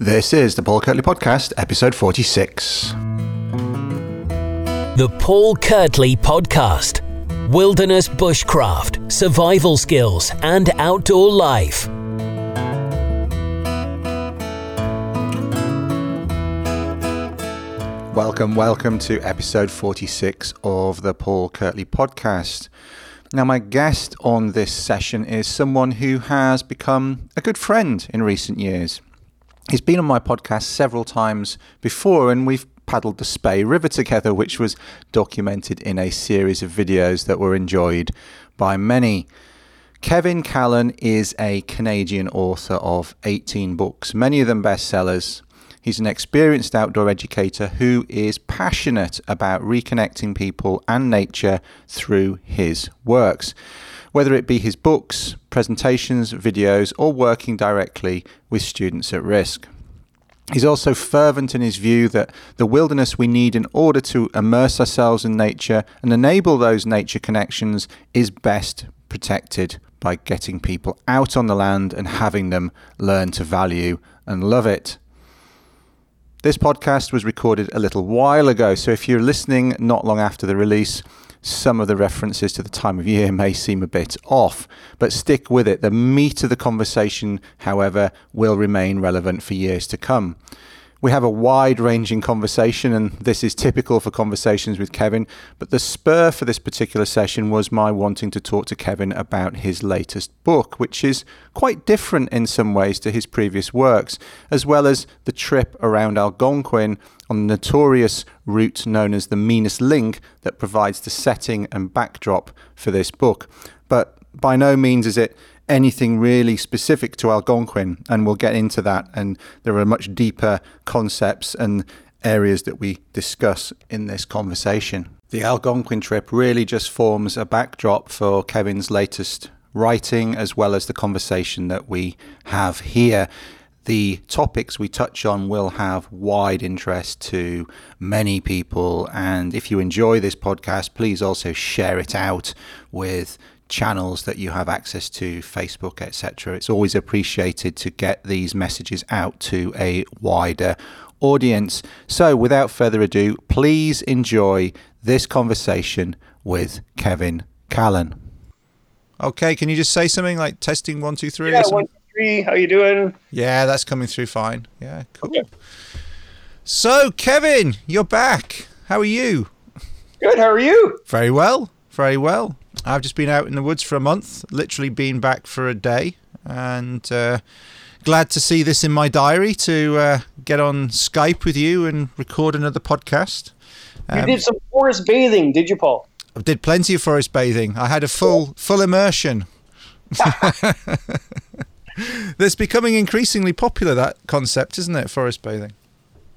This is the Paul Kirtley Podcast, episode 46. The Paul Kirtley Podcast Wilderness Bushcraft, Survival Skills, and Outdoor Life. Welcome, welcome to episode 46 of the Paul Kirtley Podcast. Now, my guest on this session is someone who has become a good friend in recent years. He's been on my podcast several times before, and we've paddled the Spey River together, which was documented in a series of videos that were enjoyed by many. Kevin Callan is a Canadian author of 18 books, many of them bestsellers. He's an experienced outdoor educator who is passionate about reconnecting people and nature through his works whether it be his books, presentations, videos, or working directly with students at risk. He's also fervent in his view that the wilderness we need in order to immerse ourselves in nature and enable those nature connections is best protected by getting people out on the land and having them learn to value and love it. This podcast was recorded a little while ago, so if you're listening not long after the release, some of the references to the time of year may seem a bit off, but stick with it. The meat of the conversation, however, will remain relevant for years to come. We have a wide ranging conversation, and this is typical for conversations with Kevin. But the spur for this particular session was my wanting to talk to Kevin about his latest book, which is quite different in some ways to his previous works, as well as the trip around Algonquin on the notorious route known as the Meanest Link that provides the setting and backdrop for this book. But by no means is it anything really specific to Algonquin, and we'll get into that. And there are much deeper concepts and areas that we discuss in this conversation. The Algonquin trip really just forms a backdrop for Kevin's latest writing, as well as the conversation that we have here. The topics we touch on will have wide interest to many people. And if you enjoy this podcast, please also share it out with channels that you have access to, Facebook, etc. It's always appreciated to get these messages out to a wider audience. So, without further ado, please enjoy this conversation with Kevin Callan. Okay, can you just say something like testing one, two, three? Yeah, one, two, three. How you doing? Yeah, that's coming through fine. Yeah, cool. Okay. So, Kevin, you're back. How are you? Good. How are you? Very well. Very well. I've just been out in the woods for a month, literally been back for a day, and uh, glad to see this in my diary to uh, get on Skype with you and record another podcast. Um, you did some forest bathing, did you, Paul? I did plenty of forest bathing. I had a full full immersion. That's becoming increasingly popular. That concept, isn't it? Forest bathing.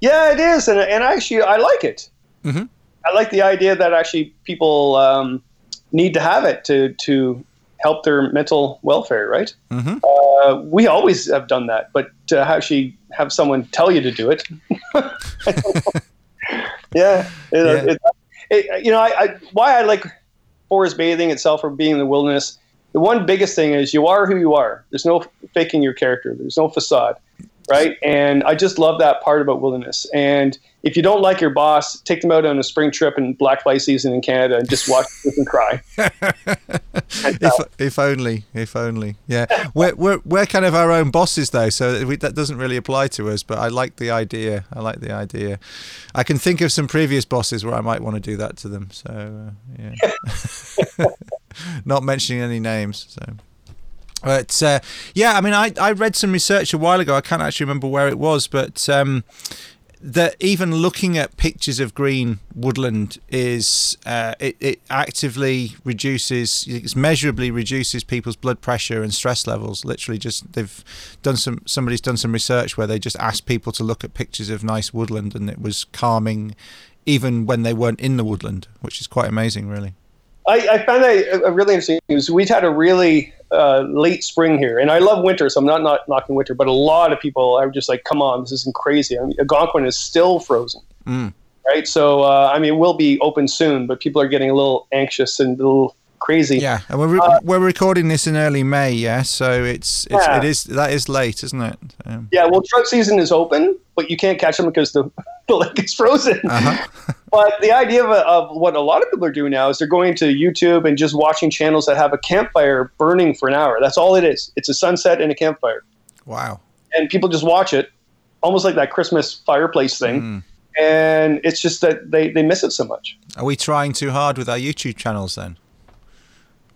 Yeah, it is, and and actually, I like it. Mm-hmm. I like the idea that actually people um, need to have it to to help their mental welfare, right? Mm-hmm. Uh, we always have done that, but to actually have someone tell you to do it, yeah, it, yeah. It, it, you know, I, I, why I like forest bathing itself or being in the wilderness. The one biggest thing is you are who you are. There's no faking your character. There's no facade, right? And I just love that part about wilderness. And if you don't like your boss, take them out on a spring trip in black fly season in Canada and just watch them cry. if, if only, if only. Yeah, we're, we're we're kind of our own bosses though, so we, that doesn't really apply to us. But I like the idea. I like the idea. I can think of some previous bosses where I might want to do that to them. So uh, yeah, not mentioning any names. So. But uh, yeah, I mean, I, I read some research a while ago. I can't actually remember where it was, but um, that even looking at pictures of green woodland is uh, it, it actively reduces it measurably reduces people's blood pressure and stress levels. Literally just they've done some somebody's done some research where they just asked people to look at pictures of nice woodland and it was calming even when they weren't in the woodland which is quite amazing really. I, I found that uh, really interesting. We've had a really uh, late spring here, and I love winter, so I'm not, not knocking winter. But a lot of people are just like, "Come on, this isn't crazy." I mean, Algonquin is still frozen, mm. right? So uh, I mean, it will be open soon, but people are getting a little anxious and a little crazy. Yeah, and we're uh, we're recording this in early May, yeah. So it's, it's yeah. it is that is late, isn't it? Um, yeah, well, trout season is open, but you can't catch them because the, the lake is frozen. Uh-huh. but the idea of, of what a lot of people are doing now is they're going to YouTube and just watching channels that have a campfire burning for an hour. That's all it is. It's a sunset and a campfire. Wow. And people just watch it, almost like that Christmas fireplace thing. Mm and it's just that they, they miss it so much. Are we trying too hard with our YouTube channels then?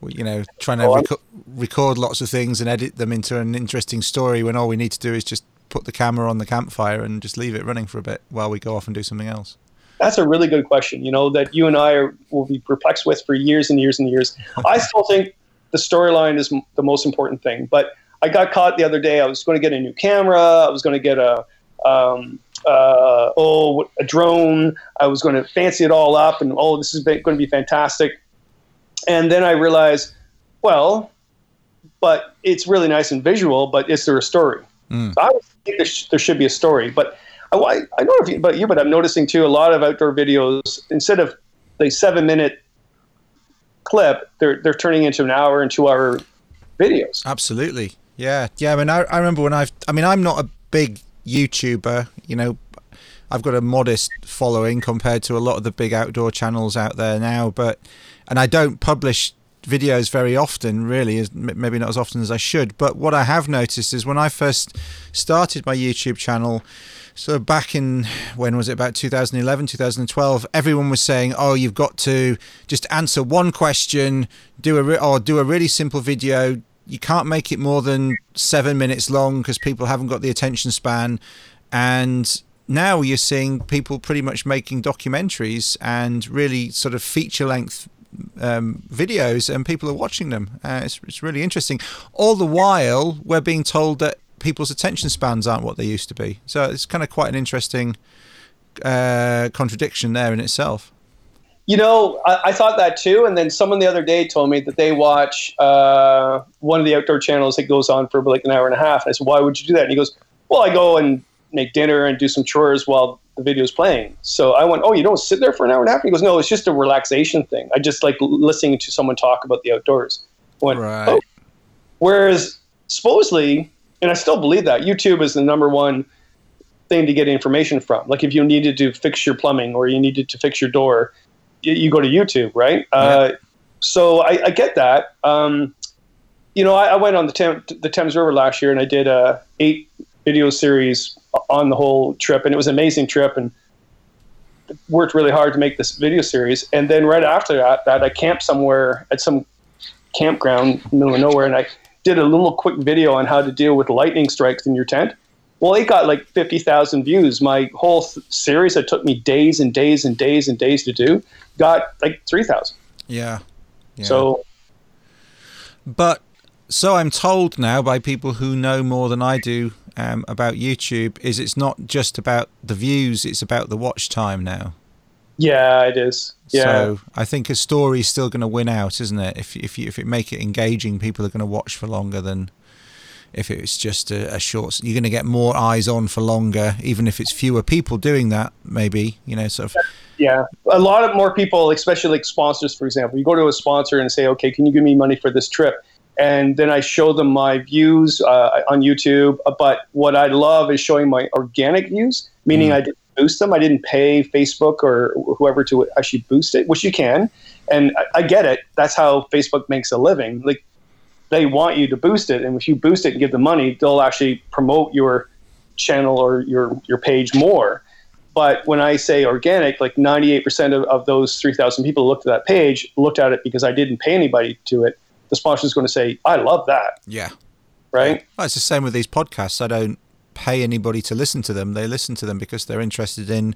You know, trying to rec- record lots of things and edit them into an interesting story when all we need to do is just put the camera on the campfire and just leave it running for a bit while we go off and do something else? That's a really good question. You know that you and I are, will be perplexed with for years and years and years. I still think the storyline is the most important thing, but I got caught the other day. I was going to get a new camera. I was going to get a um, uh, oh, a drone. I was going to fancy it all up, and oh, this is going to be fantastic. And then I realized, well, but it's really nice and visual, but is there a story? Mm. So I think there, sh- there, should be a story, but I, I, I don't know if you, about you, but I'm noticing too a lot of outdoor videos instead of the seven minute clip, they're they're turning into an hour and two hour videos. Absolutely, yeah, yeah. I mean, I, I remember when I've, I mean, I'm not a big YouTuber. You know, I've got a modest following compared to a lot of the big outdoor channels out there now, but and I don't publish videos very often, really, maybe not as often as I should. But what I have noticed is when I first started my YouTube channel, so back in when was it about 2011, 2012, everyone was saying, "Oh, you've got to just answer one question, do a re- or do a really simple video, you can't make it more than seven minutes long because people haven't got the attention span. And now you're seeing people pretty much making documentaries and really sort of feature length um, videos, and people are watching them. Uh, it's, it's really interesting. All the while, we're being told that people's attention spans aren't what they used to be. So it's kind of quite an interesting uh, contradiction there in itself. You know, I, I, thought that too. And then someone the other day told me that they watch uh, one of the outdoor channels that goes on for like an hour and a half. And I said, why would you do that? And he goes, well, I go and make dinner and do some chores while the video's playing. So I went, oh, you don't sit there for an hour and a half? He goes, no, it's just a relaxation thing. I just like listening to someone talk about the outdoors. I went, right. oh. Whereas supposedly, and I still believe that, YouTube is the number one thing to get information from. Like if you needed to fix your plumbing or you needed to fix your door – you go to YouTube, right? Yeah. Uh, so I, I, get that. Um, you know, I, I, went on the, Tem- the Thames River last year and I did a eight video series on the whole trip, and it was an amazing trip and worked really hard to make this video series. And then right after that, that I camped somewhere at some campground in the middle of nowhere, and I did a little quick video on how to deal with lightning strikes in your tent. Well, it got like 50,000 views. My whole th- series that took me days and days and days and days to do got like 3,000. Yeah. yeah. So. But so I'm told now by people who know more than I do um, about YouTube is it's not just about the views, it's about the watch time now. Yeah, it is. Yeah. So I think a story is still going to win out, isn't it? If if you if it make it engaging, people are going to watch for longer than if it's just a, a short. You're going to get more eyes on for longer, even if it's fewer people doing that. Maybe you know, sort of. Yeah, a lot of more people, especially like sponsors, for example. You go to a sponsor and say, "Okay, can you give me money for this trip?" And then I show them my views uh, on YouTube. But what I love is showing my organic views, meaning mm. I didn't boost them. I didn't pay Facebook or whoever to actually boost it, which you can. And I, I get it. That's how Facebook makes a living. Like they want you to boost it, and if you boost it and give them money, they'll actually promote your channel or your your page more. But when I say organic, like 98% of, of those 3,000 people looked at that page looked at it because I didn't pay anybody to it. The sponsor is going to say, I love that. Yeah. Right? Well, it's the same with these podcasts. I don't pay anybody to listen to them. They listen to them because they're interested in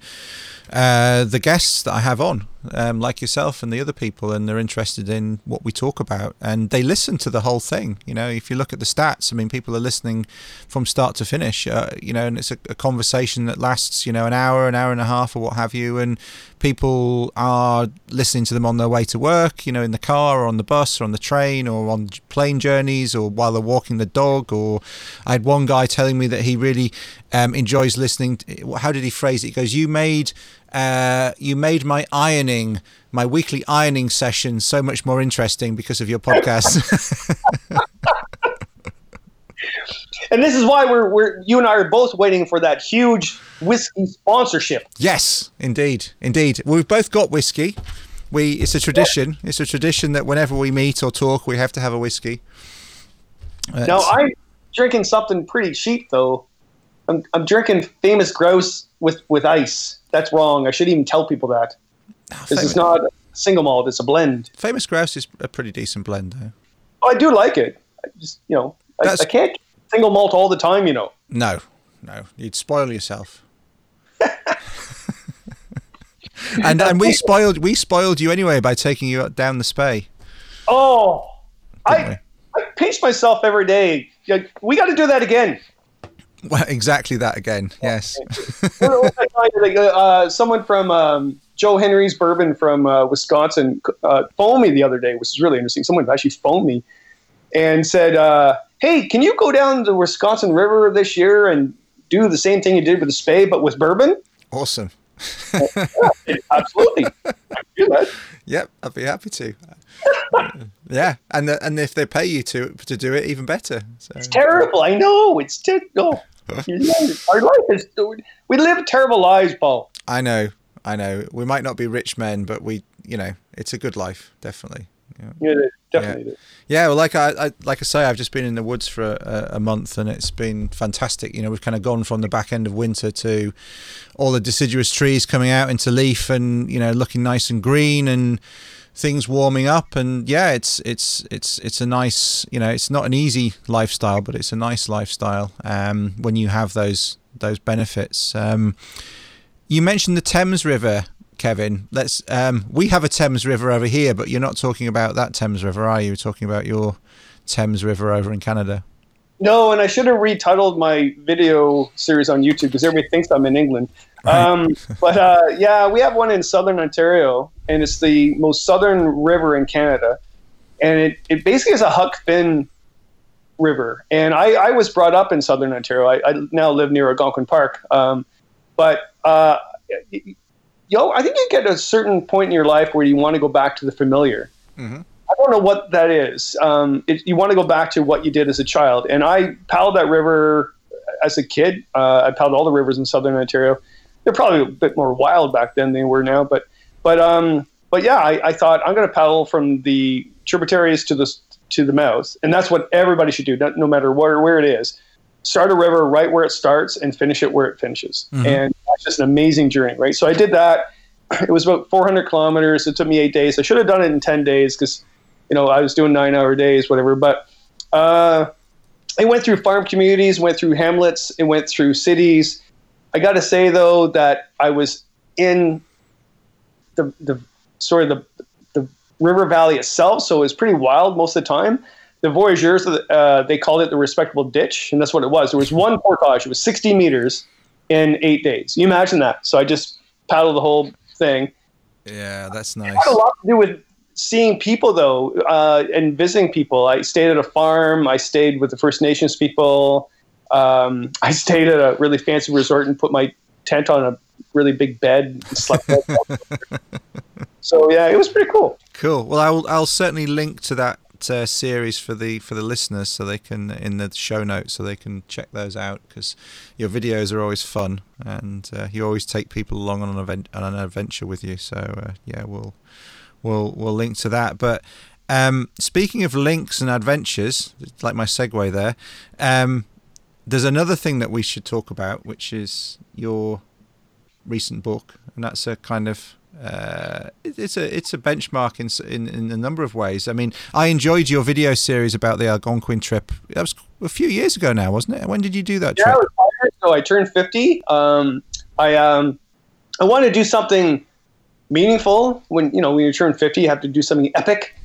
uh, the guests that I have on, um, like yourself and the other people, and they're interested in what we talk about, and they listen to the whole thing. You know, if you look at the stats, I mean, people are listening from start to finish. Uh, you know, and it's a, a, conversation that lasts, you know, an hour, an hour and a half, or what have you, and people are listening to them on their way to work. You know, in the car, or on the bus, or on the train, or on plane journeys, or while they're walking the dog. Or I had one guy telling me that he really um, enjoys listening. To, how did he phrase it? He goes, "You made uh, you made my ironing, my weekly ironing session, so much more interesting because of your podcast." and this is why we're, we're you and I are both waiting for that huge whiskey sponsorship. Yes, indeed, indeed. We've both got whiskey. We it's a tradition. It's a tradition that whenever we meet or talk, we have to have a whiskey. Uh, now I'm drinking something pretty cheap though. I'm, I'm drinking famous grouse with with ice. That's wrong. I shouldn't even tell people that. Oh, this is not single malt. It's a blend. Famous grouse is a pretty decent blend, though. Oh, I do like it. I just you know I, I can't single malt all the time. You know. No, no, you'd spoil yourself. and and we spoiled we spoiled you anyway by taking you down the Spey. Oh, I I pinch myself every day. We got to do that again. Well, exactly that again. Yes. uh, someone from um, Joe Henry's Bourbon from uh, Wisconsin uh, phoned me the other day, which is really interesting. Someone actually phoned me and said, uh, "Hey, can you go down the Wisconsin River this year and do the same thing you did with the Spey, but with bourbon?" Awesome. yeah, absolutely. Yep, I'd be happy to. yeah, and the, and if they pay you to to do it, even better. So. It's terrible. I know. It's terrible. Our life is. We live terrible lives, Paul. I know. I know. We might not be rich men, but we, you know, it's a good life, definitely. Yeah, yeah definitely. Yeah. yeah. well, like I, I, like I say, I've just been in the woods for a, a, month, and it's been fantastic. You know, we've kind of gone from the back end of winter to all the deciduous trees coming out into leaf, and you know, looking nice and green, and things warming up. And yeah, it's it's it's it's a nice, you know, it's not an easy lifestyle, but it's a nice lifestyle um, when you have those those benefits. Um, you mentioned the Thames River Kevin. Let's. Um, we have a Thames River over here, but you're not talking about that Thames River, are you? You're talking about your Thames River over in Canada. No, and I should have retitled my video series on YouTube because everybody thinks I'm in England. Right. Um, but uh, yeah, we have one in southern Ontario, and it's the most southern river in Canada. And it, it basically is a Huck Finn river. And I, I was brought up in southern Ontario. I, I now live near Algonquin Park. Um, but uh, yo, I think you get a certain point in your life where you want to go back to the familiar. Mm-hmm. I don't know what that is. Um, it, you want to go back to what you did as a child. And I paddled that river as a kid. Uh, I paddled all the rivers in southern Ontario. They're probably a bit more wild back then than they were now. But but um, but yeah, I, I thought I'm going to paddle from the tributaries to the to the mouth, and that's what everybody should do, no, no matter where where it is. Start a river right where it starts and finish it where it finishes. Mm-hmm. And that's just an amazing journey, right? So I did that. It was about 400 kilometers. It took me eight days. I should have done it in 10 days because, you know, I was doing nine hour days, whatever. But uh, I went through farm communities, went through hamlets, it went through cities. I got to say though that I was in the the sort of the the river valley itself, so it was pretty wild most of the time. The voyageurs, uh, they called it the respectable ditch, and that's what it was. There was one portage; it was 60 meters in eight days. You imagine that. So I just paddled the whole thing. Yeah, that's nice. It had a lot to do with seeing people though uh, and visiting people. I stayed at a farm. I stayed with the First Nations people. Um, I stayed at a really fancy resort and put my tent on a really big bed and slept. so yeah, it was pretty cool. Cool. Well, I'll I'll certainly link to that uh, series for the for the listeners so they can in the show notes so they can check those out because your videos are always fun and uh, you always take people along on an event on an adventure with you. So uh, yeah we'll we'll we'll link to that. But um, speaking of links and adventures like my segue there um, there's another thing that we should talk about which is your recent book and that's a kind of uh, it's a it's a benchmark in, in in a number of ways. I mean, I enjoyed your video series about the Algonquin trip. That was a few years ago now, wasn't it? When did you do that yeah, trip? was I turned fifty. Um, I um, I wanted to do something meaningful. When you know when you turn fifty, you have to do something epic.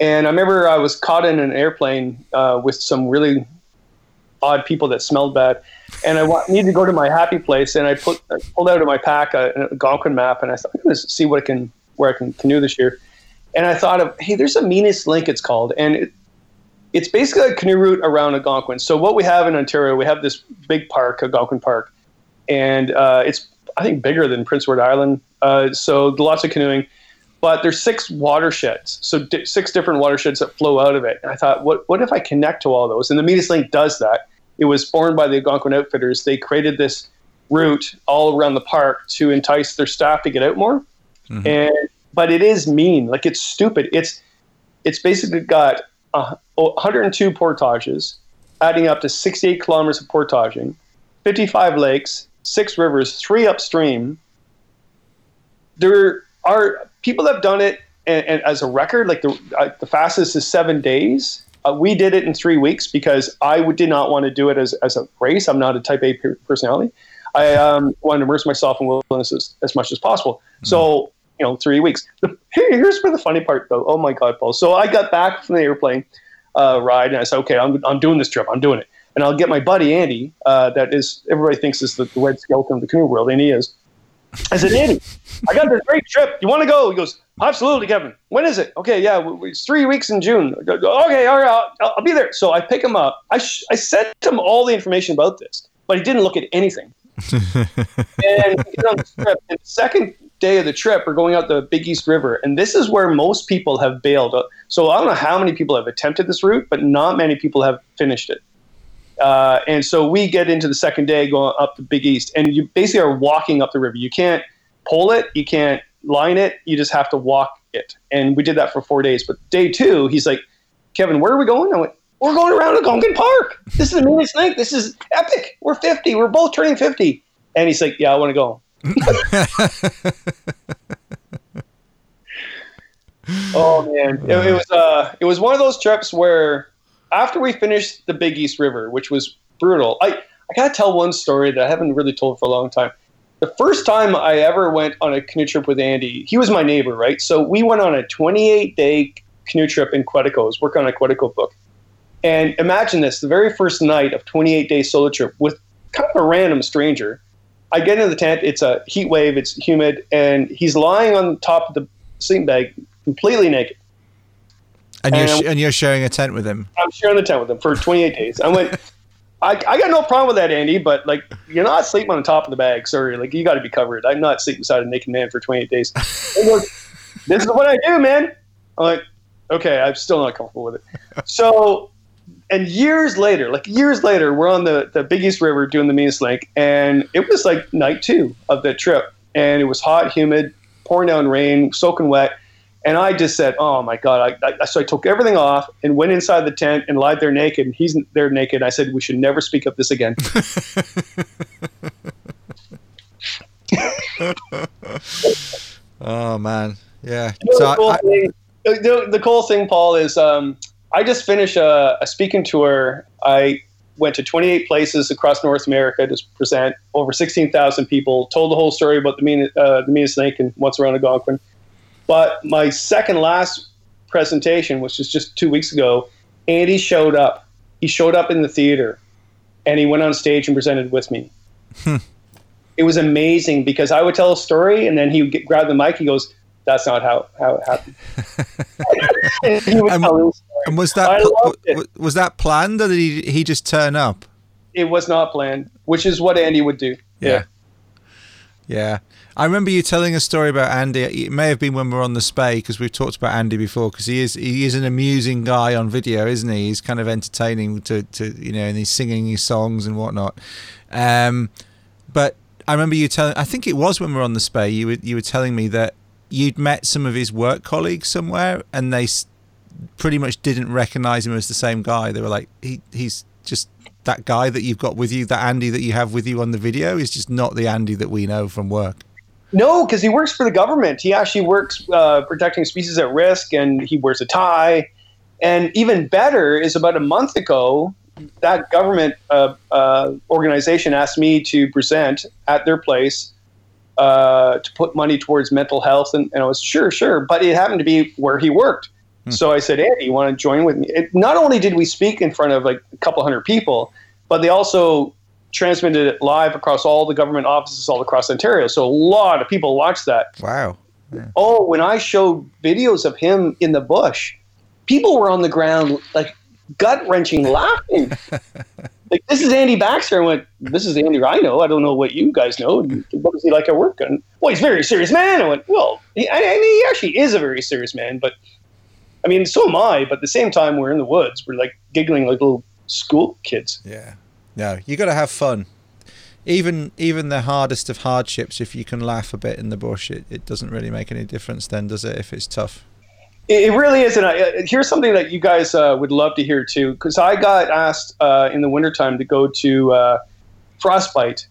And I remember I was caught in an airplane uh, with some really odd people that smelled bad and I want, needed to go to my happy place, and I put I pulled out of my pack a, a Algonquin map, and I thought, I'm going to see what I can where I can canoe this year. And I thought of, hey, there's a Meanest Link, it's called, and it, it's basically a canoe route around Algonquin. So what we have in Ontario, we have this big park, Algonquin Park, and uh, it's I think bigger than Prince Edward Island. Uh, so lots of canoeing, but there's six watersheds, so di- six different watersheds that flow out of it. And I thought, what what if I connect to all those? And the Meanest Link does that. It was born by the Algonquin Outfitters. They created this route all around the park to entice their staff to get out more. Mm-hmm. And but it is mean, like it's stupid. It's it's basically got uh, 102 portages, adding up to 68 kilometers of portaging, 55 lakes, six rivers, three upstream. There are people that have done it and, and as a record, like the, uh, the fastest is seven days. Uh, we did it in three weeks because I did not want to do it as, as a race. I'm not a type A personality. I um, wanted to immerse myself in wilderness as, as much as possible. Mm-hmm. So, you know, three weeks. Here's where the funny part, though. Oh my God, Paul. So I got back from the airplane uh, ride and I said, okay, I'm, I'm doing this trip. I'm doing it and I'll get my buddy Andy, uh, that is everybody thinks is the, the Red Skelton of the canoe world, and he is. I said, Andy, I got this great trip. You want to go? He goes, absolutely, Kevin. When is it? Okay, yeah, it's three weeks in June. Okay, all right, I'll, I'll, be there. So I pick him up. I, sh- I sent him all the information about this, but he didn't look at anything. and we get on the trip. And the second day of the trip, we're going out the Big East River, and this is where most people have bailed. So I don't know how many people have attempted this route, but not many people have finished it. Uh, and so we get into the second day going up the Big East, and you basically are walking up the river. You can't pole it, you can't line it, you just have to walk it. And we did that for four days. But day two, he's like, Kevin, where are we going? I went, we're going around Algonquin Park. This is the Meanest Link. This is epic. We're 50. We're both turning 50. And he's like, yeah, I want to go. oh man, it, it was uh, it was one of those trips where after we finished the Big East River, which was brutal, I, I got to tell one story that I haven't really told for a long time. The first time I ever went on a canoe trip with Andy, he was my neighbor, right? So we went on a 28 day canoe trip in Quetico. I was working on a Quetico book. And imagine this the very first night of 28 day solo trip with kind of a random stranger. I get into the tent, it's a heat wave, it's humid, and he's lying on top of the sleeping bag completely naked. And, and you're, sh- and you're sharing a tent with him. I'm sharing the tent with him for 28 days. I went. I, I got no problem with that, Andy. But like, you're not sleeping on the top of the bag. Sorry, like you got to be covered. I'm not sleeping beside a naked man for 28 days. Goes, this is what I do, man. I'm like, okay, I'm still not comfortable with it. So, and years later, like years later, we're on the the Big East River doing the Meanest Link, and it was like night two of the trip, and it was hot, humid, pouring down rain, soaking wet and I just said, "Oh my God!" I, I, so I took everything off and went inside the tent and lied there naked. And he's there naked. I said, "We should never speak of this again." oh man, yeah. You know, so the, cool I, thing, the, the, cool thing, Paul, is um, I just finished a, a, speaking tour. I went to 28 places across North America to present over 16,000 people. Told the whole story about the mean, uh, the Meanest Link and what's around Algonquin. But my second last presentation, which was just two weeks ago, Andy showed up. He showed up in the theater and he went on stage and presented with me. Hmm. It was amazing because I would tell a story and then he would get, grab the mic. He goes, that's not how, how it happened. and, and, was that pl- was that planned or did he, he just turn up? It was not planned, which is what Andy would do. Yeah. Yeah. Yeah. I remember you telling a story about Andy. It may have been when we were on the Spey because we've talked about Andy before. Because he is he is an amusing guy on video, isn't he? He's kind of entertaining to, to you know, and he's singing his songs and whatnot. Um, but I remember you telling. I think it was when we were on the Spey. You were you were telling me that you'd met some of his work colleagues somewhere, and they pretty much didn't recognize him as the same guy. They were like, he he's just that guy that you've got with you, that Andy that you have with you on the video is just not the Andy that we know from work. No, because he works for the government. He actually works uh, protecting species at risk, and he wears a tie. And even better is about a month ago, that government uh, uh, organization asked me to present at their place uh, to put money towards mental health, and, and, I was sure, sure, but it happened to be where he worked. Hmm. So I said, Andy, you want to join with me? It, not only did we speak in front of like a couple hundred people, but they also transmitted it live across all the government offices all across Ontario. So a lot of people watched that. Wow. Yeah. Oh, when I showed videos of him in the bush, people were on the ground like gut wrenching laughing. like this is Andy Baxter. I went, this is Andy I know. I don't know what you guys know. What was he like at work? And well, he's a very serious man. I went, well, he, I mean, he actually is a very serious man, but I mean, so am I. But at the same time, we're in the woods. We're like giggling like little school kids. Yeah. No, you got to have fun. Even even the hardest of hardships, if you can laugh a bit in the bush, it, it doesn't really make any difference then, does it, if it's tough? It, really is. And I, here's something that you guys uh, would love to hear too, because I got asked uh, in the wintertime to go to uh, Frostbite.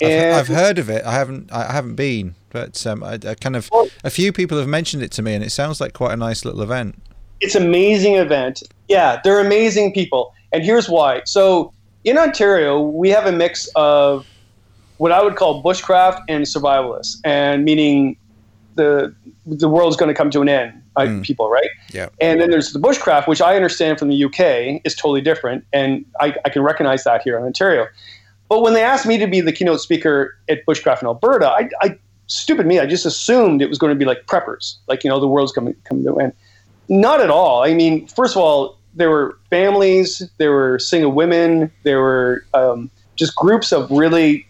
And I've, I've, heard of it. I haven't. I haven't been, but um, I, I kind of a few people have mentioned it to me, and it sounds like quite a nice little event. It's an amazing event. Yeah, they're amazing people, and here's why. So in Ontario, we have a mix of what I would call bushcraft and survivalists, and meaning the the world's going to come to an end. Mm. People, right? Yeah. And then there's the bushcraft, which I understand from the UK is totally different, and I, I can recognize that here in Ontario. But when they asked me to be the keynote speaker at Bushcraft in Alberta, I, I stupid me, I just assumed it was going to be like preppers, like you know the world's coming coming to an end. Not at all. I mean, first of all, there were families, there were single women, there were um, just groups of really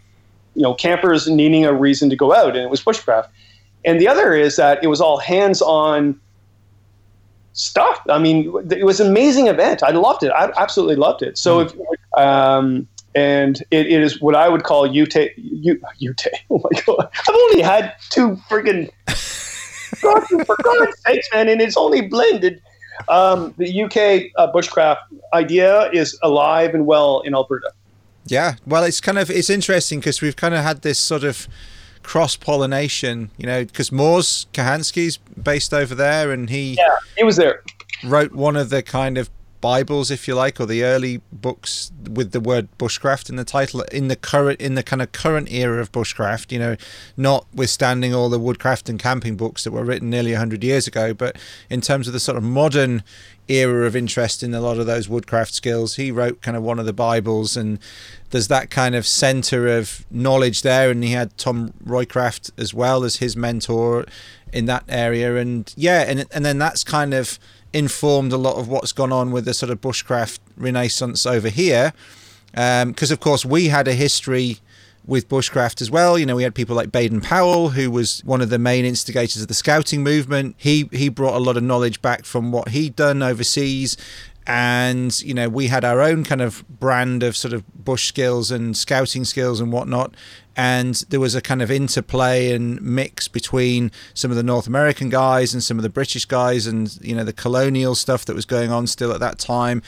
you know campers needing a reason to go out, and it was bushcraft. And the other is that it was all hands-on stuff. I mean, it was an amazing event. I loved it. I absolutely loved it. So, mm. if, um, and it, it is what I would call Utah. Utah. Oh my god! I've only had two freaking. God, for God's sakes, man! And it's only blended. Um, the UK uh, bushcraft idea is alive and well in Alberta. Yeah, well, it's kind of it's interesting because we've kind of had this sort of cross pollination, you know, because Mors Kochanski's based over there, and he yeah he was there wrote one of the kind of Bibles, if you like, or the early books with the word bushcraft in the title in the current in the kind of current era of bushcraft. You know, notwithstanding all the woodcraft and camping books that were written nearly hundred years ago, but in terms of the sort of modern era of interest in a lot of those woodcraft skills. He wrote kind of one of the Bibles, and there's that kind of center of knowledge there. And he had Tom Roycroft as well as his mentor in that area. And yeah, and and then that's kind of informed a lot of what's gone on with the sort of bushcraft renaissance over here. Because um, of course we had a history with bushcraft as well. You know, we had people like Baden Powell, who was one of the main instigators of the scouting movement. He he brought a lot of knowledge back from what he'd done overseas. And you know, we had our own kind of brand of sort of bush skills and scouting skills and whatnot. And there was a kind of interplay and mix between some of the North American guys and some of the British guys, and you know, the colonial stuff that was going on still at that time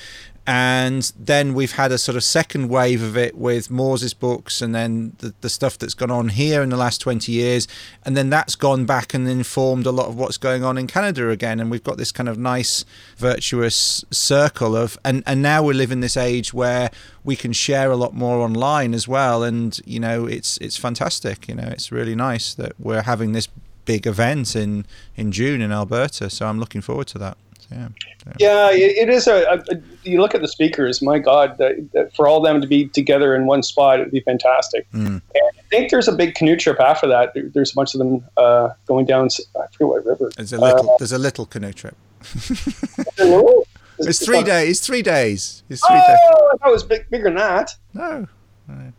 and then we've had a sort of second wave of it with Mors's books and then the, the stuff that's gone on here in the last 20 years. And then that's gone back and informed a lot of what's going on in Canada again. And we've got this kind of nice virtuous circle of and and now we live in this age where we can share a lot more online as well. And you know it's it's fantastic. You know it's really nice that we're having this big event in in June in Alberta. So I'm looking forward to that yeah. Yeah, it, it is a, a, You look at the speakers. My God, that, that for all them to be together in one spot, it would be fantastic. Mm. And I think there's a big canoe trip after that. There, there's a bunch of them uh, going down. I forget what river. There's a little. Uh, there's a little canoe trip. it's three days. It's three days. It's three oh, days. I thought it was big, bigger than that. No. Man.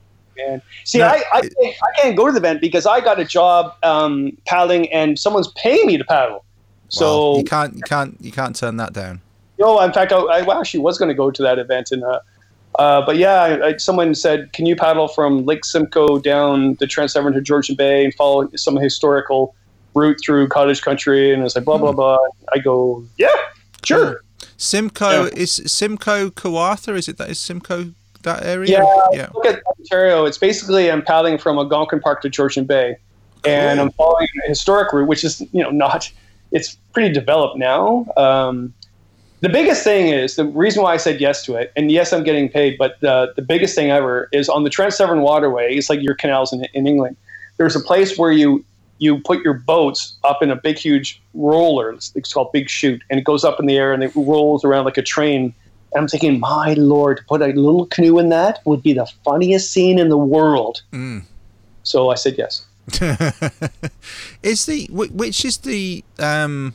See, no, I, I, I, can't go to the event because I got a job um, paddling and someone's paying me to paddle. So you can't you can't you can't turn that down. No, in fact, I, I actually was going to go to that event, and uh, uh, but yeah, I, I, someone said, "Can you paddle from Lake Simcoe down the Trent-Severn to Georgian Bay and follow some historical route through cottage country?" And it's like blah blah hmm. blah. I go, "Yeah, sure." Simcoe yeah. is Simcoe Kawartha? Is it that is Simcoe that area? Yeah, yeah. Look at Ontario. It's basically I'm paddling from Algonquin Park to Georgian Bay, cool. and I'm following a historic route, which is you know not it's pretty developed now. Um, the biggest thing is the reason why I said yes to it, and yes, I'm getting paid, but the, the biggest thing ever is on the Trent-Severn Waterway. It's like your canals in, in England. There's a place where you you put your boats up in a big, huge roller. It's, it's called Big Chute, and it goes up in the air and it rolls around like a train. And I'm thinking, my lord, to put a little canoe in that would be the funniest scene in the world. Mm. So I said yes. is the which is the um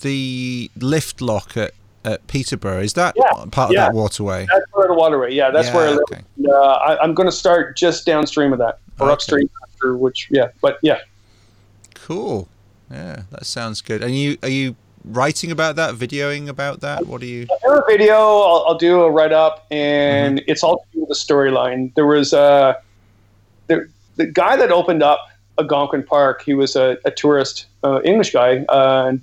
the lift lock at at Peterborough. Is that Yeah, part of yeah. that waterway? That's where the waterway. Yeah, that's Yeah, where I live. okay. Uh, I, I'm going to start just downstream of that, or Okay. upstream after. Which, yeah, but yeah, Cool. Yeah, that sounds good. And you are you writing about that, videoing about that? What are you? I do a video. I'll, I'll do a write up, and Mm-hmm. it's all to do with the storyline. There was uh, the the guy that opened up Algonquin Park. He was a, a tourist, uh, English guy, uh,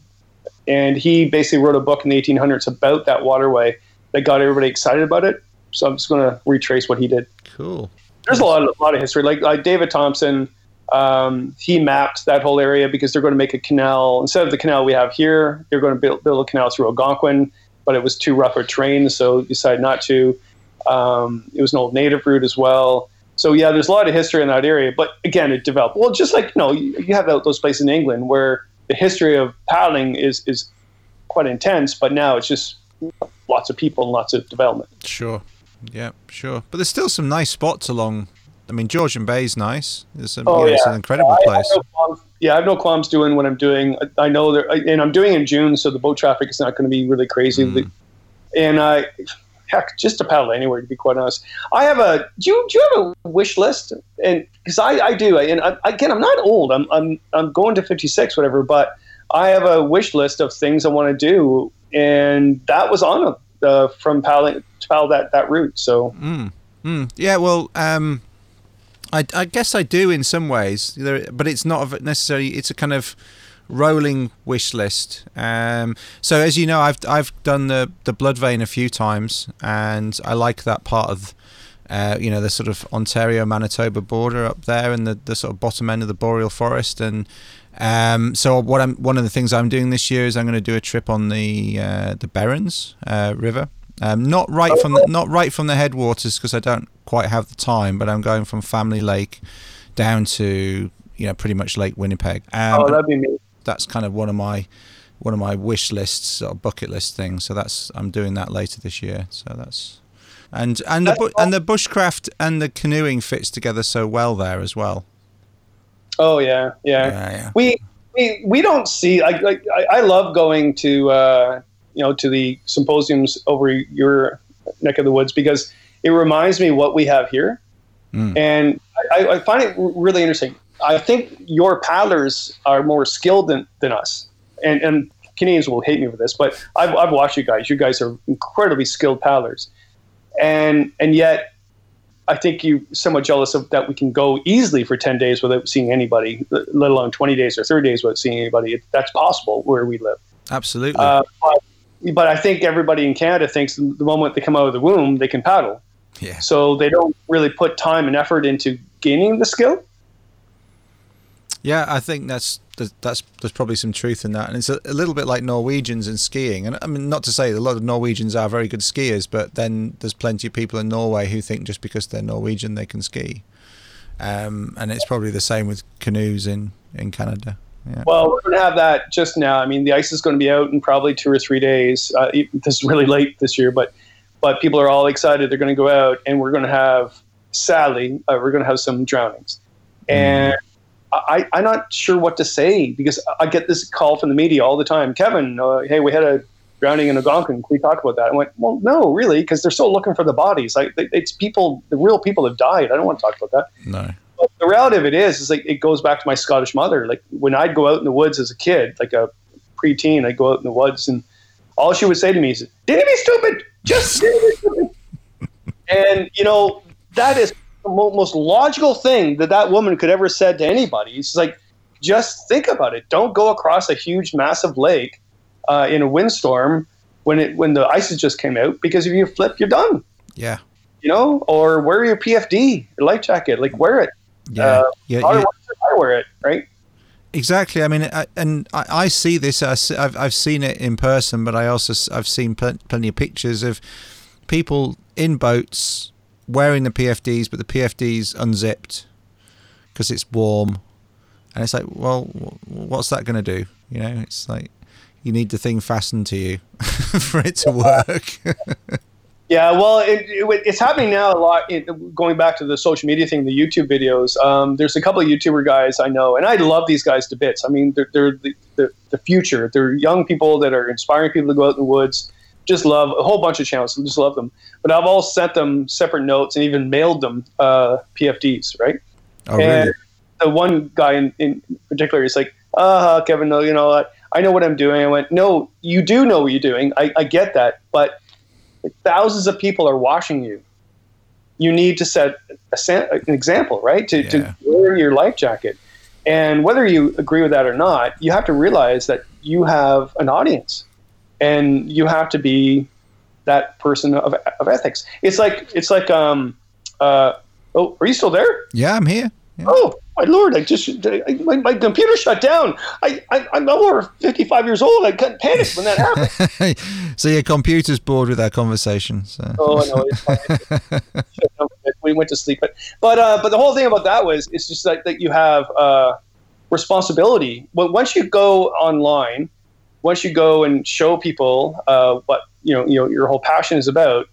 and he basically wrote a book in the 1800s about that waterway that got everybody excited about it. So I'm just going to retrace what he did. Cool. There's a lot, a lot of history. Like, like David Thompson, um, he mapped that whole area because they're going to make a canal instead of the canal we have here. They're going to build, build a canal through Algonquin, but it was too rough a terrain, so decided not to. Um, it was an old native route as well. So yeah, there's a lot of history in that area. But again, it developed well, just like you know, you, you have those places in England where the history of paddling is is quite intense, but now it's just lots of people and lots of development. Sure. Yeah, sure. But there's still some nice spots along. I mean, Georgian Bay is nice. There's some, Oh, you know, it's an incredible I- I place. have no yeah, I have no qualms doing what I'm doing. I, I know there, and I'm doing in June, so the boat traffic is not going to be really crazy. Mm. And I, heck, just to paddle anywhere, to be quite honest. I have a. Do you do you have a wish list? And because I, I do, and I, again, I'm not old. I'm I'm I'm going to 56, whatever. But I have a wish list of things I want to do, and that was on uh, from paddling to paddle that that route. So Mm, yeah, well, um, I, I guess I do in some ways, but it's not necessarily. It's a kind of rolling wish list. Um, so as you know, I've I've done the the Bloodvein a few times, and I like that part of. Uh, you know the sort of Ontario Manitoba border up there, and the, the sort of bottom end of the boreal forest, and um, so what I'm one of the things I'm doing this year is I'm going to do a trip on the uh, the Berens uh, River, um, not right from the, not right from the headwaters because I don't quite have the time, but I'm going from Family Lake down to you know pretty much Lake Winnipeg. Um, oh, that'd be me. That's kind of one of my one of my wish lists or bucket list things. So that's I'm doing that later this year. So that's and and the and the bushcraft and the canoeing fits together so well there as well. Oh yeah, yeah. Yeah, yeah. we we we don't see like like I, I love going to uh, you know to the symposiums over your neck of the woods because it reminds me what we have here, Mm. and I, I find it really interesting. I think your paddlers are more skilled than, than us, and and Canadians will hate me for this, but I've, I've watched you guys. You guys are incredibly skilled paddlers, and and yet I think you're somewhat jealous of that we can go easily for 10 days without seeing anybody, let alone 20 days or 30 days without seeing anybody. That's possible where we live. Absolutely. Uh, but, but I think everybody in Canada thinks the moment they come out of the womb, they can paddle. yeah. So they don't really put time and effort into gaining the skill. Yeah, I think that's that's- that's there's probably some truth in that, and it's a, a little bit like Norwegians and skiing. And I mean, not to say that a lot of Norwegians are very good skiers, but then there's plenty of people in Norway who think just because they're Norwegian they can ski. Um, and it's probably the same with canoes in in Canada. Yeah. Well, we're going to have that just now. I mean, the ice is going to be out in probably two or three days. Uh, this is really late this year, but but people are all excited. They're going to go out, and we're going to have, sadly, uh, we're going to have some drownings. And I, I'm not sure what to say because I get this call from the media all the time. Kevin, uh, hey, we had a drowning in Algonquin. Can we talk about that? I went, well, no, really, because they're still looking for the bodies. Like it- it's people, the real people have died. I don't want to talk about that. No. But the reality of it is, is like it goes back to my Scottish mother. Like when I'd go out in the woods as a kid, like a preteen, I'd go out in the woods, and all she would say to me is, "Didn't be stupid, just didn't be stupid." and you know that is most logical thing that that woman could ever said to anybody. She's like, just think about it. Don't go across a huge, massive lake uh, in a windstorm when it when the ice has just came out because if you flip, you're done. Yeah. You know, or wear your PFD, your life jacket, like wear it. Yeah. Uh, yeah, I, yeah. I wear it, right? Exactly. I mean, I, and I, I see this. I've I've seen it in person, but I also I've seen pl- plenty of pictures of people in boats wearing the PFDs, but the PFDs unzipped because it's warm, and it's like, well, what's that going to do? You know, it's like you need the thing fastened to you for it to work. Yeah, well, it, it, it's happening now a lot. It, going back to the social media thing, the YouTube videos. Um, there's a couple of YouTuber guys I know, and I love these guys to bits. I mean, they're, they're the, the, the future. They're young people that are inspiring people to go out in the woods. Just love a whole bunch of channels. Just love them. But I've all sent them separate notes and even mailed them uh, PFDs, right? Oh, really? The one guy in, in particular is like, uh, Kevin, no, you know, I, I know what I'm doing. I went, no, you do know what you're doing. I, I get that. But thousands of people are watching you. You need to set a, an example, right? To, Yeah. to wear your life jacket. And whether you agree with that or not, you have to realize that you have an audience and you have to be that person of, of ethics. It's like, it's like, um, uh, oh, are you still there? Yeah, I'm here. Yeah. Oh my lord! I just I, my, my computer shut down. I, I I'm over 55 years old. I couldn't panic when that happened. so your computer's bored with our conversation. So. oh no, we went to sleep. But but uh, but the whole thing about that was it's just like that you have uh, responsibility. But once you go online, once you go and show people uh, what you know you know your whole passion is about,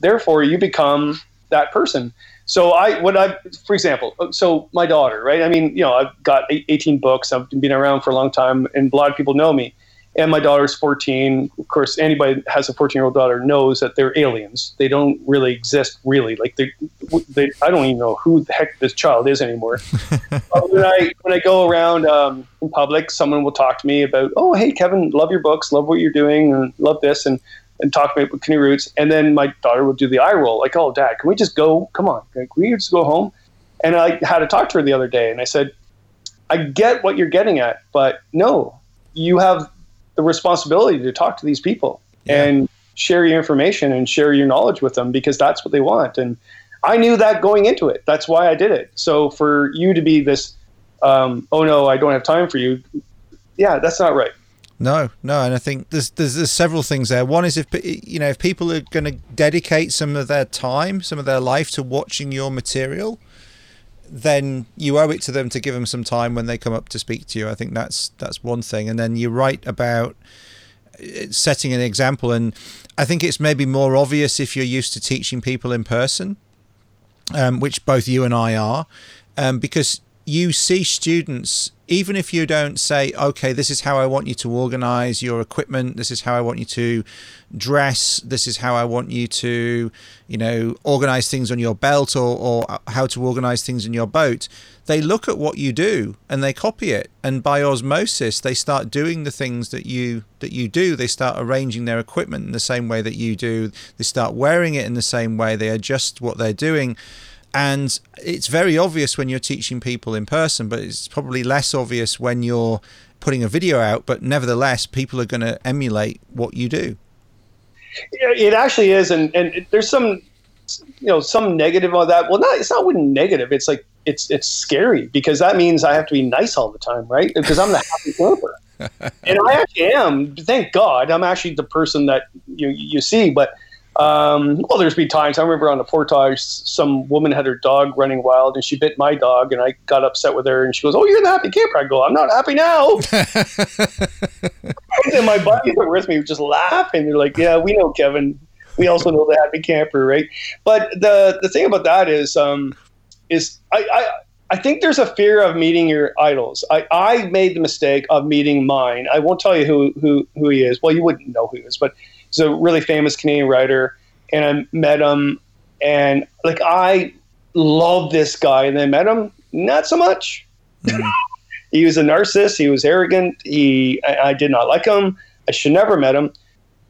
therefore you become that person. So I, what I, for example, so my daughter, right? I mean, you know, I've got 18 books. I've been around for a long time, and a lot of people know me. And my daughter's 14. Of course, anybody that has a 14 year old daughter knows that they're aliens. They don't really exist, really. Like they, they I don't even know who the heck this child is anymore. When I when I go around um, in public, someone will talk to me about, oh, hey, Kevin, love your books, love what you're doing, and love this, and and talk me about Canoeroots. And then my daughter would do the eye roll, like, oh, dad, can we just go? Come on, can we just go home? And I had to talk to her the other day, and I said, I get what you're getting at, but no, you have the responsibility to talk to these people Yeah. and share your information and share your knowledge with them because that's what they want. And I knew that going into it. That's why I did it. So for you to be this, um, oh no, I don't have time for you. Yeah, that's not right. No, no, and I think there's, there's there's several things there. One is if you know if people are going to dedicate some of their time, some of their life to watching your material, then you owe it to them to give them some time when they come up to speak to you. I think that's that's one thing. And then you're right about uh, setting an example, and I think it's maybe more obvious if you're used to teaching people in person, um, which both you and I are, um, because you see students even if you don't say okay this is how i want you to organize your equipment. This is how i want you to dress. This is how i want you to you know organize things on your belt or, or uh, how to organize things in your boat. They look at what you do and they copy it. And by osmosis they start doing the things that you that you do. They start arranging their equipment in the same way that you do. They start wearing it in the same way. They adjust what they're doing and it's very obvious when you're teaching people in person but it's probably less obvious when you're putting a video out but nevertheless people are going to emulate what you do It actually is, and and there's some, you know, some negative on that. Well, not it's not even negative. It's like it's it's scary because that means I have to be nice all the time, right? Because I'm the happy camper, and I actually am. Thank God, I'm actually the person that you you see. But um, well, there's been times I remember on the portage, some woman had her dog running wild, and she bit my dog, and I got upset with her, and she goes, "Oh, you're the happy camper." I go, "I'm not happy now." and my buddies are with me were just laughing. They're like, "Yeah, we know Kevin. We also know the happy camper, right?" But the the thing about that is, um, is I, I I think there's a fear of meeting your idols. I, I made the mistake of meeting mine. I won't tell you who who who he is. Well, you wouldn't know who he is, but he's a really famous Canadian writer, and I met him, and like I love this guy, and then met him, not so much. he was a narcissist. He was arrogant. He I, I did not like him. I should never met him.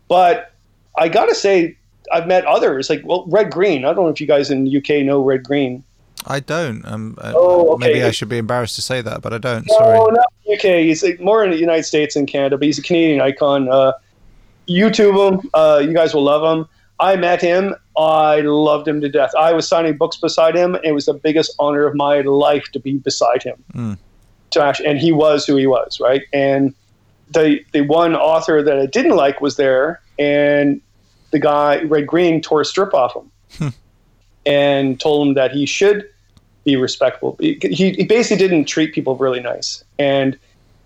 But I gotta say, I've met others like well, Red Green. I don't know if you guys in the UK know Red Green. i don't um, uh, Oh, okay. maybe i should be embarrassed to say that but i don't No, sorry not UK. He's like, more in the United States and Canada, but he's a Canadian icon. Uh, YouTube him. Uh, you guys will love him. I met him. I loved him to death. I was signing books beside him. It was the biggest honor of my life to be beside him. Mm. To actually, and he was who he was, right? And the the one author that I didn't like was there, and the guy Red Green tore a strip off him, and told him that he should be respectful. He, he basically didn't treat people really nice, and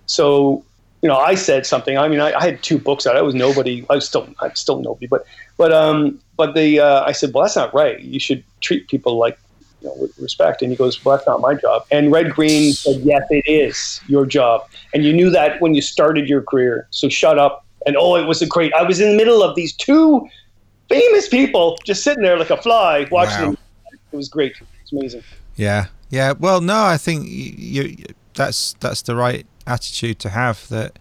so you know, I said something. I mean, I, I had two books out. I was nobody. I was still, I'm still nobody. But, but, um, but the, uh, I said, well, that's not right. You should treat people like, you know, with respect. And he goes, well, that's not my job. And Red Green said, yes, it is your job. And you knew that when you started your career. So shut up And oh, it was a great. I was in the middle of these two famous people just sitting there like a fly watching wow. them. It was great. It was amazing. Yeah, yeah. Well, no, I think you, you that's that's the right attitude to have. That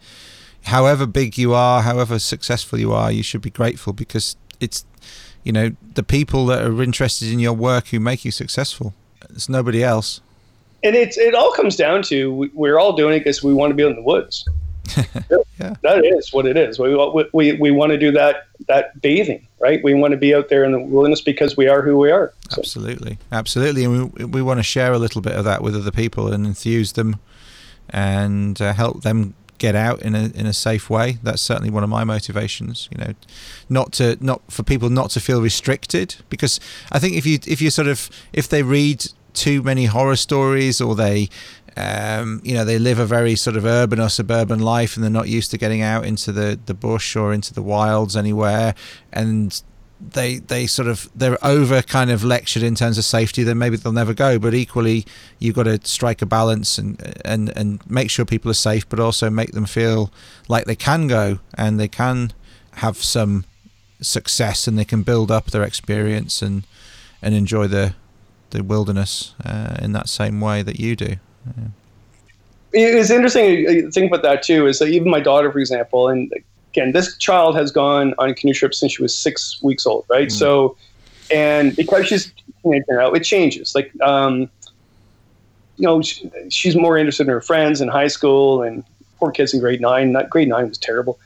however big you are, however successful you are, you should be grateful because it's you know the people that are interested in your work who make you successful. It's nobody else. And it's it all comes down to we're all doing it because we want to be in the woods. yeah. That is what it is. We, we, we want to do that that bathing, right? We want to be out there in the wilderness because we are who we are. So. Absolutely, absolutely, and we we want to share a little bit of that with other people and enthuse them, and uh, help them get out in a in a safe way. That's certainly one of my motivations. You know, not to not for people not to feel restricted because I think if you if you sort of if they read too many horror stories or they um, you know they live a very sort of urban or suburban life and they're not used to getting out into the the bush or into the wilds anywhere and they they sort of they're over kind of lectured in terms of safety then maybe they'll never go but equally you've got to strike a balance and and and make sure people are safe but also make them feel like they can go and they can have some success and they can build up their experience and and enjoy the the wilderness uh, in that same way that you do yeah. It's interesting to think about that too. Is that even my daughter, for example, and again, this child has gone on canoe trips since she was six weeks old, right? Mm. So, and because she's you know, it changes. Like, um, you know, she, she's more interested in her friends in high school, and poor kids in grade nine. Not grade nine was terrible,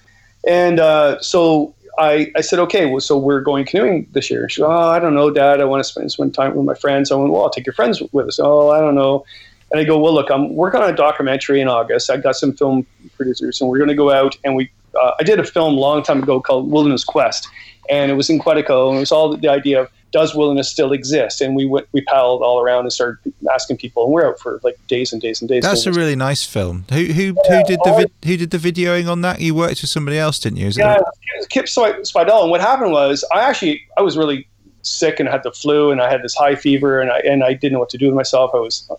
and uh, so I, I said, okay, well, so we're going canoeing this year. She said, oh, I don't know, Dad. I want to spend some time with my friends. I went, well, I'll take your friends with us. Oh, I don't know. And I go, well, look, I'm working on a documentary in August. I got some film producers, and we're going to go out and we. Uh, I did a film a long time ago called Wilderness Quest, and it was in Quetico, and it was all the idea of does wilderness still exist? And we went, we paddled all around and started asking people, and we're out for like days and days and days. That's a really nice film. Who who yeah, who did the who did the videoing on that? You worked with somebody else, didn't you? Is yeah, it was Kip Spidell. And what happened was, I actually I was really sick and I had the flu, and I had this high fever, and I and I didn't know what to do with myself. I was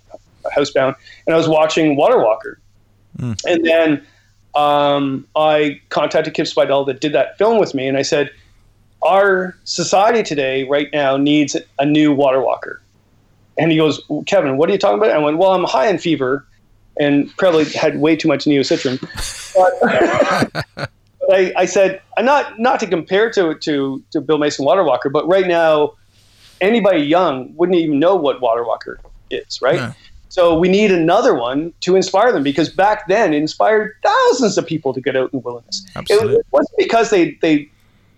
housebound, and I was watching Water Walker, mm. and then um, I contacted Kip Spidell that did that film with me, and I said, "Our society today, right now, needs a new Water Walker." And he goes, "Kevin, what are you talking about?" I went, "Well, I'm high in fever, and probably had way too much Neocitran." but I, I, said, not not to compare to to to Bill Mason Water Walker, but right now, anybody young wouldn't even know what Water Walker is, right? Yeah. So we need another one to inspire them because back then it inspired thousands of people to get out in the wilderness. Absolutely. It, wasn't because they, they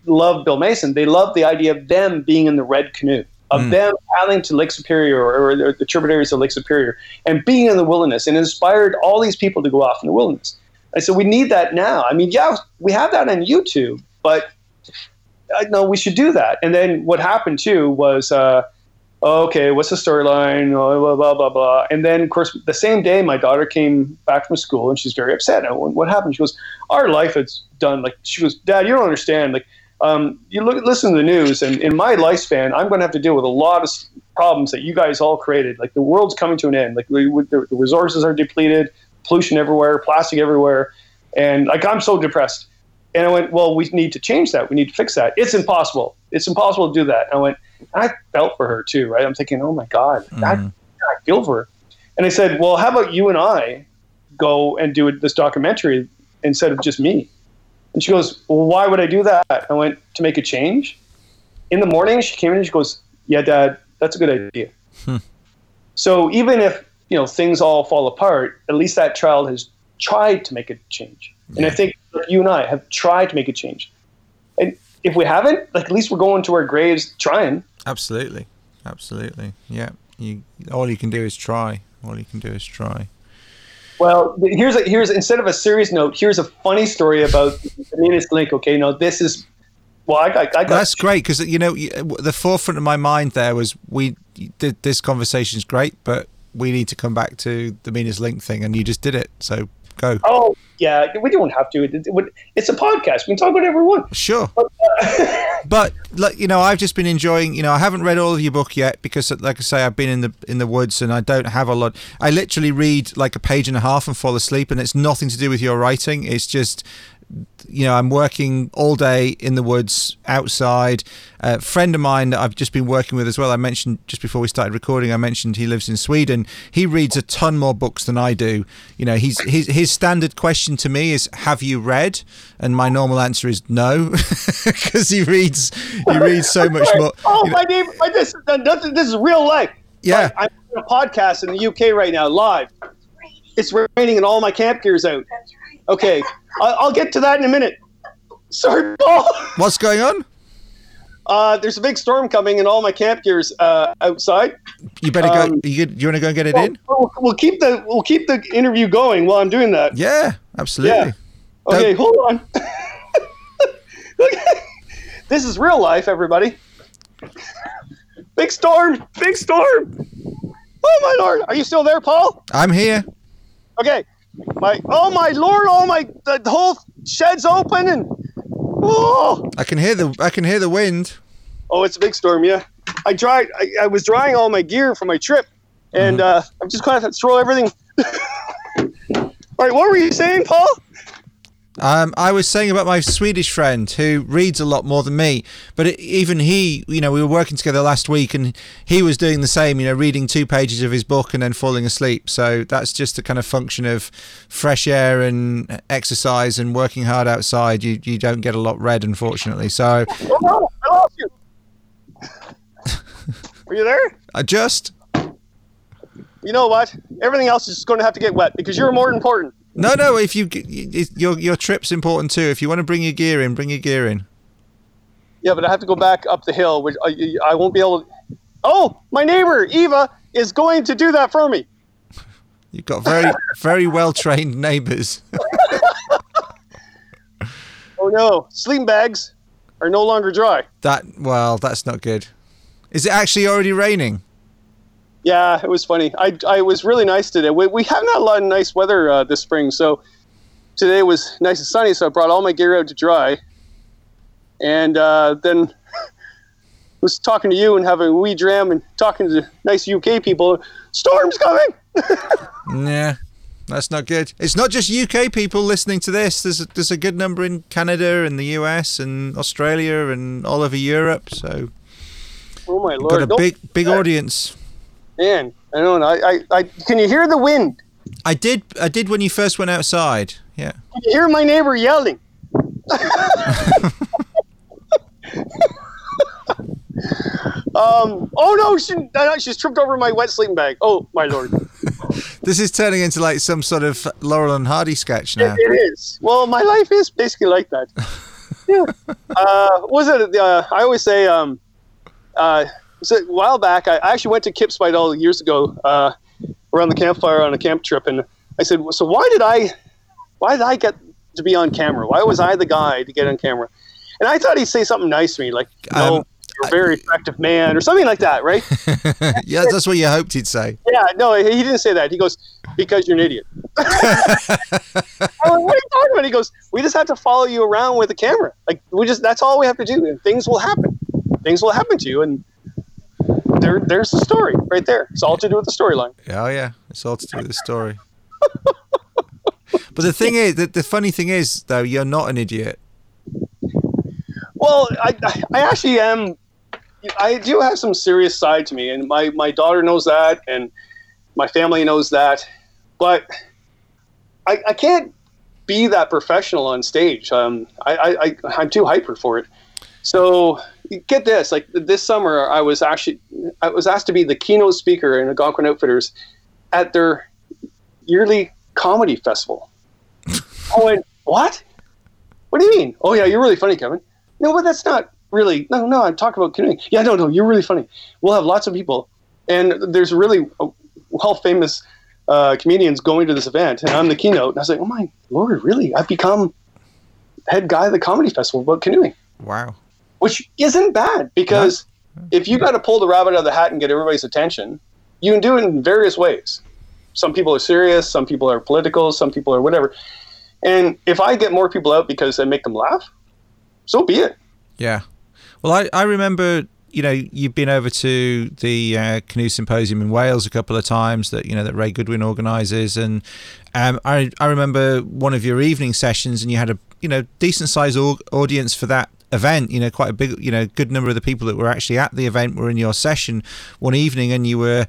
loved Bill Mason. They loved the idea of them being in the red canoe, of mm. them paddling to Lake Superior or, or the tributaries of Lake Superior and being in the wilderness and inspired all these people to go off in the wilderness. I said, we need that now. I mean, yeah, we have that on YouTube, but I uh, know we should do that. And then what happened too was, uh, okay, what's the storyline? Blah, blah, blah, blah. And then, of course, the same day, my daughter came back from school and she's very upset. And what happened? She goes, our life is done. Like, she goes, Dad, you don't understand. Like, um, you look, listen to the news, and in my lifespan, I'm going to have to deal with a lot of problems that you guys all created. Like, the world's coming to an end. Like, we, the, the resources are depleted, pollution everywhere, plastic everywhere. And, like, I'm so depressed. And I went, well, we need to change that. We need to fix that. It's impossible. It's impossible to do that. And I went, I felt for her too, right? I'm thinking, oh my God, mm. I, I feel for her. And I said, well, how about you and I go and do this documentary instead of just me? And she goes, well, why would I do that? I went, to make a change. In the morning, she came in and she goes, yeah, Dad, that's a good idea. Hmm. So even if, you know, things all fall apart, at least that child has tried to make a change. Yeah. And I think you and I have tried to make a change. And if we haven't, like at least we're going to our graves trying. Absolutely, absolutely. Yeah, you all you can do is try. All you can do is try. Well, here's a, here's instead of a serious note, here's a funny story about the meanest link. Okay, now this is well, I, I, I got, that's great because you know the forefront of my mind there was we did this conversation is great, but we need to come back to the meanest link thing, and you just did it. So go. Oh yeah, we don't have to. It, it, it's a podcast. We can talk whatever we want. Sure. But, uh, but like you know, I've just been enjoying. You know, I haven't read all of your book yet because, like I say, I've been in the in the woods and I don't have a lot. I literally read like a page and a half and fall asleep, and it's nothing to do with your writing. It's just you know, I'm working all day in the woods outside. A friend of mine that I've just been working with as well. I mentioned just before we started recording. I mentioned he lives in Sweden. He reads a ton more books than I do. You know, he's his his standard question to me is, "Have you read?" And my normal answer is no, because he reads he reads so much more. Oh, you know, my name! My, this, this, this is real life. Yeah. I, I'm doing a podcast in the UK right now, live. It's raining and all my camp gear's out. Okay, I'll, get to that in a minute. Sorry, Paul. what's going on? Uh, there's a big storm coming and all my camp gear's uh, outside. You better go. Um, You, you want to go and get it in? We'll, we'll keep the we'll keep the interview going while I'm doing that. Yeah, absolutely. Yeah. Okay, hold on. Look, this is real life, everybody. Big storm! Big storm! Oh my lord! Are you still there, Paul? I'm here. Okay. My oh my lord! Oh my! The, whole shed's open and oh I can hear the I can hear the wind. oh, it's a big storm. Yeah. I dried. I, I was drying all my gear for my trip, and uh, I'm just going to have to throw everything. all right. What were you saying, Paul? Um, I was saying about my Swedish friend who reads a lot more than me, but it, even he, you know, we were working together last week and he was doing the same, you know, reading two pages of his book and then falling asleep. So that's just a kind of function of fresh air and exercise and working hard outside. You you don't get a lot read, unfortunately. So Oh no! I lost you. Are you there? I just You know what? Everything else is just going to have to get wet because you're more important. No no. If you your your trip's important too. If you want to bring your gear in, bring your gear in. Yeah, but I have to go back up the hill, which uh, I, I won't be able. to... Oh, my neighbor Eva is going to do that for me. You've got very very well trained neighbours. Oh no, sleeping bags are no longer dry. That well, that's not good. Is it actually already raining? Yeah, it was funny. I, I was really nice today. We, we haven't had a lot of nice weather uh, this spring, so today was nice and sunny. So I brought all my gear out to dry, and uh, then was talking to you and having a wee dram and talking to nice UK people. Storm's coming. Yeah, that's not good. It's not just UK people listening to this. There's a, there's a good number in Canada and the US and Australia and all over Europe. So Oh my lord, got a Don't- big big audience. Man. I don't know. I, I, I can you hear the wind? I did I did when you first went outside. Yeah. Can you hear my neighbor yelling? um. Oh no! She, no, she's tripped over my wet sleeping bag. Oh my lord! This is turning into like some sort of Laurel and Hardy sketch now. It is. Well, my life is basically like that. yeah. Uh, was it? Uh, I always say. Um, uh, was a while back? I I actually went to Kip Spidell years ago uh, around the campfire on a camp trip, and I said, "So why did I? Why did I get to be on camera? Why was I the guy to get on camera?" And I thought he'd say something nice to me, like, "No, Um, you're a very attractive man," or something like that, right? yeah, that's what you hoped he'd say. Yeah, no, he he didn't say that. He goes, because you're an idiot. I'm like, what are you talking about? He goes, we just have to follow you around with a camera. Like, we just, that's all we have to do. And things will happen. Things will happen to you. And there, there's the story right there. It's all to do with the storyline. Oh yeah, it's all to do with the story. but the thing is, the, the funny thing is though, you're not an idiot. Well, I, I actually am. I do have some serious side to me, and my, my daughter knows that, and my family knows that. But I, I can't be that professional on stage. Um, I, I, I, I'm too hyper for it. So get this: like this summer, I was actually I was asked to be the keynote speaker in Algonquin Outfitters at their yearly comedy festival. I went, what? What do you mean? Oh yeah, you're really funny, Kevin. No, but that's not really. No, no, I'm talking about canoeing. Yeah, no, no, you're really funny. We'll have lots of people, and there's really well famous uh, comedians going to this event, and I'm the keynote. And I was like, oh my lord, really? I've become head guy of the comedy festival about canoeing, Wow. Which isn't bad because if you got to pull the rabbit out of the hat and get everybody's attention, you can do it in various ways. Some people are serious, some people are political, some people are whatever. And if I get more people out because I make them laugh, so be it. Yeah. Well, I, I remember you know, you've been over to the uh, canoe symposium in Wales a couple of times that you know that Ray Goodwin organises, and um, I I remember one of your evening sessions, and you had a you know decent sized audience for that event you know quite a big you know good number of the people that were actually at the event were in your session one evening and you were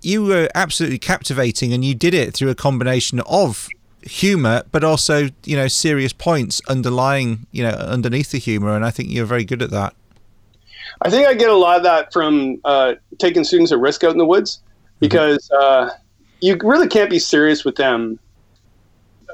you were absolutely captivating and you did it through a combination of humor but also you know serious points underlying you know underneath the humor and i think you're very good at that I think I get a lot of that from uh, taking students at risk out in the woods mm-hmm. because uh, you really can't be serious with them.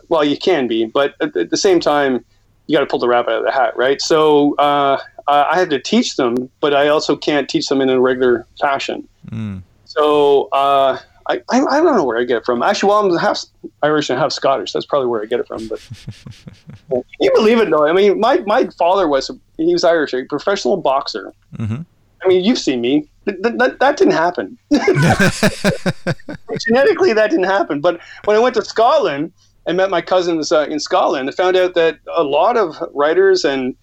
Well, you can be, but at the same time, you got to pull the rabbit out of the hat, right? So uh, I have to teach them, but I also can't teach them in a regular fashion. Mm. So uh, I, I, I, don't know where I get it from. Actually, well, I'm half Irish and half Scottish. That's probably where I get it from. But can you believe it, though? I mean, my, my father was he was Irish, a professional boxer. Mm-hmm. I mean, you've seen me. That, that, that didn't happen. Genetically, that didn't happen. But when I went to Scotland and met my cousins uh, in Scotland, I found out that a lot of writers and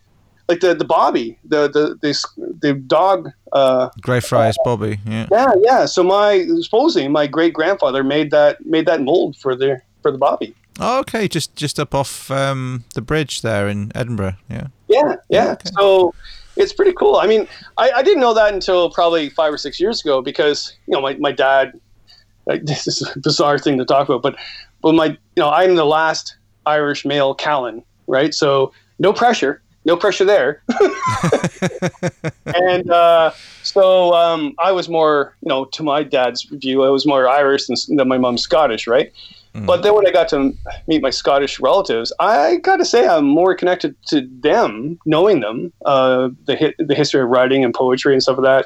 like the the Bobby, the the the, the dog. Uh, Greyfriars Bobby. Yeah. Yeah, yeah. So my supposing my great grandfather made that made that mold for the for the Bobby. Oh, okay, just just up off um, the bridge there in Edinburgh. Yeah. Yeah, yeah. Okay. So it's pretty cool. I mean, I, I didn't know that until probably five or six years ago because you know my my dad. Like, this is a bizarre thing to talk about, but but my you know I'm the last Irish male Callan, right? So no pressure no pressure there. and uh, so um, I was more, you know, to my dad's view, I was more Irish than, than my mom's Scottish, right? Mm. But then when I got to meet my Scottish relatives, I got to say I'm more connected to them, knowing them, uh, the hi- the history of writing and poetry and stuff like that,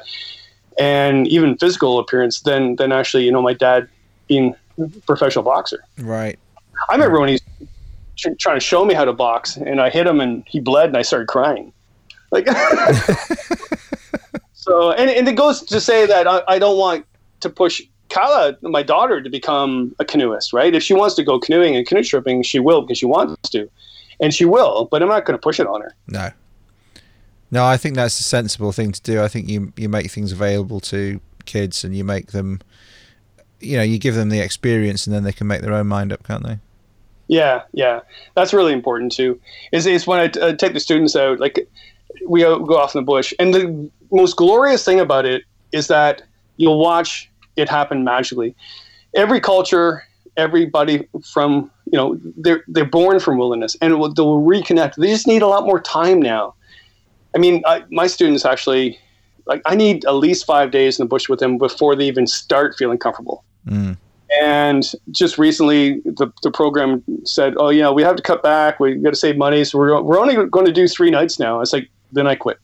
and even physical appearance than than actually, you know, my dad being professional boxer. Right. I remember when he's trying to show me how to box, and I hit him, and he bled, and I started crying. Like, so, and, and it goes to say that I, I don't want to push Kala, my daughter, to become a canoeist, right? If she wants to go canoeing and canoe tripping, she will because she wants to, and she will. But I'm not going to push it on her. No, no, I think that's a sensible thing to do. I think you you make things available to kids, and you make them, you know, you give them the experience, and then they can make their own mind up, can't they? Yeah, yeah, that's really important too. Is is when I uh, take the students out, like we go off in the bush, and the most glorious thing about it is that you'll watch it happen magically. Every culture, everybody from you know they're they're born from wilderness, and will, they'll reconnect. They just need a lot more time now. I mean, I, my students actually like I need at least five days in the bush with them before they even start feeling comfortable. Mm. And just recently, the, the program said, "Oh, you know, we have to cut back. We got to save money, so we're we're only going to do three nights now." It's like then I quit.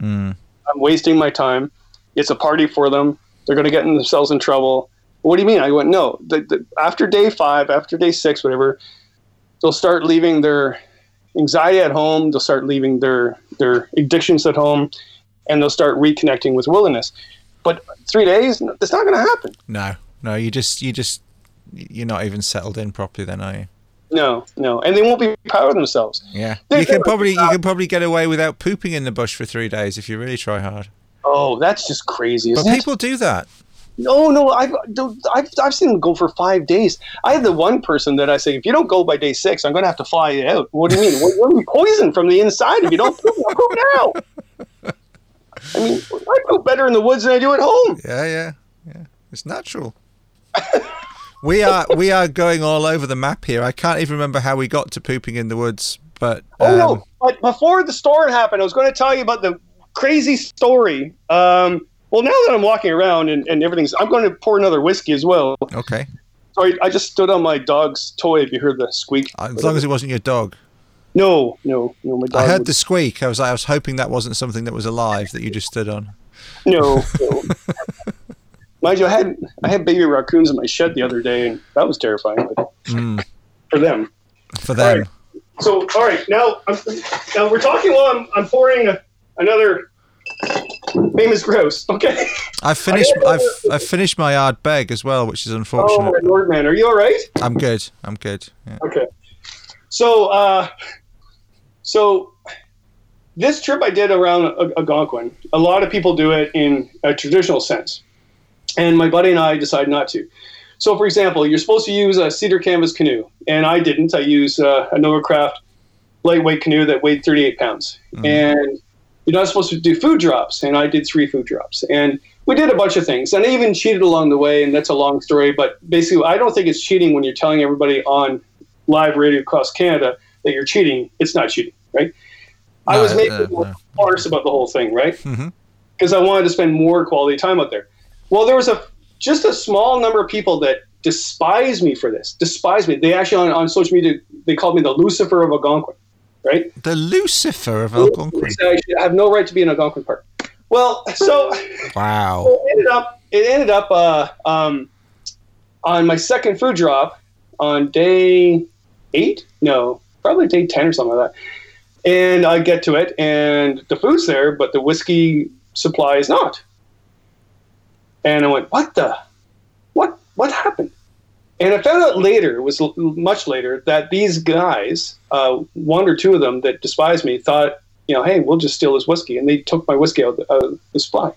Mm. I'm wasting my time. It's a party for them. They're going to get themselves in trouble. What do you mean? I went, no. The, the, after day five, after day six, whatever, they'll start leaving their anxiety at home. They'll start leaving their their addictions at home, and they'll start reconnecting with wilderness. But three days, that's not going to happen. No, no, you just you just you're not even settled in properly. Then are you? No, no, and they won't be proud of themselves. Yeah, they, you can probably you can probably get away without pooping in the bush for three days if you really try hard. Oh, that's just crazy. But people it? do that. No, no, I've, I've I've seen them go for five days. I have the one person that I say, if you don't go by day six, I'm going to have to fly you out. What do you mean? We're poisoned from the inside if you don't poop. poop now. I mean, I poop better in the woods than I do at home. Yeah, yeah, yeah. It's natural we are we are going all over the map here. I can't even remember how we got to pooping in the woods, but um, oh no! Um, but before the storm happened, I was going to tell you about the crazy story. Um, well, now that I'm walking around and, and everything's, I'm going to pour another whiskey as well. Okay. Sorry, I just stood on my dog's toy. If you heard the squeak, as long as it wasn't your dog. No, no, no. My dog. I heard would... the squeak. I was I was hoping that wasn't something that was alive that you just stood on. No. no. Mind you, I had I had baby raccoons in my shed the other day, and that was terrifying. Mm. for them, for them. All right. So, all right, now I'm, now we're talking while I'm, I'm pouring a, another Famous Grouse. Okay. I finished. I've I've finished my Ardbeg as well, which is unfortunate. Oh my lord, man, are you all right? I'm good. I'm good. Yeah. Okay. So, uh, so this trip I did around Algonquin, a lot of people do it in a traditional sense. And my buddy and I decided not to. So, for example, you're supposed to use a cedar canvas canoe, and I didn't. I used uh, a Novacraft lightweight canoe that weighed 38 pounds. Mm-hmm. And you're not supposed to do food drops, and I did three food drops. And we did a bunch of things, and I even cheated along the way, and that's a long story. But basically, I don't think it's cheating when you're telling everybody on live radio across Canada that you're cheating. It's not cheating, right? No, I was making uh, no. farce about the whole thing, right? Mm-hmm. Because mm-hmm. I wanted to spend more quality time out there. Well, there was a just a small number of people that despise me for this. Despise me. They actually on, on social media they called me the Lucifer of Algonquin, right? The Lucifer of Algonquin. I have no right to be in Algonquin Park. Well, so wow. it ended up it ended up uh, um, on my second food drop on day eight. No, probably day ten or something like that. And I get to it, and the food's there, but the whiskey supply is not. And I went, what the, what, what happened? And I found out later, it was much later, that these guys, uh, one or two of them that despised me, thought, you know, hey, we'll just steal his whiskey, and they took my whiskey out of the supply. Wow.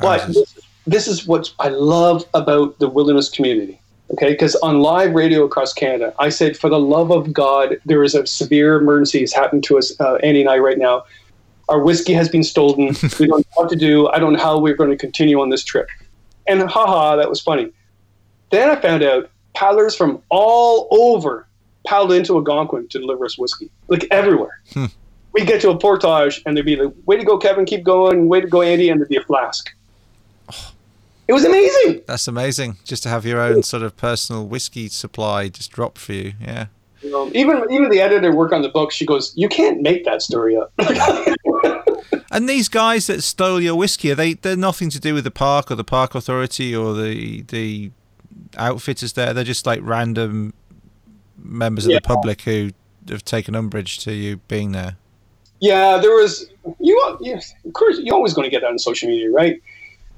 But this, this is what I love about the wilderness community. Okay, because on live radio across Canada, I said, for the love of God, there is a severe emergency has happened to us, uh, Andy and I, right now. Our whiskey has been stolen. we don't know what to do. I don't know how we're going to continue on this trip. And haha, that was funny. Then I found out paddlers from all over paddled into Algonquin to deliver us whiskey, like everywhere. Hmm. We get to a portage and they'd be like, way to go, Kevin, keep going. Way to go, Andy. And there'd be a flask. Oh. It was amazing. That's amazing. Just to have your own sort of personal whiskey supply just drop for you. Yeah. You know, even even the editor work on the book, she goes, "You can't make that story up." and these guys that stole your whiskey, are they they're nothing to do with the park or the park authority or the the outfitters there. They're just like random members yeah. of the public who have taken umbrage to you being there. Yeah, there was you. you of course, you're always going to get that on social media, right?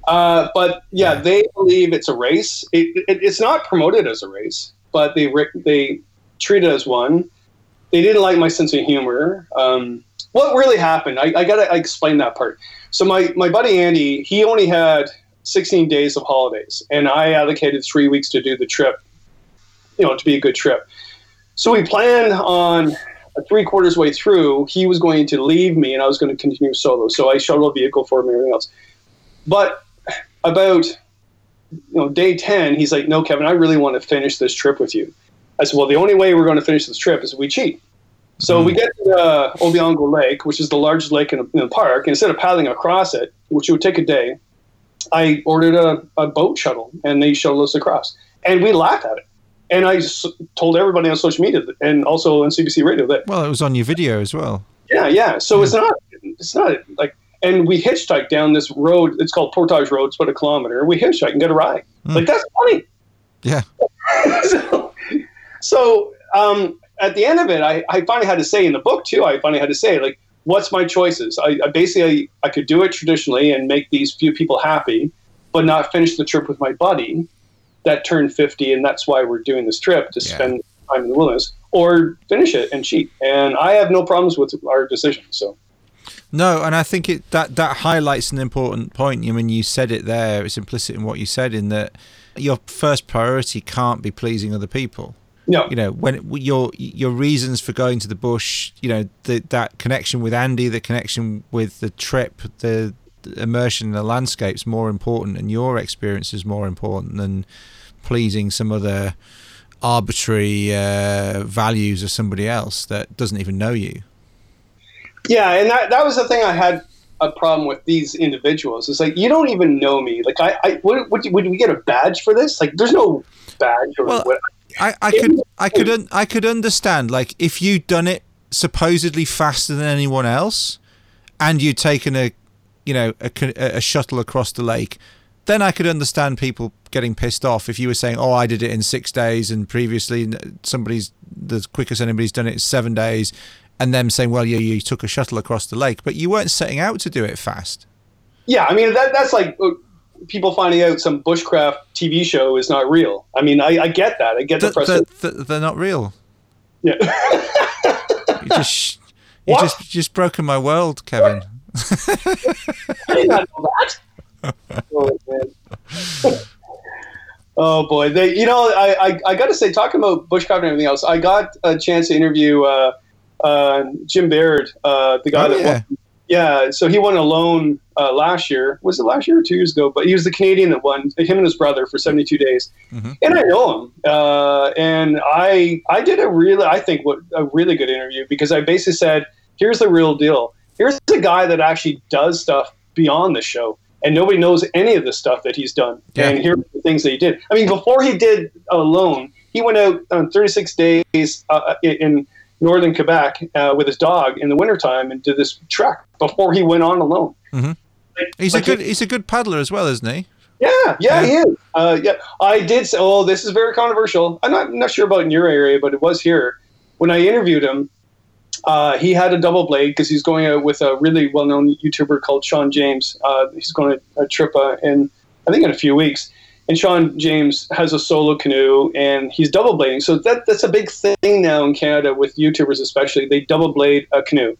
Uh, but yeah, yeah, they believe it's a race. It, it, it's not promoted as a race, but they they treat it as one. They didn't like my sense of humor. Um, what really happened? I, I gotta explain that part. So my my buddy Andy, he only had 16 days of holidays, and I allocated three weeks to do the trip. You know, to be a good trip. So we planned on three quarters way through, he was going to leave me, and I was going to continue solo. So I shuttled a vehicle for him and everything else. But about you know day 10 he's like no kevin i really want to finish this trip with you I said, well, the only way we're going to finish this trip is if we cheat. So we get to uh, Opeongo Lake, which is the largest lake in, in the park. And instead of paddling across it, which would take a day, I ordered a, a boat shuttle, and they shuttled us across. And we laughed at it. And I told everybody on social media and also on CBC Radio that. Well, it was on your video as well. Yeah, yeah. So it's not, it's not like, and we hitchhiked down this road. It's called Portage Road. It's about a kilometer. We hitchhiked and get a ride. Mm. Like that's funny. Yeah. so, so um, at the end of it, I, I finally had to say in the book too. I finally had to say like, what's my choices? I, I basically I could do it traditionally and make these few people happy, but not finish the trip with my buddy that turned fifty, and that's why we're doing this trip to yeah. spend time in the wilderness, or finish it and cheat. And I have no problems with our decision. So. No, and I think it that that highlights an important point. I mean, you said it there. It's implicit in what you said in that your first priority can't be pleasing other people. No. You know, when your your reasons for going to the bush, you know, the, that connection with Andy, the connection with the trip, the, the immersion in the landscape's more important, and your experience is more important than pleasing some other arbitrary uh, values of somebody else that doesn't even know you. Yeah, and that that was the thing I had a problem with these individuals. It's like you don't even know me. Like I, I would, would, would we get a badge for this? Like there's no badge or well, what. I, I could I could un, I could understand like if you'd done it supposedly faster than anyone else, and you'd taken a you know a, a shuttle across the lake, then I could understand people getting pissed off if you were saying, "Oh, I did it in six days," and previously somebody's the quickest anybody's done it is seven days, and them saying, "Well, yeah, you took a shuttle across the lake," but you weren't setting out to do it fast. Yeah, I mean that that's like uh, people finding out some bushcraft TV show is not real. I mean, I, I get that. I get the, the press. The, they're not real. Yeah. you just You What? just just broken my world, Kevin. I did not know that. oh, man. oh boy, they, you know, I, I, I got to say, talking about bushcraft and everything else, I got a chance to interview uh, uh, Jim Baird, uh, the guy Oh, that yeah. won. Yeah, so he won alone uh, last year. Was it last year or two years ago? But he was the Canadian that won. Him and his brother for 72 days, Mhm. and I know him. Uh, and I I did a really I think what a really good interview because I basically said, here's the real deal. Here's a guy that actually does stuff beyond the show, and nobody knows any of the stuff that he's done. Yeah. And here are the things that he did. I mean, before he did alone, he went out on 36 days uh, in northern Quebec uh, with his dog in the wintertime and did this trek before he went on alone. Mhm. Like- He's like a good he's a good paddler as well, isn't he? yeah, yeah, Yeah. he is. Uh, yeah, I did say, oh, this is very controversial. I'm not, not sure about in your area, but it was here. When I interviewed him, uh, he had a double blade because he's going out with a really well known YouTuber called Sean James. Uh, he's going to a trip uh, in, I think, in a few weeks. And Sean James has a solo canoe and he's double blading. So that, that's a big thing now in Canada with YouTubers, especially. They double blade a canoe.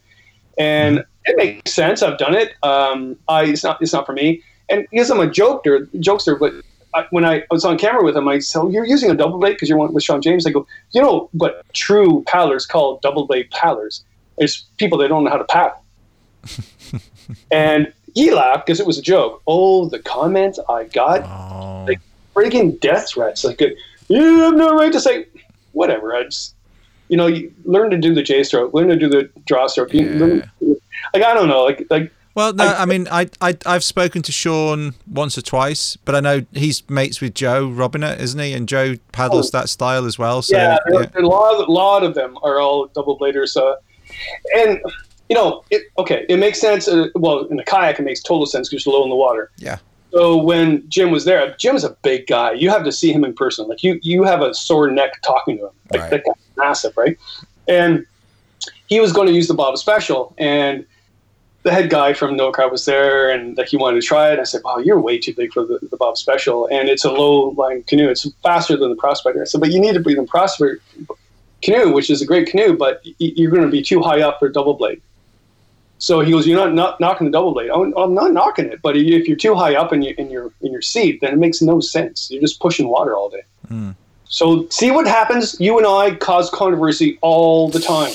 And it makes sense. I've done it. Um, I, it's not it's not for me. And because I'm a jokester, jokester, but I, when I was on camera with him, I said, oh, "You're using a double blade because you're with Sean James." I go, "You know what true paddlers call double blade paddlers? There's people that don't know how to paddle." and he laughed because it was a joke. Oh, the comments I got, Oh. Like- freaking death threats. Like, you have no right to say whatever. I just, you know, you learn to do the J stroke, learn to do the draw stroke. You learn- like I don't know, like like Well, no, I- I, mean, I, I, I've spoken to Sean once or twice, but I know he's mates with Joe Robinet, isn't he? And Joe paddles that style as well. So, Oh. yeah, yeah. a lot, of, lot of them are all double bladers. Uh, and you know, it, okay, it makes sense. Uh, well, in the kayak, it makes total sense because you're low in the water. Yeah. So when Jim was there, Jim's a big guy. You have to see him in person. Like you, you have a sore neck talking to him. Like Right. that guy's massive, right? And he was going to use the Bob Special, and the head guy from Nova Craft was there, and that he wanted to try it. I said, "Wow, you're way too big for the, the Bob Special, and it's a low line canoe. It's faster than the Prospector." I said, "But you need to be the Prospector canoe, which is a great canoe, but you're going to be too high up for double blade." So he goes, "You're not, not knocking the double blade. Oh, I'm not knocking it, but if you're too high up in your in your in your seat, then it makes no sense. You're just pushing water all day." Hmm. So see what happens. You and I cause controversy all the time.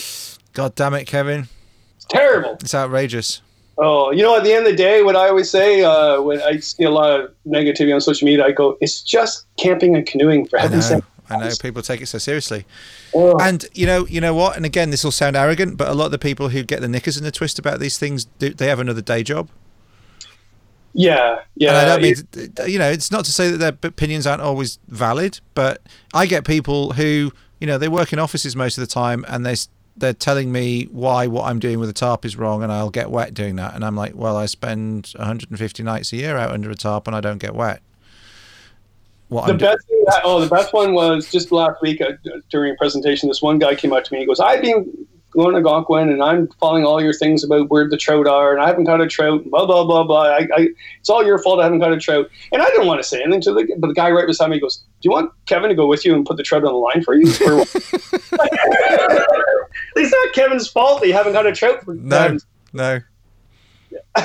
God damn it, Kevin. It's terrible. It's outrageous. Oh, you know, at the end of the day, what I always say uh, when I see a lot of negativity on social media, I go, "It's just camping and canoeing, for heaven's sake." I know people take it so seriously. Oh, And you know, you know what? And again, this will sound arrogant, but a lot of the people who get the knickers in a twist about these things, do, they have another day job. yeah, yeah. and I don't mean, you know, it's not to say that their opinions aren't always valid, but I get people who, you know, they work in offices most of the time, and they they're telling me why what I'm doing with a tarp is wrong, and I'll get wet doing that, and I'm like, well, I spend 150 nights a year out under a tarp, and I don't get wet. What the I'm best oh, the best one was just last week uh, during a presentation. This one guy came up to me. He goes, "I've been going to Algonquin, and I'm following all your things about where the trout are, and I haven't caught a trout. Blah blah blah blah. I, I, it's all your fault. I haven't caught a trout." And I didn't want to say anything to the, but the guy right beside me goes, "Do you want Kevin to go with you and put the trout on the line for you?" Or it's not Kevin's fault that you haven't caught a trout. For no, no.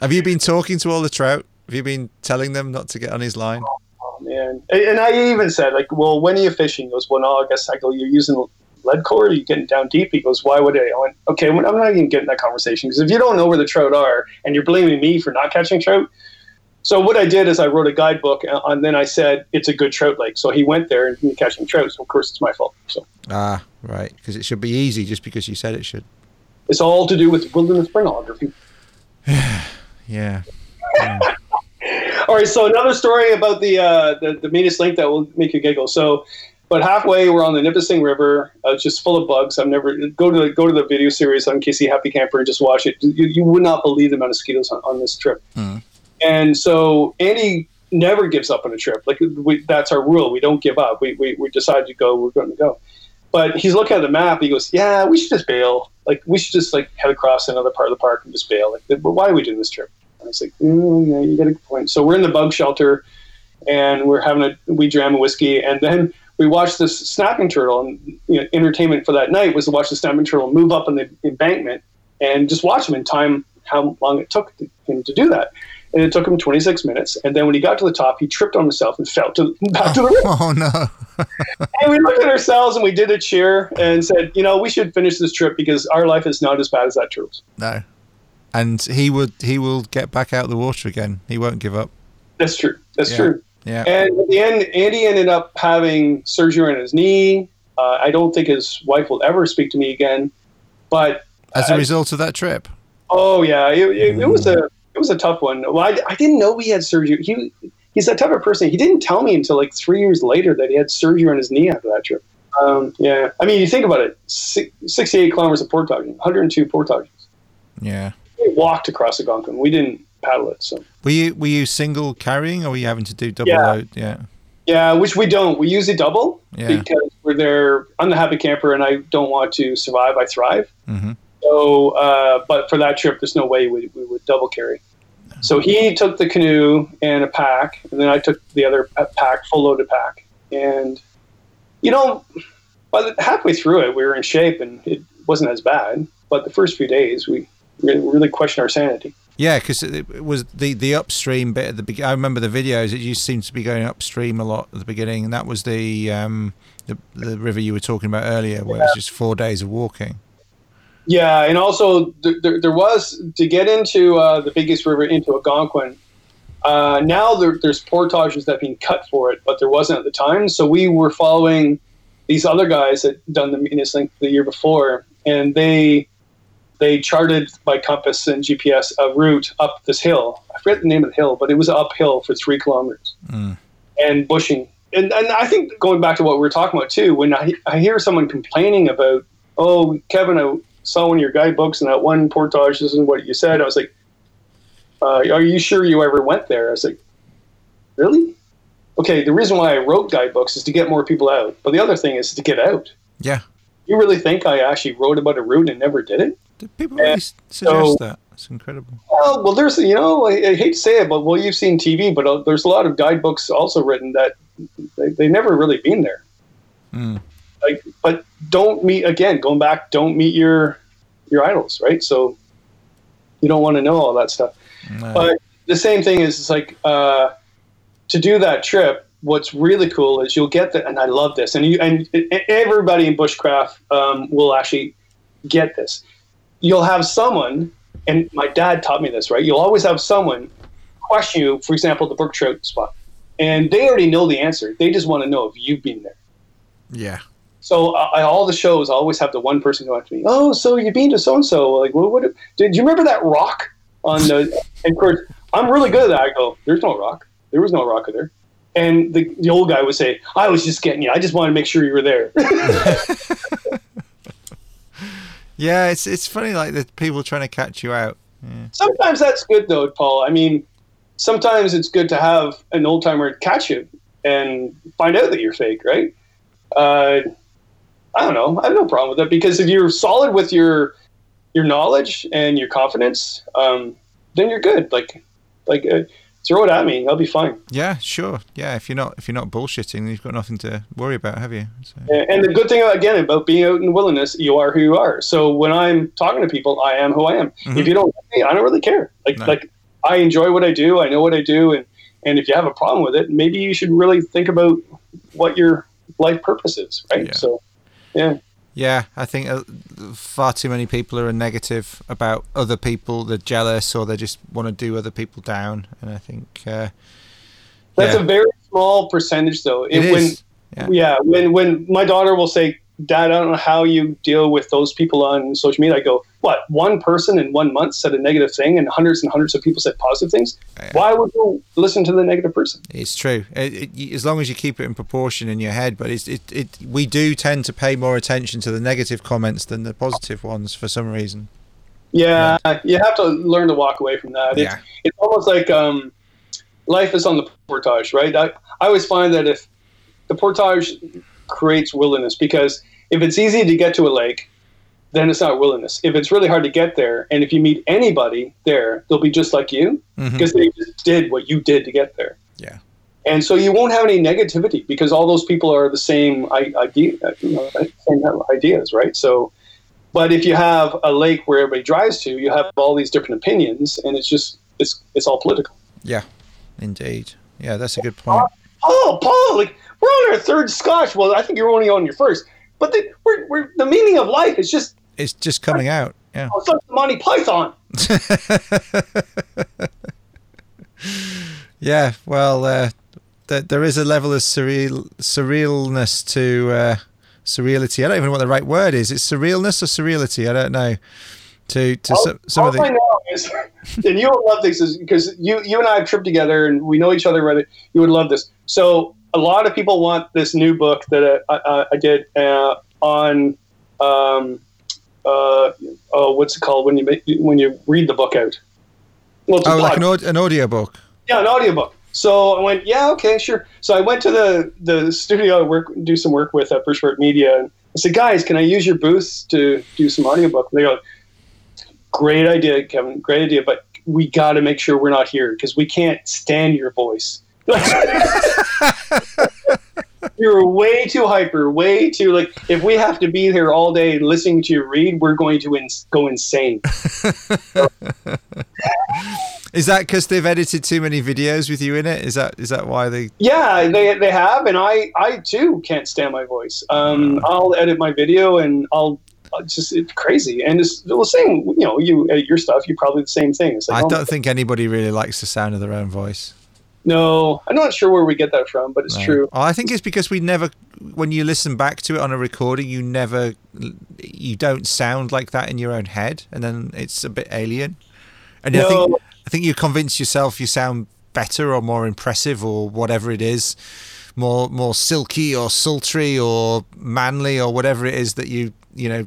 have you been talking to all the trout? Have you been telling them not to get on his line? Oh, man. And and I even said, like, well, when are you fishing? He goes, well, no, I guess I go, you're using lead core, are you getting down deep? He goes, why would I? I went, okay, well, I'm not even getting that conversation because if you don't know where the trout are and you're blaming me for not catching trout. So what I did is I wrote a guidebook and, and then I said, it's a good trout lake. So he went there and he's catching trout. So of course it's my fault. So Ah, right, because it should be easy just because you said it should. it's all to do with wilderness pornography. Yeah. All right, so another story about the, uh, the the meanest link that will make you giggle. So, but halfway we're on the Nipissing River, uh, it's just full of bugs. I've never go to the, go to the video series on KC Happy Camper and just watch it. You, you would not believe the amount of mosquitoes on, on this trip. Mhm. And so Andy never gives up on a trip. Like we, that's our rule. We don't give up. We, we we decide to go. We're going to go. But he's looking at the map. He goes, "Yeah, we should just bail. Like we should just like head across another part of the park and just bail. Like, but why are we doing this trip?" I was like, mm, yeah, you got a good point. So we're in the bug shelter and we're having a we dram of whiskey. And then we watched this snapping turtle, and you know, entertainment for that night was to watch the snapping turtle move up on the embankment and just watch him in time how long it took him to do that. And it took him 26 minutes. And then when he got to the top, he tripped on himself and fell to back to the river. Oh no! and we looked at ourselves and we did a cheer and said, you know, we should finish this trip because our life is not as bad as that turtle's. No. And he would he will get back out of the water again. He won't give up. That's true. That's Yeah. true. Yeah. And at the end, Andy ended up having surgery on his knee. Uh, I don't think his wife will ever speak to me again. But As a I- result of that trip. oh yeah, it, it, it was a it was a tough one. Well, I, I didn't know he had surgery. He he's that type of person. He didn't tell me until like three years later that he had surgery on his knee after that trip. Um, yeah, I mean, you think about it: si- sixty-eight kilometers of portage, one hundred and two portages. Yeah. We walked across Algonquin. We didn't paddle it. So Were you were you single carrying or were you having to do double Yeah. load? Yeah. yeah, which we don't. We usually double Yeah. because we're there. I'm the happy camper, and I don't want to survive. I thrive. Mm-hmm. So, uh, but for that trip, there's no way we, we would double carry. So he took the canoe and a pack, and then I took the other pack, full loaded pack. And, you know, by the, halfway through it, we were in shape and it wasn't as bad. But the first few days, we really, really questioned our sanity. Yeah, because it was the the upstream bit at the beginning. I remember the videos. It used seemed to be going upstream a lot at the beginning, and that was the um, the, the river you were talking about earlier, where it was just four days of walking. Yeah, and also there, there, there was to get into uh, the biggest river into Algonquin. Uh, now there, there's portages that have been cut for it, but there wasn't at the time. So we were following these other guys that done the Meanest Link the year before, and they they charted by compass and GPS a route up this hill. I forget the name of the hill, but it was uphill for three kilometers Mm. and bushing. And, and I think going back to what we were talking about too, when I, I hear someone complaining about, oh, Kevin, I saw one of your guidebooks and that one portage isn't what you said. I was like, uh, are you sure you ever went there? I was like, really? Okay, the reason why I wrote guidebooks is to get more people out. But the other thing is to get out. Yeah. You really think I actually wrote about a route and never did it? Did people really suggest so- that? It's incredible. Well, well, there's you know I, I hate to say it, but well, you've seen TV, but uh, there's a lot of guidebooks also written that they, they never really been there. Mm. Like, but don't meet again. Going back, don't meet your your idols, right? So you don't want to know all that stuff. No. But the same thing is, it's like uh, to do that trip. What's really cool is you'll get that, and I love this, and you and everybody in bushcraft um, will actually get this. You'll have someone, and my dad taught me this, right? You'll always have someone question you, for example, the brook trout spot, and they already know the answer. They just want to know if you've been there. yeah. So uh, I, all the shows I always have the one person go up to me. Oh, so you've been to so and so? Like, what? What? Did you remember that rock on the? and of course, I'm really good at that. I go, there's no rock. There was no rock there. And the, the old guy would say, I was just getting you. I just wanted to make sure you were there. Yeah, it's it's funny like the people trying to catch you out. Yeah. sometimes that's good though, Paul. I mean, sometimes it's good to have an old timer catch you and find out that you're fake, right? Uh, I don't know. I have no problem with that because if you're solid with your your knowledge and your confidence, um, then you're good. Like, like uh, throw it at me. I'll be fine. Yeah, sure. Yeah, if you're not if you're not bullshitting, you've got nothing to worry about, have you? So, And and the good thing again about being out in the wilderness, you are who you are. So when I'm talking to people, I am who I am. Mhm. If you don't, like me, I don't really care. Like No. like I enjoy what I do. I know what I do, and and if you have a problem with it, maybe you should really think about what your life purpose is, right? Yeah. So yeah, Yeah, I think uh, far too many people are negative about other people. They're jealous or they just want to do other people down. And I think uh, that's yeah, a very small percentage, though. it when, is. Yeah. yeah when when my daughter will say dad i don't know how you deal with those people on social media i go what one person in one month said a negative thing and hundreds and hundreds of people said positive things Yeah. why would you listen to the negative person It's true. It, it, as long as you keep it in proportion in your head, but it's, it, it, we do tend to pay more attention to the negative comments than the positive ones for some reason. yeah, you have to learn to walk away from that it's, Yeah. it's almost like um, life is on the portage right I, I always find that if the portage creates wilderness because if it's easy to get to a lake then it's not wilderness if it's really hard to get there and if you meet anybody there they'll be just like you mm-hmm. because they just did what you did to get there. Yeah. and so you won't have any negativity because all those people are the same idea, you know, same ideas, right? So, but if you have a lake where everybody drives to, you have all these different opinions, and it's just it's it's all political. Yeah, indeed. Yeah, that's a good point. Oh, Paul, like we're on our third Scotch. Well, I think you're only on your first. But the, we're, we're, the meaning of life is just it's just coming out. Yeah, oh, it's like Monty Python. yeah, well, uh, th- there is a level of surreal surrealness to uh, surreality. I don't even know what the right word is. It's surrealness or surreality. I don't know. To to some of the. I know is, and you will love this because you you and I have tripped together and we know each other. Rather, you would love this. So a lot of people want this new book that I, I, I did uh, on. Um, uh, oh, what's it called when you make, when you read the book out? Well, oh, like an, an audio book. Yeah, an audio book. So I went, yeah, okay, sure. So I went to the the studio I work do some work with at Bushwort Media, and I said, guys, can I use your booth to do some audiobook? And they go, great idea, Kevin, great idea, but we got to make sure we're not here because we can't stand your voice. You're way too hyper, way too like. If we have to be here all day listening to you read, we're going to in- go insane. Is that because they've edited too many videos with you in it? Is that is that why they? Yeah, they, they have, and I I too can't stand my voice. Um, I'll edit my video and I'll it's just it's crazy, and it's the same. You know, you edit your stuff, you probably the same thing. Like, I oh don't think anybody really likes the sound of their own voice. No, I'm not sure where we get that from, but it's no. true. Oh, I think it's because we never, when you listen back to it on a recording, you never, you don't sound like that in your own head, and then it's a bit alien. And no. I think I think you convince yourself you sound better or more impressive or whatever it is, more more silky or sultry or manly or whatever it is that you you know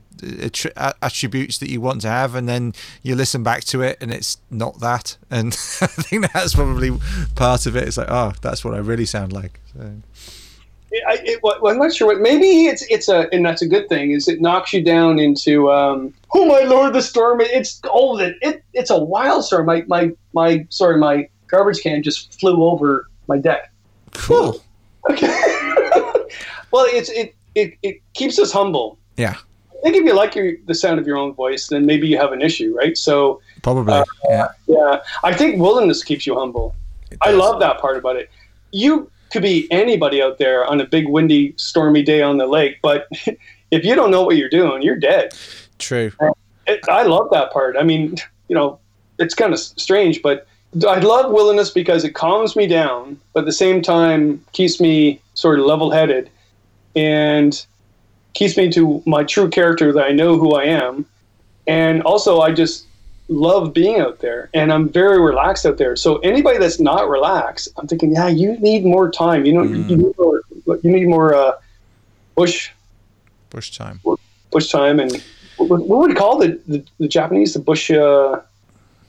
attributes that you want to have and then you listen back to it and it's not that and i think that's probably part of it it's like oh that's what i really sound like so. I, it, well, I'm not sure what. Maybe it's it's a, and that's a good thing. Is it knocks you down into, um, oh my lord, the storm! It's oh, it, it it's a wild storm. My my my sorry, my garbage can just flew over my deck. Cool. Okay. well, it's it, it it keeps us humble. Yeah think if you like your, the sound of your own voice, then maybe you have an issue, right? So probably, uh, yeah, yeah. I think willingness keeps you humble. I love that part about it. You could be anybody out there on a big, windy, stormy day on the lake, but if you don't know what you're doing, you're dead. True. It, I love that part. I mean, you know, it's kind of strange, but I love willingness because it calms me down, but at the same time keeps me sort of level-headed, and keeps me to my true character that I know who I am. And also, I just love being out there and I'm very relaxed out there. So anybody that's not relaxed, I'm thinking, yeah, you need more time. You know, mm. you need more, you need more uh, bush, bush time, bush time. And what, would you call the, the, the Japanese, the bush uh,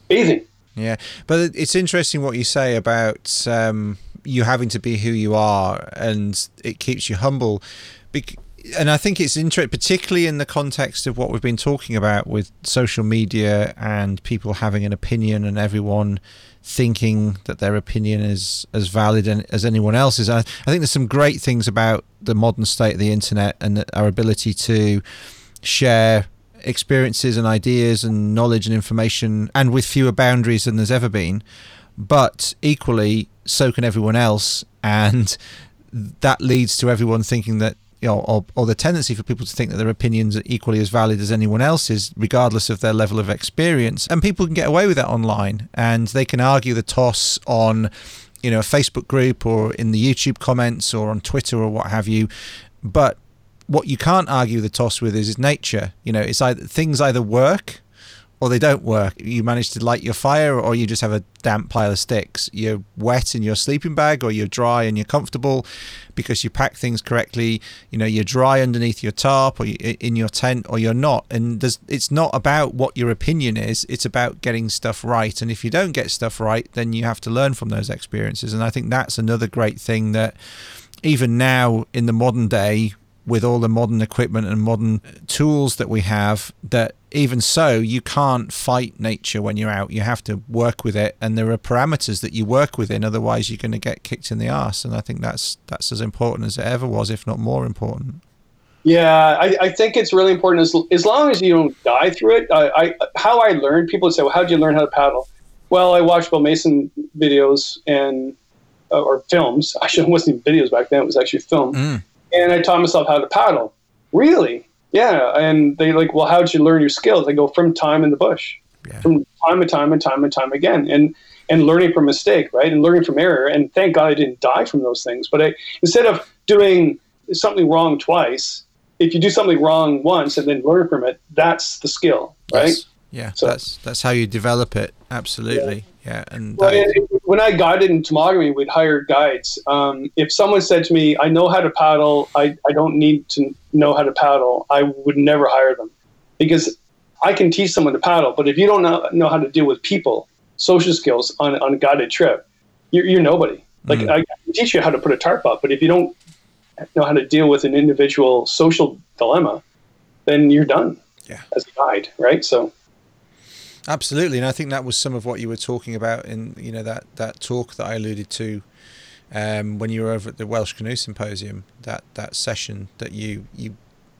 bathing? Yeah. But it's interesting what you say about, um, you having to be who you are and it keeps you humble. And I think it's interesting, particularly in the context of what we've been talking about with social media and people having an opinion and everyone thinking that their opinion is as valid as anyone else's. I, I think there's some great things about the modern state of the internet and our ability to share experiences and ideas and knowledge and information and with fewer boundaries than there's ever been. But equally, so can everyone else. And that leads to everyone thinking that you know, or, or the tendency for people to think that their opinions are equally as valid as anyone else's, regardless of their level of experience. And people can get away with that online, and they can argue the toss on, you know, a Facebook group or in the YouTube comments or on Twitter or what have you. But what you can't argue the toss with is, is nature. You know, it's either things either work or they don't work. You manage to light your fire, or you just have a damp pile of sticks. You're wet in your sleeping bag, or you're dry and you're comfortable because you pack things correctly. You know, you're dry underneath your tarp or in your tent, or you're not. And it's not about what your opinion is, it's about getting stuff right. And if you don't get stuff right, then you have to learn from those experiences. And I think that's another great thing that even now in the modern day, with all the modern equipment and modern tools that we have that even so you can't fight nature when you're out. You have to work with it and there are parameters that you work within otherwise you're going to get kicked in the ass and i think that's that's as important as it ever was if not more important. Yeah i, I think it's really important. As, as long as you don't die through it I, I how i learned people say well how did you learn how to paddle? Well i watched bill mason videos and uh, or films. Actually it wasn't even videos back then it was actually film. Mm. and i taught myself how to paddle. Really yeah, and they like, well, how did you learn your skills? I go from time in the bush, yeah. from time and time and time and time again, and and learning from mistake, right, and learning from error. And thank God I didn't die from those things. But I, instead of doing something wrong twice, if you do something wrong once and then learn from it, that's the skill, right? Yes. Yeah, so, that's that's how you develop it. Absolutely. Yeah, yeah and well, when I guided in Temagami, we'd hire guides. Um, if someone said to me, "I know how to paddle. I, I don't need to know how to paddle," I would never hire them because I can teach someone to paddle. But if you don't know, know how to deal with people, social skills on, on a guided trip, you're, you're nobody. Like mm. I can teach you how to put a tarp up, but if you don't know how to deal with an individual social dilemma, then you're done yeah. as a guide, right? So Absolutely, and I think that was some of what you were talking about in you know that that talk that I alluded to um, when you were over at the Welsh Canoe Symposium. That that session that you you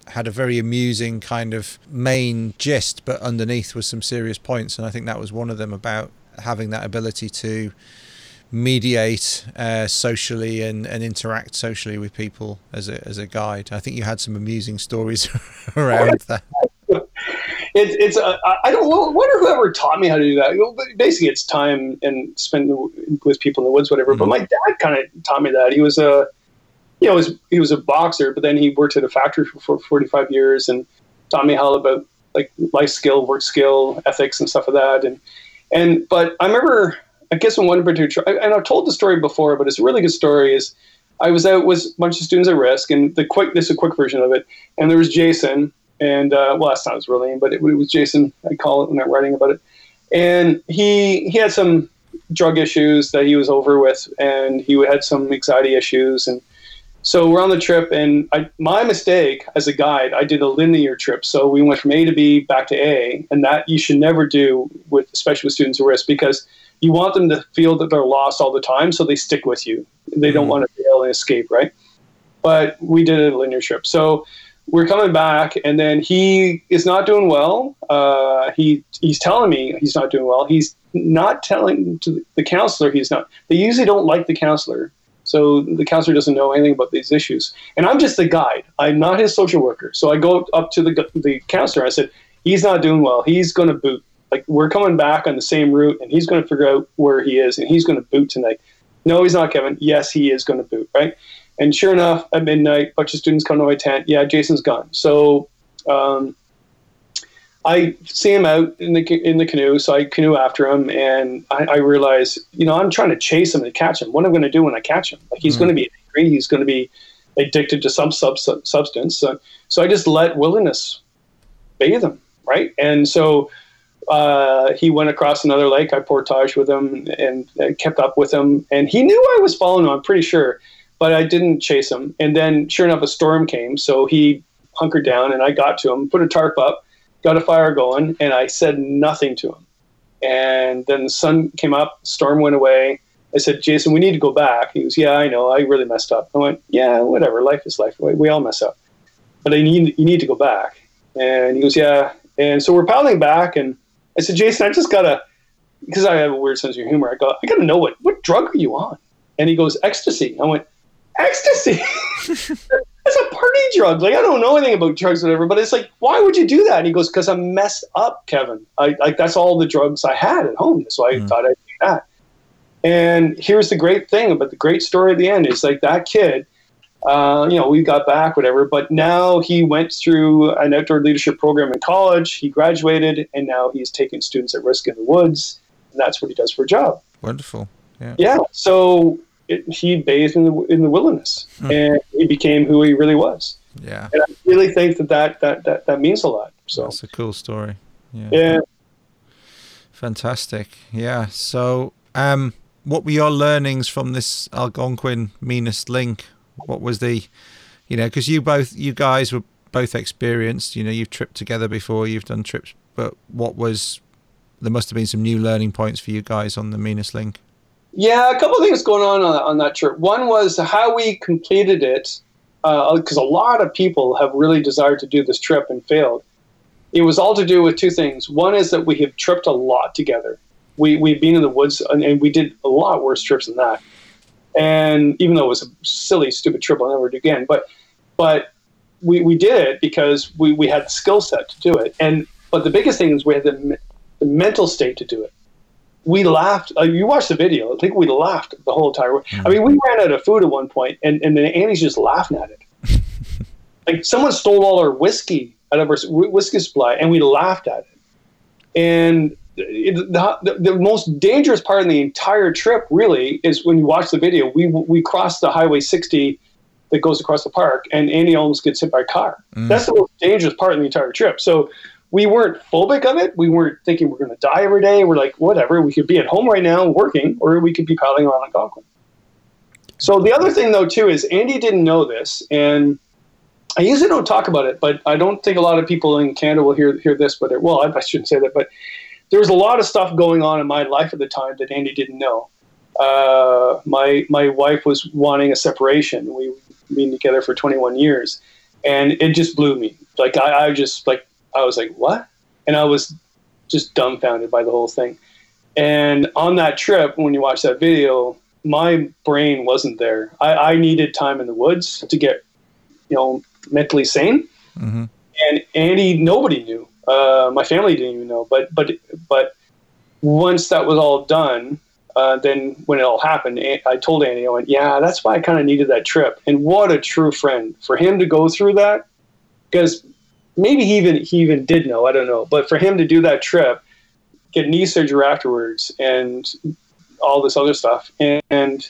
had a very amusing kind of main gist, but underneath was some serious points, and I think that was one of them about having that ability to mediate uh, socially and, and interact socially with people as a as a guide. I think you had some amusing stories around that it's it's uh, I don't wonder whoever taught me how to do that. Basically, it's time and spend with people in the woods, whatever. Mm-hmm. But my dad kind of taught me that. He was a you know, was, he was a boxer, but then he worked at a factory for, for 45 years and taught me how about like life skill, work skill, ethics, and stuff like that. And and but I remember, I guess in one particular, and I've told the story before, but it's a really good story. Is I was out with a bunch of students at risk, and the quick this is a quick version of it. And there was Jason, and uh, well, that's not his real name, but it, it, was Jason. I call it when I'm writing about it. And he he had some drug issues that he was over with, and he had some anxiety issues, and so we're on the trip. And I, my mistake as a guide, I did a linear trip, so we went from A to B back to A, and that you should never do with, especially with students at risk, because you want them to feel that they're lost all the time, so they stick with you. They don't mm-hmm. want to fail and escape, right? But we did a linear trip, so we're coming back, and then he is not doing well. Uh, he he's telling me he's not doing well. He's not telling to the counselor he's not. They usually don't like the counselor, so the counselor doesn't know anything about these issues. And I'm just the guide. I'm not his social worker. So I go up to the the counselor. I said he's not doing well. He's going to boot. Like we're coming back on the same route, and he's going to figure out where he is, and he's going to boot tonight. No, he's not, Kevin. Yes, he is going to boot. Right. And sure enough, at midnight, a bunch of students come to my tent. Yeah, Jason's gone. So um, I see him out in the in the canoe, so I canoe after him, and I, I realize, you know, I'm trying to chase him and catch him. What am I going to do when I catch him? Like he's mm going to be angry. He's going to be addicted to some sub- substance. So, so I just let wilderness bathe him, right? And so uh, he went across another lake. I portage with him and, and, kept up with him, and he knew I was following him. I'm pretty sure but I didn't chase him. And then, sure enough, a storm came, so he hunkered down, and I got to him, put a tarp up, got a fire going, and I said nothing to him. And then the sun came up, storm went away. I said, Jason, we need to go back. He goes, Yeah, I know. I really messed up. I went, Yeah, whatever. Life is life. We all mess up. But I need, you need to go back. And he goes, Yeah. And so we're paddling back. And I said, Jason, I just got to, because I have a weird sense of humor, I go, I got to know what, what drug are you on? And he goes, Ecstasy. I went, ecstasy. It's a party drug. Like I don't know anything about drugs, or whatever. But it's like, why would you do that? And he goes, because I'm messed up, Kevin. I like that's all the drugs I had at home. So I mm. thought I'd do that. And here's the great thing about the great story at the end is like that kid. Uh, you know, we got back, whatever. But now he went through an outdoor leadership program in college. He graduated, and now he's taking students at risk in the woods. And that's what he does for a job. Wonderful. Yeah. Yeah. So it, he bathed in the in the wilderness, hmm. and he became who he really was. Yeah, and I really think that that that that, that means a lot. So that's a cool story. Yeah. yeah. Fantastic. Yeah. So, um, what were your learnings from this Algonquin meanest link? What was the You know, because you both, you guys were both experienced. You know, you've tripped together before, you've done trips, but what was there must have been some new learning points for you guys on the Meanest Link. Yeah, a couple of things going on, on on that trip. One was how we completed it, because uh, a lot of people have really desired to do this trip and failed. It was all to do with two things. One is that we have tripped a lot together. We we've been in the woods and, and we did a lot worse trips than that. And even though it was a silly, stupid trip, I'll never do again. But but we, we did it because we, we had the skill set to do it. And but the biggest thing is we had the, the mental state to do it. We laughed. Uh, you watched the video. I think we laughed the whole entire. I mean, we ran out of food at one point, and and then Andy's just laughing at it. like someone stole all our whiskey out of our whiskey supply, and we laughed at it. And it, the, the, the, most dangerous part of the entire trip really is when you watch the video. We we crossed the Highway 60 that goes across the park, and Andy almost gets hit by a car. Mm. That's the most dangerous part of the entire trip. So we weren't phobic of it. We weren't thinking we're going to die every day. We're like, whatever. We could be at home right now working, or we could be paddling around Algonquin. So the other thing, though, too, is Andy didn't know this, and I usually don't talk about it, but I don't think a lot of people in Canada will hear hear this. But it, well, I, I shouldn't say that, but there was a lot of stuff going on in my life at the time that Andy didn't know. Uh, my my wife was wanting a separation. We've been together for 21 years, and it just blew me. Like I, I just like I was like what, and I was just dumbfounded by the whole thing. And on that trip, when you watch that video, my brain wasn't there. I, I needed time in the woods to get, you know, mentally sane. Mm-hmm. And Andy, nobody knew. Uh, my family didn't even know. But but but once that was all done, uh, then when it all happened, I told Andy, I went, yeah, that's why I kind of needed that trip. And what a true friend for him to go through that, because maybe he even he even did know, I don't know, but for him to do that trip, get knee surgery afterwards, and all this other stuff, and, and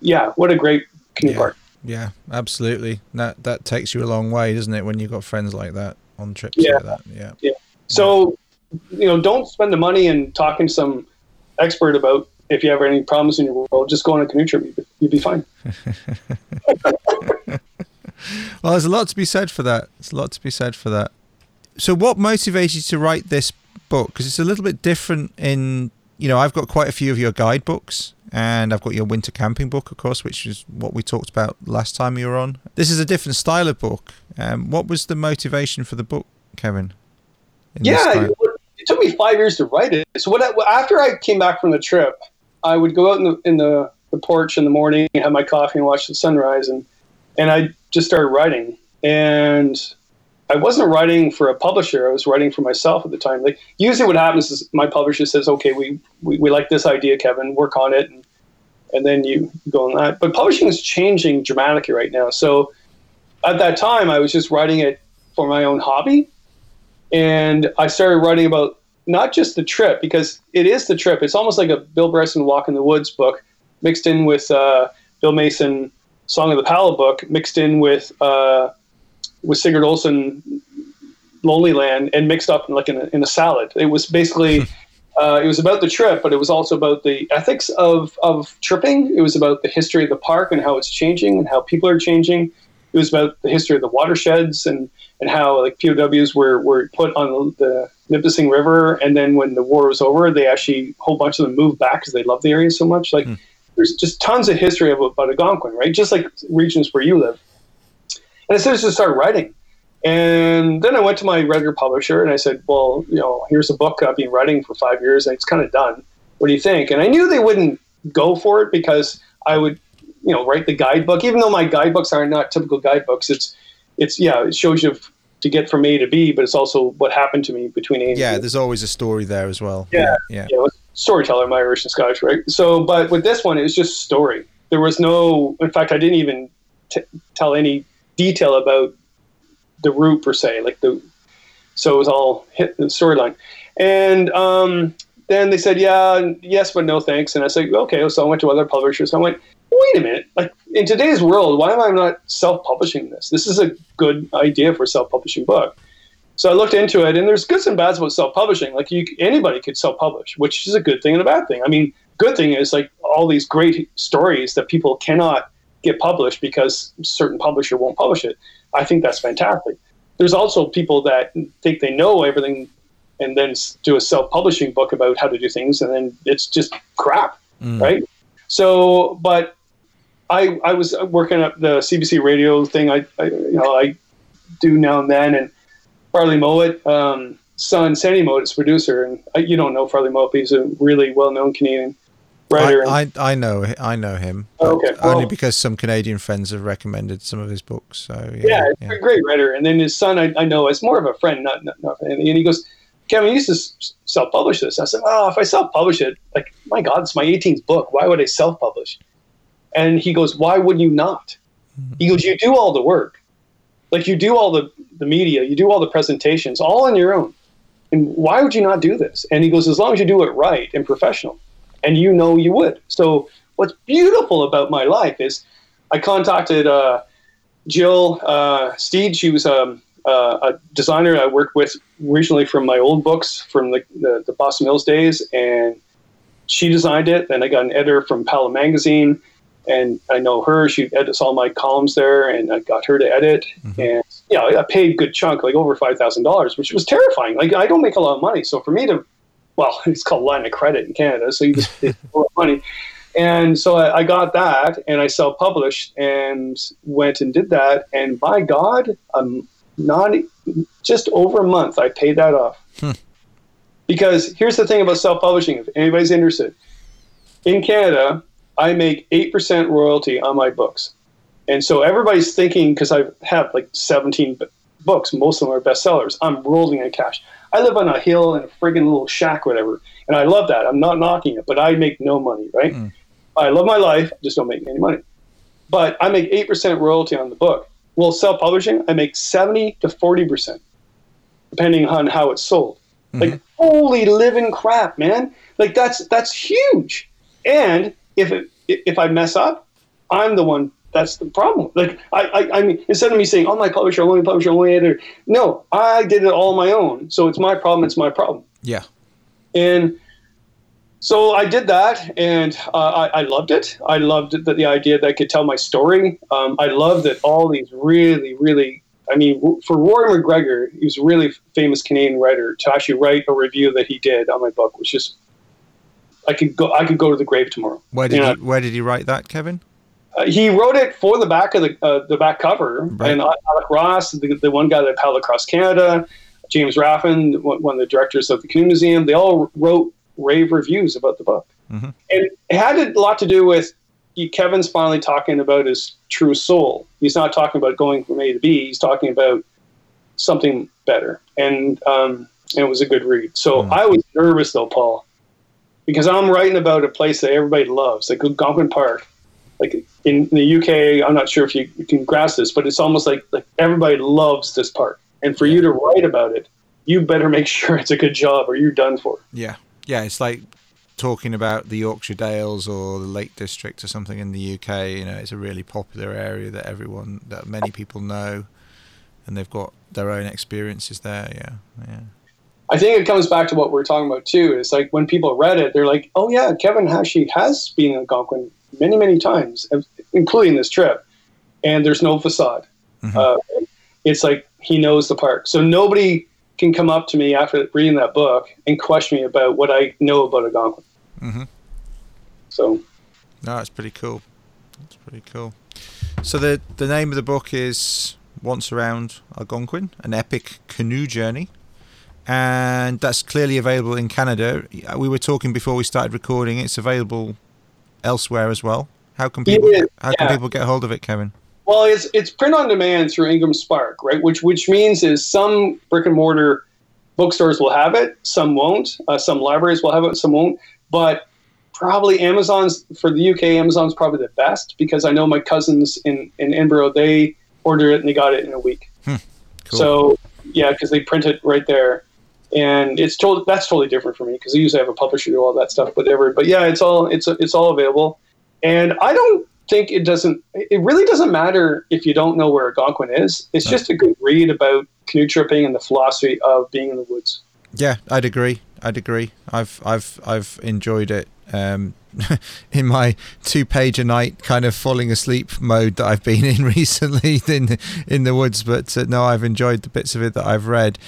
yeah, what a great canoe yeah. park. Yeah, absolutely. That that takes you a long way, doesn't it? When you've got friends like that on trips yeah. like that. Yeah. Yeah. So, you know, don't spend the money and talking to some expert about if you have any problems in your world, just go on a canoe trip. You'd, you'd be fine. well, there's a lot to be said for that. There's a lot to be said for that. So, what motivated you to write this book? Because it's a little bit different in, you know, I've got quite a few of your guidebooks and I've got your winter camping book, of course, which is what we talked about last time you were on. This is a different style of book. Um, what was the motivation for the book, Kevin? Yeah, it took me five years to write it. So what I, after I came back from the trip, I would go out in the in the, the porch in the morning, and have my coffee, and watch the sunrise, and and I just started writing. And I wasn't writing for a publisher; I was writing for myself at the time. Like usually, what happens is my publisher says, "Okay, we we, we like this idea, Kevin. Work on it," and and then you go on that. But publishing is changing dramatically right now. So at that time, I was just writing it for my own hobby and I started writing about not just the trip because it is the trip. It's almost like a Bill Bryson Walk in the Woods book mixed in with uh, Bill Mason Song of the Paddle book mixed in with uh, with Sigurd Olson Lonely Land and mixed up in like in a, in a salad. It was basically. Uh, it was about the trip, but it was also about the ethics of, of tripping. It was about the history of the park and how it's changing and how people are changing. It was about the history of the watersheds and and how like POWs were, were put on the Nipissing River, and then when the war was over, they actually a whole bunch of them moved back because they loved the area so much. Like, mm. There's just tons of history of, about Algonquin, right? Just like regions where you live. And I started to start writing, and then I went to my regular publisher and I said, "Well, you know, here's a book I've been writing for five years, and it's kind of done. What do you think?" And I knew they wouldn't go for it because I would, you know, write the guidebook. Even though my guidebooks are not typical guidebooks, it's it's yeah, it shows you to get from A to B, but it's also what happened to me between A and yeah, B. there's always a story there as well. Yeah, yeah, yeah. Storyteller, my Irish and Scottish, right? So, but with this one, it was just story. There was no, in fact, I didn't even t- tell any detail about the route per se, like the. So it was all hit the storyline, and um, then they said, yeah, yes, but no thanks. And I said, okay. So I went to other publishers. I went, wait a minute, like in today's world, why am I not self-publishing this? This is a good idea for a self-publishing book. So I looked into it, and there's goods and bads about self-publishing. Like you, anybody could self-publish, which is a good thing and a bad thing. I mean, good thing is like all these great stories that people cannot get published because certain publisher won't publish it. I think that's fantastic. There's also people that think they know everything and then do a self-publishing book about how to do things, and then it's just crap, mm. right? So, but I I was working at the CBC radio thing. I, I you know I do now and then, and Farley Mowat, um, son Sandy Mowat's producer, and I, you don't know Farley Mowat, he's a really well-known Canadian writer. I, I, I know I know him. okay, well, only because some Canadian friends have recommended some of his books. So yeah, yeah, yeah. a great writer. And then his son, I, I know, is more of a friend, not, not, not and he goes, Kevin, you used to self-publish this. I said, oh, if I self-publish it, like my God, it's my 18th book. Why would I self-publish? And he goes, why would you not? Mm-hmm. He goes, you do all the work. Like you do all the, the media, you do all the presentations, all on your own. And why would you not do this? And he goes, as long as you do it right and professional and you know you would. So what's beautiful about my life is I contacted uh, Jill uh, Steed. She was um, uh, a designer I worked with originally from my old books from the, the, the Boston Mills days, and she designed it. Then I got an editor from Palo Magazine, and I know her. She edits all my columns there, and I got her to edit. Mm-hmm. And yeah, I paid a good chunk, like over five thousand dollars, which was terrifying. Like I don't make a lot of money, so for me to well, it's called line of credit in Canada, so you just pay money. And so I, I, got that, and I self-published, and went and did that. And by God, um, not just over a month, I paid that off. Hmm. Because here's the thing about self-publishing: if anybody's interested, in Canada, I make eight percent royalty on my books, and so everybody's thinking because I have like 17 books, most of them are bestsellers. I'm rolling in cash. I live on a hill in a friggin' little shack, whatever, and I love that. I'm not knocking it, but I make no money, right? Mm. I love my life, just don't make any money. But I make eight percent royalty on the book. Well, self-publishing, I make seventy to forty percent, depending on how it's sold. Mm-hmm. Like holy living crap, man! Like that's that's huge. And if it, if I mess up, I'm the one that's the problem. Like I, I, I, mean, instead of me saying, "Oh, my publisher, only publisher, only editor," no, I did it all on my own. So it's my problem. It's my problem. Yeah. And so I did that, and uh, I, I, loved it. I loved the, the idea that I could tell my story. Um, I loved that all these really, really. I mean, for Roy MacGregor, he was a really famous Canadian writer. To actually write a review that he did on my book was just. I could go. I could go to the grave tomorrow. Where did you know? he, Where did he write that, Kevin? Uh, he wrote it for the back of the uh, the back cover, right. and Alec Ross, the, the one guy that paddled across Canada, James Raffan, one of the directors of the Canoe Museum, they all wrote rave reviews about the book, mm-hmm. and it had a lot to do with Kevin's finally talking about his true soul. He's not talking about going from A to B. He's talking about something better, and um, it was a good read. So mm-hmm. I was nervous though, Paul, because I'm writing about a place that everybody loves, like Algonquin Park like in the UK, I'm not sure if you, can grasp this, but it's almost like like everybody loves this park, and for you to write about it, you better make sure it's a good job, or you're done for. Yeah, yeah, it's like talking about the Yorkshire Dales or the Lake District or something in the UK. You know, it's a really popular area that everyone, that many people know, and they've got their own experiences there. Yeah, yeah. I think it comes back to what we're talking about too. It's like when people read it, they're like, "Oh yeah, Kevin Hashi has been in Algonquin many, many times, including this trip, and there's no facade. Mm-hmm. Uh, it's like he knows the park. So nobody can come up to me after reading that book and question me about what I know about Algonquin. Mm-hmm. So, no, it's pretty cool. It's pretty cool. So the the name of the book is Once Around Algonquin: An Epic Canoe Journey, and that's clearly available in Canada. We were talking before we started recording. It's available elsewhere as well. How can people how can people get hold of it, Kevin? Well, it's it's print on demand through Ingram Spark, right? Which which means is some brick and mortar bookstores will have it, some won't. Uh, some libraries will have it, some won't. But probably Amazon's for the UK. Amazon's probably the best because I know my cousins in in Edinburgh they ordered it and they got it in a week. Hmm, cool. So yeah, because they print it right there and it's totally that's totally different for me because I usually have a publisher do all that stuff, whatever. But yeah, it's all it's it's all available, and I don't think it doesn't. It really doesn't matter if you don't know where Algonquin is. It's just a good read about canoe tripping and the philosophy of being in the woods. Yeah, I'd agree. I'd agree. I've I've I've enjoyed it um, in my two page a night kind of falling asleep mode that I've been in recently in in the woods. But uh, no, I've enjoyed the bits of it that I've read.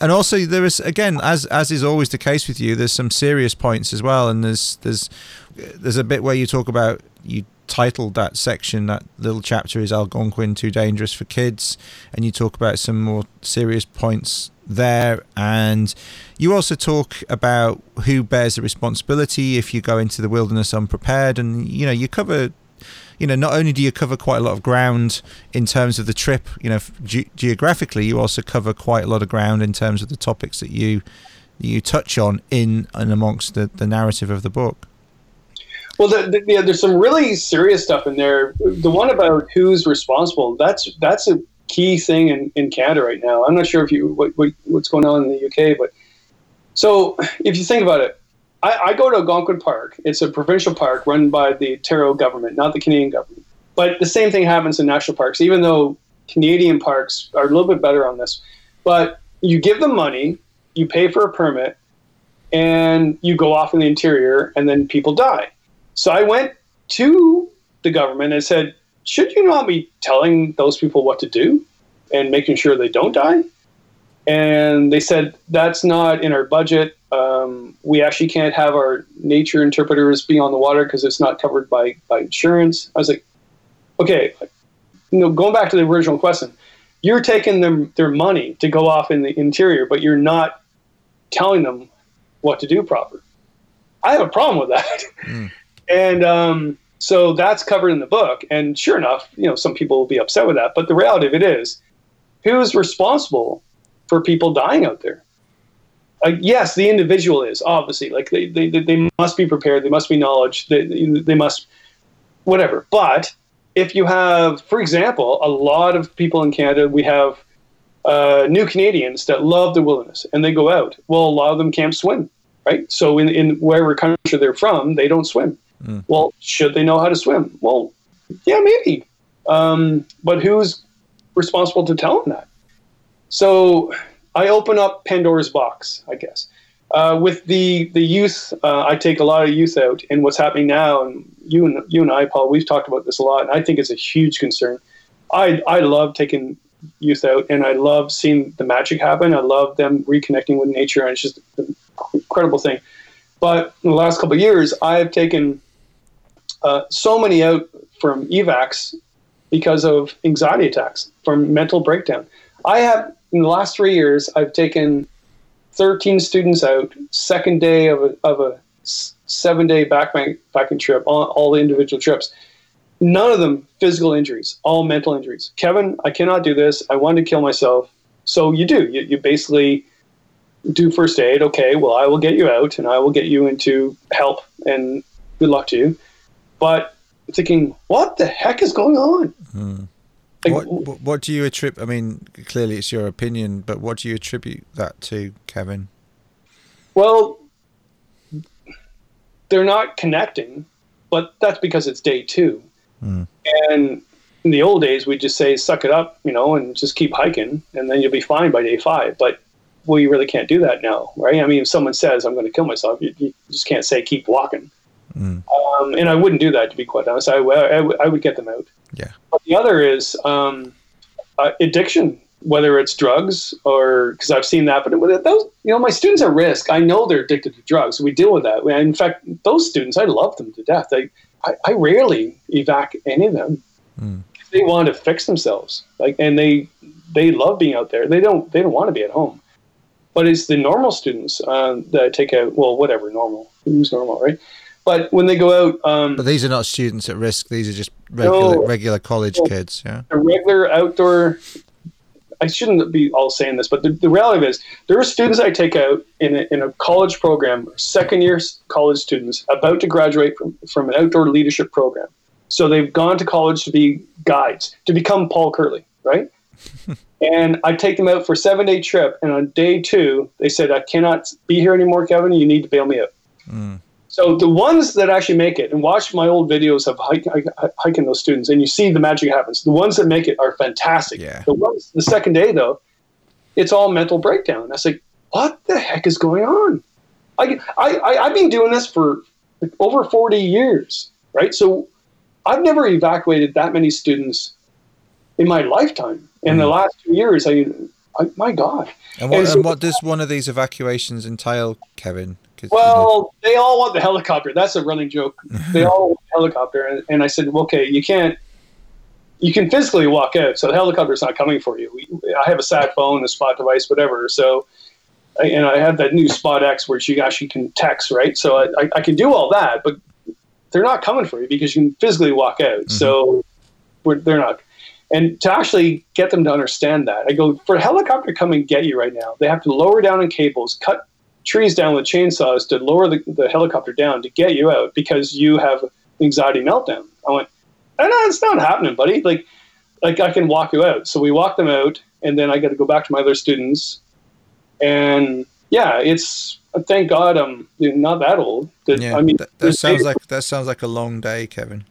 And also, there is again, as as is always the case with you, there's some serious points as well. And there's there's there's a bit where you talk about you titled that section that little chapter is Algonquin too dangerous for kids, and you talk about some more serious points there. And you also talk about who bears the responsibility if you go into the wilderness unprepared. And, you know, you cover, you know, not only do you cover quite a lot of ground in terms of the trip, you know, ge- geographically, you also cover quite a lot of ground in terms of the topics that you you touch on in and amongst the, the narrative of the book. Well, the, the, yeah, there's some really serious stuff in there. The one about who's responsible, that's that's a key thing in, in Canada right now. I'm not sure if you what, what, what's going on in the UK, but so if you think about it, I, I, go to Algonquin Park. It's a provincial park run by the Ontario government, not the Canadian government. But the same thing happens in national parks, even though Canadian parks are a little bit better on this. But you give them money, you pay for a permit, and you go off in the interior, and then people die. So I went to the government and said, should you not be telling those people what to do and making sure they don't die? And they said, that's not in our budget. Um, we actually can't have our nature interpreters be on the water because it's not covered by, by insurance. I was like, okay, you know, going back to the original question, you're taking them their money to go off in the interior, but you're not telling them what to do proper. I have a problem with that. Mm. And um, so that's covered in the book. And sure enough, you know, some people will be upset with that. But the reality of it is, who's responsible for people dying out there? Uh, yes, the individual is obviously like they, they, they must be prepared. They must be knowledge. They, they must whatever. But if you have, for example, a lot of people in Canada, we have uh, new Canadians that love the wilderness and they go out. Well, a lot of them can't swim, right? So in, in wherever country they're from, they don't swim. Mm. Well, should they know how to swim? Well, yeah, maybe. Um, but who's responsible to tell them that? So I open up Pandora's box, I guess. Uh, with the the youth, uh, I take a lot of youth out, and what's happening now, and you and you and I, Paul, we've talked about this a lot, and I think it's a huge concern. I I love taking youth out, and I love seeing the magic happen. I love them reconnecting with nature, and it's just an incredible thing. But in the last couple of years, I have taken uh, so many out from evacs because of anxiety attacks from mental breakdown. I have in the last three years, I've taken 13 students out second day of a, of a seven day backpacking trip, all, all the individual trips. None of them physical injuries, all mental injuries. Kevin, I cannot do this. I want to kill myself. So you do. You, you basically do first aid. Okay, well, I will get you out and I will get you into help and good luck to you but thinking, what the heck is going on? Hmm. What, what do you attribute? I mean, clearly it's your opinion, but what do you attribute that to, Kevin? Well, they're not connecting, but that's because it's day two. Mm. And in the old days, we'd just say, suck it up, you know, and just keep hiking, and then you'll be fine by day five. But we really can't do that now, right? I mean, if someone says, I'm going to kill myself, you, you just can't say, keep walking. Mm. Um, and I wouldn't do that, to be quite honest. I, I, I would get them out. Yeah. But the other is um, uh, addiction, whether it's drugs or because I've seen that. But those, you know, my students are risk. I know they're addicted to drugs. We deal with that. In fact, those students, I love them to death. I, I, I rarely evac any of them. Mm. They want to fix themselves, like, and they they love being out there. They don't they don't want to be at home. But it's the normal students uh, that take a well, whatever normal. Who's normal, right? But when they go out, um, but these are not students at risk. These are just regular no, regular college well, kids. Yeah, a regular outdoor. I shouldn't be all saying this, but the, the reality is there are students I take out in a, in a college program, second year college students about to graduate from, from an outdoor leadership program. So they've gone to college to be guides, to become Paul Kirtley, right? and I take them out for a seven day trip. And on day two, they said, I cannot be here anymore, Kevin. You need to bail me out. Mm. So the ones that actually make it, and watch my old videos of hike, hiking those students, and you see the magic happens. The ones that make it are fantastic. Yeah. The ones, the second day though, it's all mental breakdown. I say, what the heck is going on? I, I, I, have been doing this for like over 40 years, right? So I've never evacuated that many students in my lifetime. In the mm-hmm. last two years, I, I my God. And what, And so- and what does one of these evacuations entail, Kevin? 'Cause, you know- Well, they all want the helicopter. That's a running joke. They all want the helicopter, and, and I said, well, okay, you can't. You can physically walk out, so the helicopter's not coming for you. We- I have a sat phone, a spot device, whatever. So, and I have that new Spot X where you actually can text, right? So I, I, I can do all that, but they're not coming for you because you can physically walk out. Mm-hmm. So we're, they're not. And to actually get them to understand that, I go for a helicopter to come and get you right now. They have to lower down in cables, cut trees down with chainsaws to lower the, the helicopter down to get you out because you have anxiety meltdown. I went, oh, no, it's not happening, buddy. Like, like I can walk you out. So we walk them out, and then I got to go back to my other students. And yeah, it's thank God I'm not that old. That, yeah, I mean, that, that sounds like that sounds like a long day, Kevin.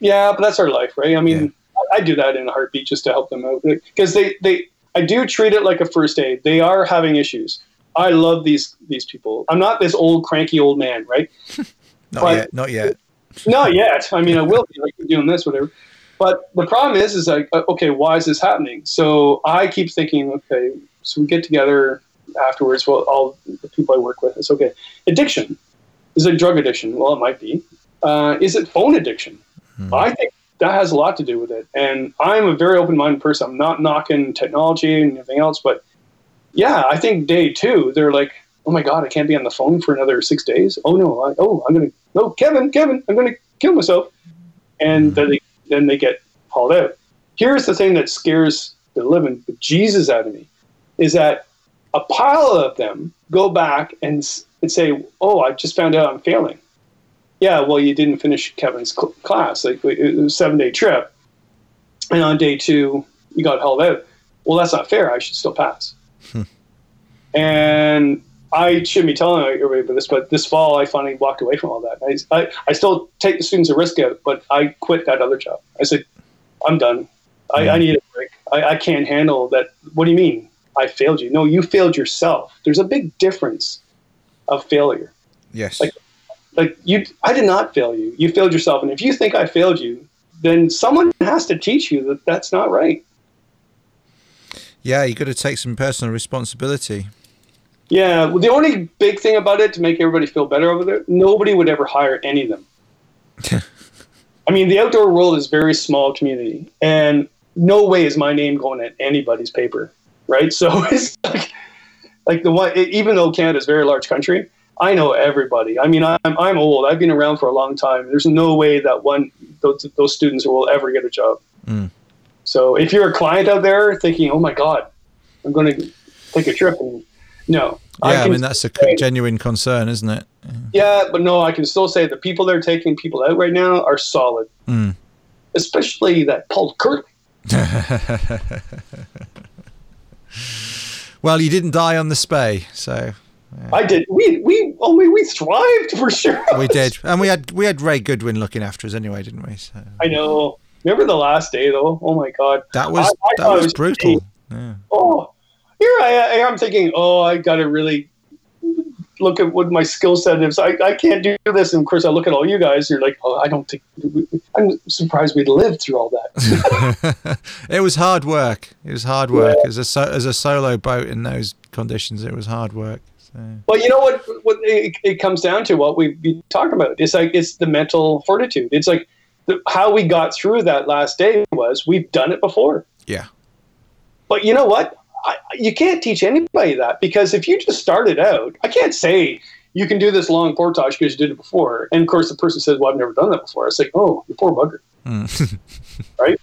yeah, but that's our life, right? I mean, Yeah. I, I do that in a heartbeat just to help them out because they, they, I do treat it like a first aid. They are having issues. I love these these people. I'm not this old cranky old man, right? Not But- yet, not yet. Not yet. I mean, I will be like doing this, whatever. But the problem is, is like, uh, okay, why is this happening? So I keep thinking, okay, so we get together afterwards. Well, all the people I work with, it's okay. Addiction is it drug addiction? Well, it might be. Uh, is it phone addiction? I think that has a lot to do with it. And I'm a very open-minded person. I'm not knocking technology and everything else, but yeah, I think day two, they're like, oh my god, I can't be on the phone for another six days. Oh no, I, oh I'm gonna no Kevin, Kevin, I'm gonna kill myself, and then they then they get hauled out. Here's the thing that scares the living Jesus out of me, is that a pile of them go back and, and say, oh, I just found out I'm failing. Yeah, well, you didn't finish Kevin's cl- class. Like it was a seven day trip, and on day two you got hauled out. Well, that's not fair. I should still pass. And I shouldn't be telling everybody about this, but this fall I finally walked away from all that. I, I, I still take the students a risk out, but I quit that other job. I said, I'm done. I, I mm-hmm. need a break. I, I can't handle that. What do you mean? I failed you. No, you failed yourself. There's a big difference of failure. Yes. Like- Like you, I did not fail you. You failed yourself. And if you think I failed you, then someone has to teach you that that's not right. Yeah, you got to take some personal responsibility. Yeah, well, the only big thing about it to make everybody feel better over there, nobody would ever hire any of them. I mean, the outdoor world is a very small community, and no way is my name going in anybody's paper, right? So it's like, like the one, even though Canada's a very large country, I know everybody. I mean, I'm, I'm old. I've been around for a long time. There's no way that one those, those students will ever get a job. Mm. So if you're a client out there thinking, "Oh my God, I'm going to take a trip," and no, Yeah, I, can mean that's a say- genuine concern, isn't it? yeah, but no, I can still say the people that are taking people out right now are solid, Mm. especially that Paul Kirtley. Well, you didn't die on the Spey, so I did. We we oh we we thrived for sure. we did, and we had we had Ray Goodwin looking after us anyway, didn't we? So I know. Remember the last day though? Oh my God. that was I- I that was was brutal. Yeah. Oh, here I am thinking. Oh, I got to really look at what my skill set is. I, I can't do this. And of course, I look at all you guys. You're like, oh, I don't think. I'm surprised we lived through all that. it was hard work. It was hard work as a so, as a solo boat in those conditions. It was hard work. So. Well, you know what? What it, it comes down to what we we talked about. It's like it's the mental fortitude. It's like the, how we got through that last day was we've done it before. Yeah. But you know what? I, you can't teach anybody that because if you just started out, I can't say you can do this long portage because you did it before. And of course, the person says, "Well, I've never done that before." It's like, "Oh, you poor bugger." Mm. Right?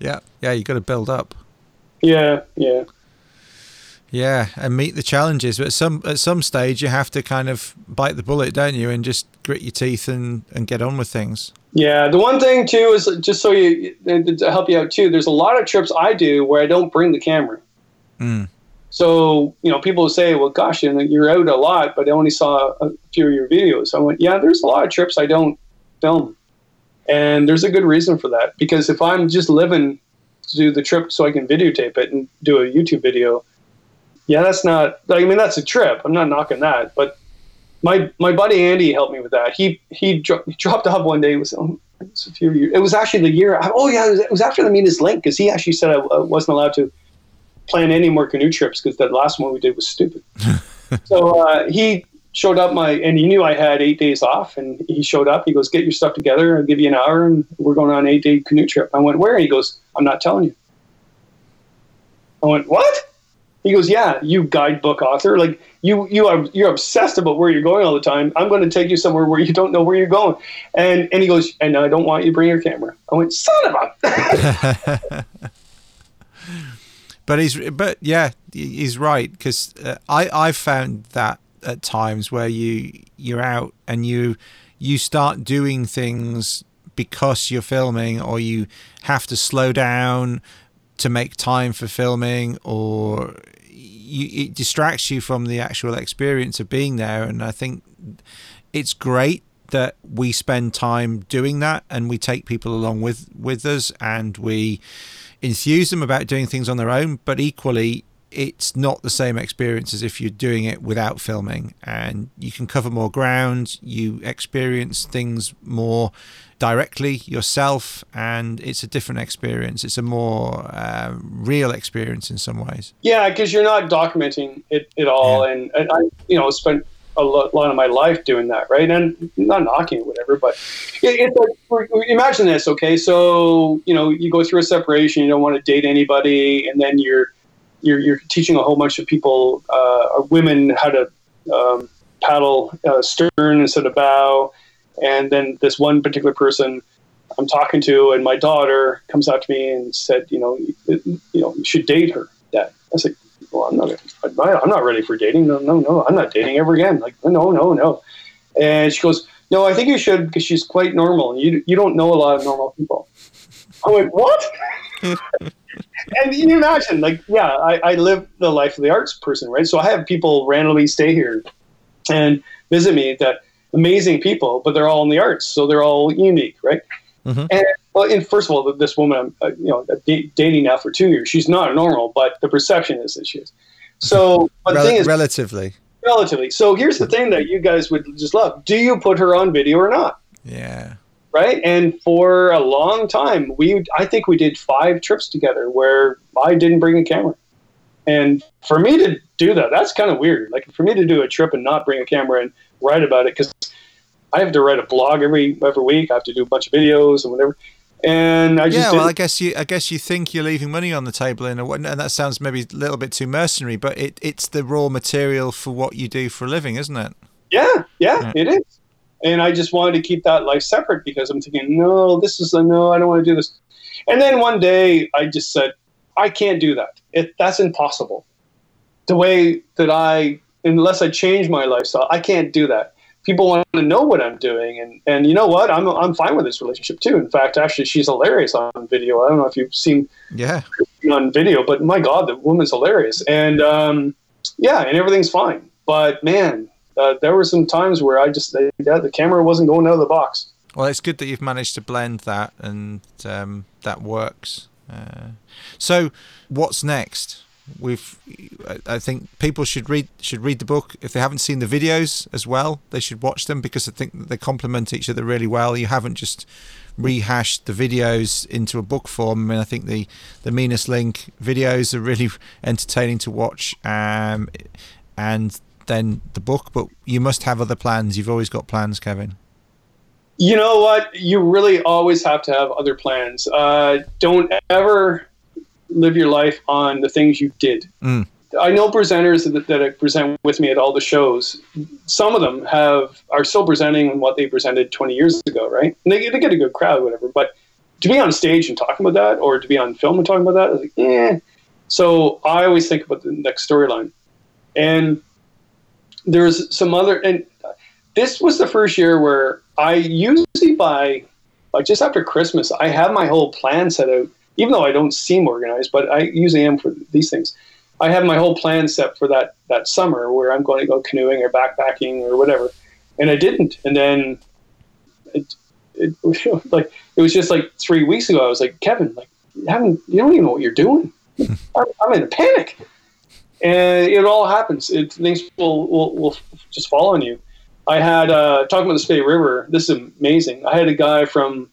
Yeah, yeah. You got to build up. Yeah, yeah, Yeah, and meet the challenges. But at some at some stage, you have to kind of bite the bullet, don't you, and just grit your teeth and and get on with things. Yeah. The one thing too is just so you to help you out too. There's a lot of trips I do where I don't bring the camera. Mm. So, you know, people say, well, gosh, you know, you're out a lot, but I only saw a few of your videos. I went, yeah, there's a lot of trips I don't film. And there's a good reason for that. Because if I'm just living to do the trip so I can videotape it and do a YouTube video, yeah, that's not, I mean, that's a trip. I'm not knocking that. But my my buddy Andy helped me with that. He he, dro- he dropped off one day. It was, um, it was a few years. It was actually the year. Oh yeah, it was, it was after the Meanest Link because he actually said I, I wasn't allowed to plan any more canoe trips because the last one we did was stupid. so uh, he showed up my and he knew I had eight days off and he showed up. He goes, "Get your stuff together. I'll give you an hour and we're going on an eight day canoe trip." I went, "Where?" He goes, "I'm not telling you." I went, "What?" He goes, "Yeah, you guidebook author. Like you, you are you're obsessed about where you're going all the time. I'm going to take you somewhere where you don't know where you're going." And and he goes, "And I don't want you to bring your camera." I went, "Son of a." but he's but yeah, he's right because uh, I I found that at times where you you're out and you you start doing things because you're filming or you have to slow down to make time for filming or you, it distracts you from the actual experience of being there and i think it's great that we spend time doing that and we take people along with with us and we enthuse them about doing things on their own but equally it's not the same experience as if you're doing it without filming and you can cover more ground you experience things more directly yourself and it's a different experience it's a more uh, real experience in some ways yeah because you're not documenting it at all yeah. and, and, i you know spent a lot of my life doing that right and not knocking it whatever but it, it's like imagine this okay so you know you go through a separation you don't want to date anybody and then you're you're, you're teaching a whole bunch of people, uh, women, how to um, paddle uh, stern instead of bow. And then this one particular person I'm talking to, and my daughter comes out to me and said, you know, you, know, you should date her. Dad. I like, well, I'm not, I'm not ready for dating. No, no, no, I'm not dating ever again. Like, no, no, no. And she goes, no, I think you should because she's quite normal. You, you don't know a lot of normal people. I'm like, what? and you imagine, like, yeah, I, I live the life of the arts person, right? So I have people randomly stay here and visit me that amazing people, but they're all in the arts, so they're all unique, right? Mm-hmm. And well, and first of all, this woman I'm, uh, you know, dating now for two years, she's not normal, but the perception is that she is. So, but Rel- the thing is, relatively, relatively. So here's the thing that you guys would just love: Do you put her on video or not? Yeah right? And for a long time, we I think we did five trips together where I didn't bring a camera. And for me to do that, that's kind of weird. Like for me to do a trip and not bring a camera and write about it, because I have to write a blog every every week. I have to do a bunch of videos and whatever. And I just yeah, well, I guess you I guess you think you're leaving money on the table in a, and that sounds maybe a little bit too mercenary, but it, it's the raw material for what you do for a living, isn't it? Yeah, yeah, yeah. it is and I just wanted to keep that life separate because I'm thinking, no, this is a no, I don't want to do this. And then one day I just said, I can't do that. It, that's impossible. The way that I, unless I change my lifestyle, I can't do that. People want to know what I'm doing, and and you know what? I'm I'm fine with this relationship too. In fact, actually, she's hilarious on video. I don't know if you've seen yeah on video, but my God, the woman's hilarious, and um, yeah, and everything's fine. But man, uh, there were some times where I just the camera wasn't going out of the box. Well, it's good that you've managed to blend that and um, that works. Uh, so, what's next? We've, I think people should read should read the book if they haven't seen the videos as well. They should watch them because I think they complement each other really well. You haven't just rehashed the videos into a book form. I mean, I think the the Meanest Link videos are really entertaining to watch, um, and then the book, but you must have other plans. You've always got plans, Kevin. You know what? You really always have to have other plans. Uh, don't ever live your life on the things you did. Mm. I know presenters that, that present with me at all the shows. Some of them have are still presenting what they presented 20 years ago, right? And they, they get a good crowd, whatever. But to be on stage and talking about that, or to be on film and talking about that, like, eh. So I always think about the next storyline. And there's some other, and this was the first year where I usually by like just after Christmas, I have my whole plan set out. Even though I don't seem organized, but I usually am for these things. I have my whole plan set for that that summer where I'm going to go canoeing or backpacking or whatever, and I didn't. And then it, it like it was just like three weeks ago. I was like, Kevin, like you haven't you don't even know what you're doing. I'm in a panic and it all happens. It, things will, will, will just fall on you. I had uh, talking about the Spey River. This is amazing. I had a guy from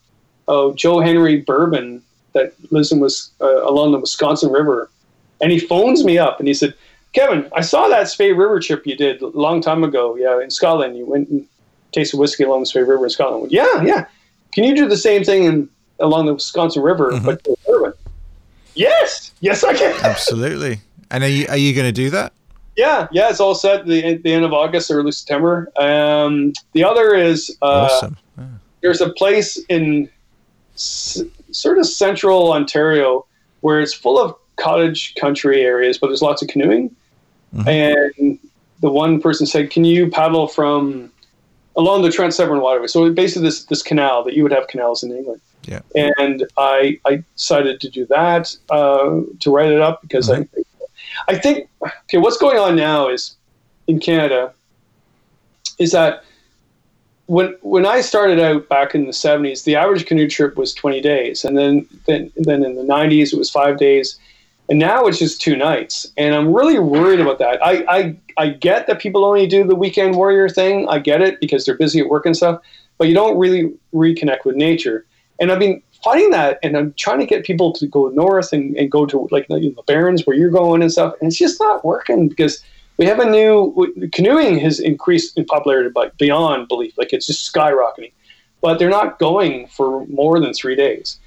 oh Joe Henry Bourbon that lives in was uh, along the Wisconsin River, and he phones me up and he said, "Kevin, I saw that Spey River trip you did a long time ago. Yeah, in Scotland. You went and tasted whiskey along the Spey River in Scotland. Went, yeah, yeah. Can you do the same thing in, along the Wisconsin River, mm-hmm. but bourbon? Yes, yes, I can. Absolutely. And are you are you going to do that? Yeah, yeah, it's all set the the end of August, early September. Um, the other is uh, awesome. Yeah. There's a place in sort of central Ontario where it's full of cottage country areas, but there's lots of canoeing. Mm-hmm. And the one person said, "Can you paddle from along the Trent Severn Waterway?" So basically, this this canal that you would have canals in England. Yeah. And I I decided to do that uh, to write it up because mm-hmm. I I think okay, what's going on now is in Canada is that when when I started out back in the 70s, the average canoe trip was 20 days, and then then then in the 90s it was five days, and now it's just two nights. And I'm really worried about that. I I, I get that people only do the weekend warrior thing. I get it because they're busy at work and stuff, but you don't really reconnect with nature. And I've been fighting that, and I'm trying to get people to go north and, and go to like you know, the Barrens where you're going and stuff, and it's just not working because we have a new canoeing has increased in popularity but beyond belief, like it's just skyrocketing, but they're not going for more than three days.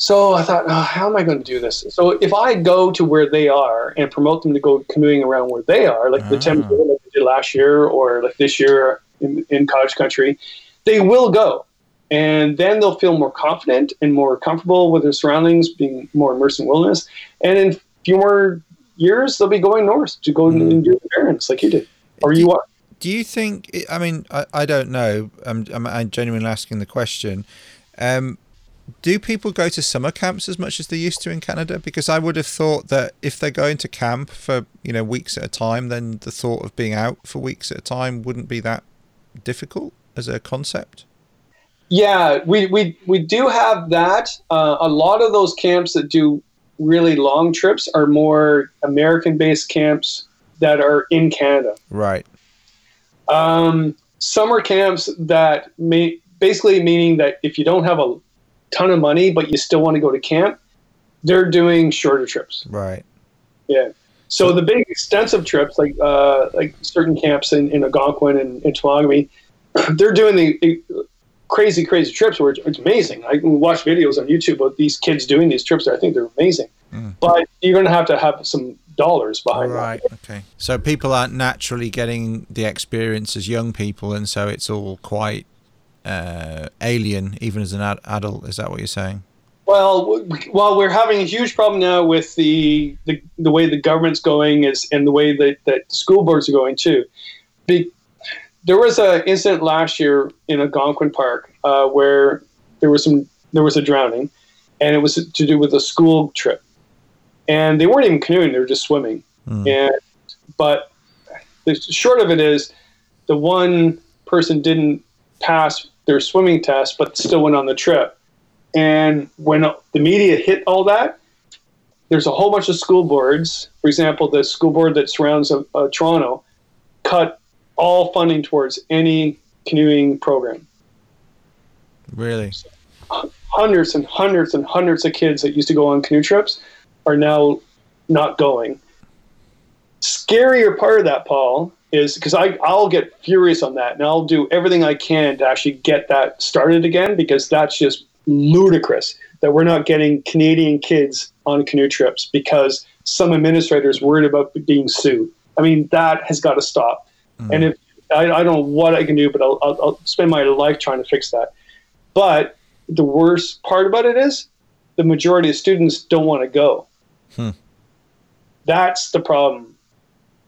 So I thought, oh, how am I going to do this? So if I go to where they are and promote them to go canoeing around where they are, like the Thames like we did last year or like this year in, in cottage country, they will go and then they'll feel more confident and more comfortable with their surroundings, being more immersed in wilderness. And in a few more years, they'll be going north to go and do the Barrens like you did, or you are. Do you think? I mean, I, I don't know. I'm, I'm, I'm genuinely asking the question. Um, do people go to summer camps as much as they used to in Canada? Because I would have thought that if they're going to camp for you know weeks at a time, then the thought of being out for weeks at a time wouldn't be that difficult as a concept. Yeah, we, we, we do have that. Uh, a lot of those camps that do really long trips are more American based camps that are in Canada. Right. Um, summer camps that may basically meaning that if you don't have a ton of money but you still want to go to camp, they're doing shorter trips. Right. Yeah. So the big extensive trips, like uh, like certain camps in, in Algonquin and in Temagami, they're doing the crazy, crazy trips where it's, it's amazing. I can watch videos on YouTube of these kids doing these trips. I think they're amazing. Mm. But you're going to have to have some dollars behind right, that. okay. So people aren't naturally getting the experience as young people, and so it's all quite uh, alien, even as an ad- adult. Is that what you're saying? Well, while we're having a huge problem now with the the, the way the government's going is, and the way that, that school boards are going too. Be, there was an incident last year in Algonquin Park uh, where there was some there was a drowning, and it was to do with a school trip, and they weren't even canoeing; they were just swimming. Mm. And but the short of it is, the one person didn't pass their swimming test, but still went on the trip. And when the media hit all that, there's a whole bunch of school boards. For example, the school board that surrounds uh, uh, Toronto cut all funding towards any canoeing program. Really? Hundreds and hundreds and hundreds of kids that used to go on canoe trips are now not going. Scarier part of that, Paul, is because I'll get furious on that and I'll do everything I can to actually get that started again because that's just ludicrous that we're not getting Canadian kids on canoe trips because some administrators worried about being sued. I mean, that has got to stop. Mm. And if I, I, don't know what I can do, but I'll, I'll, I'll spend my life trying to fix that. But the worst part about it is the majority of students don't want to go. Hmm. That's the problem.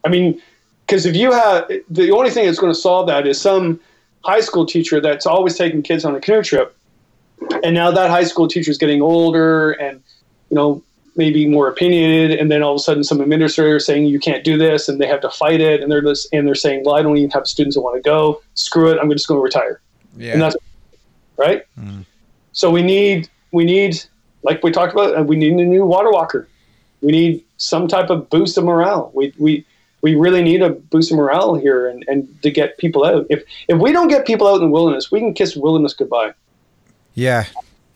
I mean, because if you have the only thing that's going to solve that is some high school teacher that's always taking kids on a canoe trip, and now that high school teacher is getting older and you know maybe more opinionated, and then all of a sudden some administrator saying you can't do this, and they have to fight it, and they're just, and they're saying, well, I don't even have students that want to go. Screw it, I'm just going to retire. Yeah. And that's right. Mm. So we need we need like we talked about, we need a new water walker. We need some type of boost of morale. We we we really need a boost of morale here and, and to get people out. If if we don't get people out in the wilderness, we can kiss wilderness goodbye. Yeah,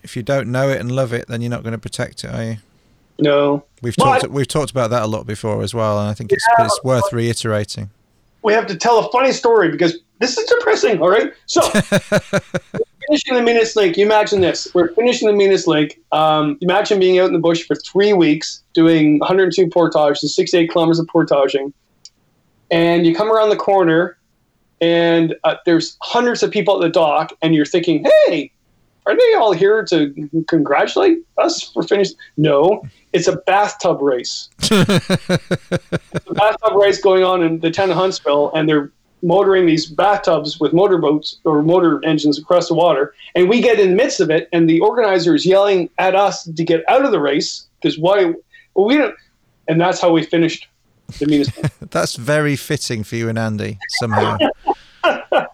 if you don't know it and love it, then you're not going to protect it, are you? No, We've Well, talked I- we've talked about that a lot before as well, and I think it's Yeah, it's worth reiterating. we have to tell a funny story because this is depressing. All right, so finishing the Meanest Link. You imagine this: we're finishing the Meanest Link. Um, imagine being out in the bush for three weeks doing 102 portages, 68 kilometers of portaging, and you come around the corner, and uh, there's hundreds of people at the dock, and you're thinking, "Hey, are they all here to congratulate us for finishing?" No, it's a bathtub race. the bathtub race going on in the town of Huntsville, and they're motoring these bathtubs with motorboats or motor engines across the water. And we get in the midst of it, and the organizer is yelling at us to get out of the race because why? Well, we don't. And that's how we finished the. That's very fitting for you and Andy somehow,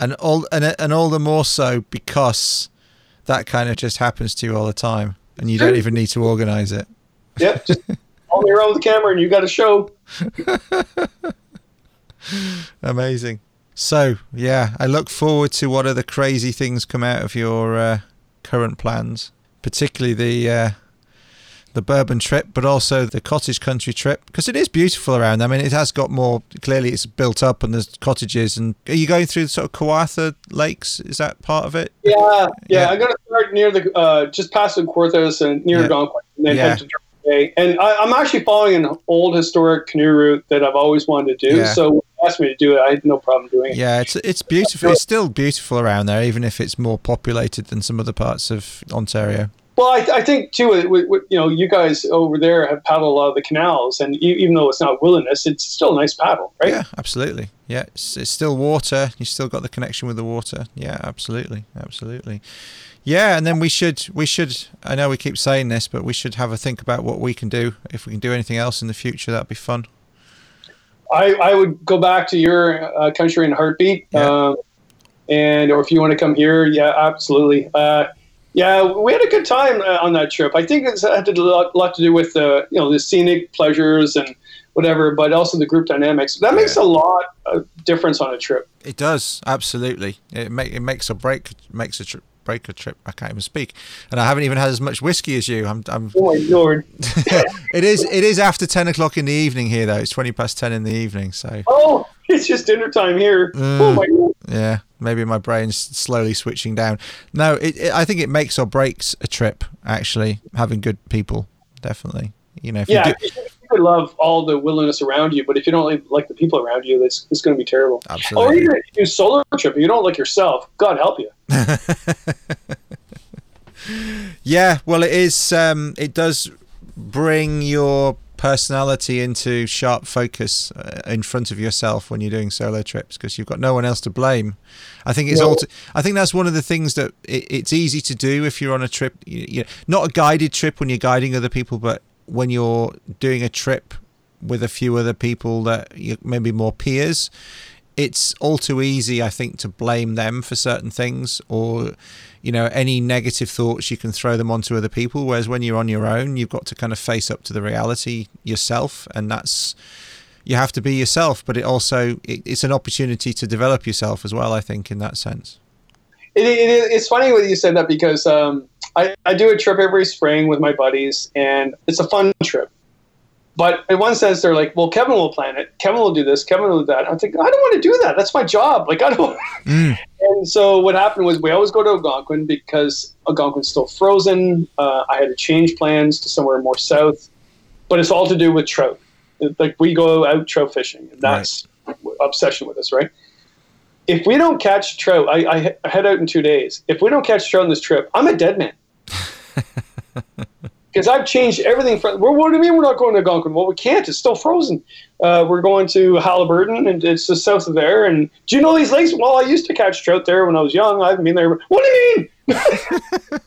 and all and and all the more so because that kind of just happens to you all the time, and you don't even need to organise it. yep, just on your own with the camera, and you got a show. Amazing. So yeah, I look forward to what other crazy things come out of your uh, current plans, particularly the uh, the bourbon trip, but also the cottage country trip because it is beautiful around. I mean, it has got more. Clearly, it's built up and there's cottages. And are you going through sort of Kawartha Lakes? Is that part of it? Yeah, yeah. Yeah. I'm gonna start near the uh, just past the Kawarthas and near Yeah. Algonquin, and then Yeah. head to Bay. And I, I'm actually following an old historic canoe route that I've always wanted to do. Yeah. So when asked me to do it, I had no problem doing it. Yeah, it's it's beautiful. It's still beautiful around there, even if it's more populated than some other parts of Ontario. Well, I, I think too, you know, you guys over there have paddled a lot of the canals, and e- even though it's not wilderness, it's still a nice paddle, right? Yeah, absolutely. Yeah, it's, it's still water. You still got the connection with the water. Yeah, absolutely, absolutely. Yeah, and then we should we should. I know we keep saying this, but we should have a think about what we can do. If we can do anything else in the future, that'd be fun. I, I would go back to your uh, country in a heartbeat. Yeah. Um, and or if you want to come here, yeah, absolutely. Uh, yeah, we had a good time uh, on that trip. I think it had a lot, lot to do with uh, you know the scenic pleasures and whatever, but also the group dynamics. That makes Yeah. a lot of difference on a trip. It does absolutely. It make it makes a break makes a trip break a trip. I can't even speak, and I haven't even had as much whiskey as you. I'm. I'm Oh my lord! it is it is after ten o'clock in the evening here though. It's twenty past ten in the evening, so Oh, it's just dinner time here. Mm. Oh my lord! Yeah, maybe my brain's slowly switching down. No, it, it, I think it makes or breaks a trip. Actually, having good people, definitely. You know, if Yeah, you do, you could love all the wilderness around you, but if you don't like, like the people around you, it's, it's going to be terrible. Absolutely. Or even if you do solo trip, you don't like yourself, God help you. Yeah, well, it is. Um, it does bring your personality into sharp focus uh, in front of yourself when you're doing solo trips because you've got no one else to blame. I think it's No. all. I think that's one of the things that it, it's easy to do if you're on a trip. You, you not a guided trip when you're guiding other people, but when you're doing a trip with a few other people that you maybe more peers. It's all too easy, I think, to blame them for certain things or you know any negative thoughts you can throw them onto other people whereas when you're on your own you've got to kind of face up to the reality yourself and that's you have to be yourself but it also it, it's an opportunity to develop yourself as well i think in that sense It, it, it's funny when you said that because um, I, I do a trip every spring with my buddies, and it's a fun trip. But in one sense, they're like, well, Kevin will plan it. Kevin will do this. Kevin will do that. I think, I don't want to do that. That's my job. Like, I don't. Mm. And so what happened was we always go to Algonquin because Algonquin's still frozen. Uh, I had to change plans to somewhere more south, but it's all to do with trout. Like we go out trout fishing, and that's obsession with us, right? If we don't catch trout, I I head out in two days. If we don't catch trout on this trip, I'm a dead man. Because I've changed everything. From, well, what do you mean we're not going to Algonquin? Well, we can't. It's still frozen. Uh, we're going to Haliburton, and it's just south of there. And do you know these lakes? Well, I used to catch trout there when I was young. I haven't been there. What do you mean?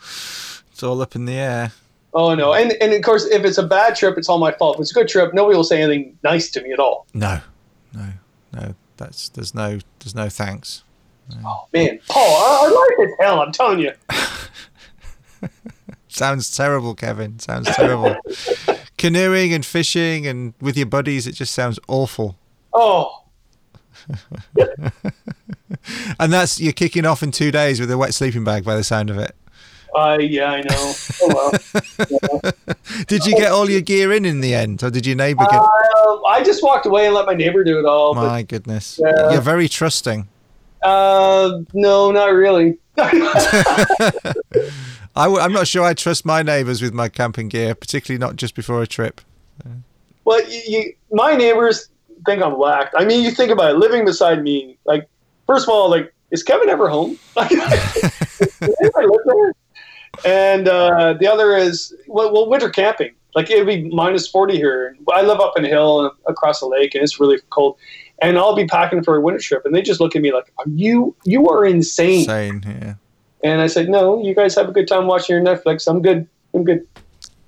it's all up in the air Oh no! And and of course, if it's a bad trip, it's all my fault. If it's a good trip, nobody will say anything nice to me at all. no no no that's there's no there's no thanks Oh man, Paul, I, our life is hell. I'm telling you. sounds terrible kevin sounds terrible canoeing and fishing and with your buddies, it just sounds awful. Oh, And that's you're kicking off in two days with a wet sleeping bag by the sound of it. uh, yeah, I know. Oh, well. Did you get all your gear in in the end, or did your neighbour get? Uh, I just walked away and let my neighbor do it all. But, My goodness, Yeah. you're very trusting. uh, no, not really. I w- I'm not sure I trust my neighbours with my camping gear, particularly not just before a trip. well, you, you, my neighbors think I'm whacked. I mean, you think about it, living beside me. Like, first of all, like, is Kevin ever home? Like, anybody live there? And uh, the other is well, well, winter camping. Like it'd be minus forty here. I live up in a hill across the lake, and it's really cold. And I'll be packing for a winter trip, and they just look at me like, "Are you? You are insane." Sane, yeah. And I said, "No, you guys have a good time watching your Netflix. I'm good. I'm good."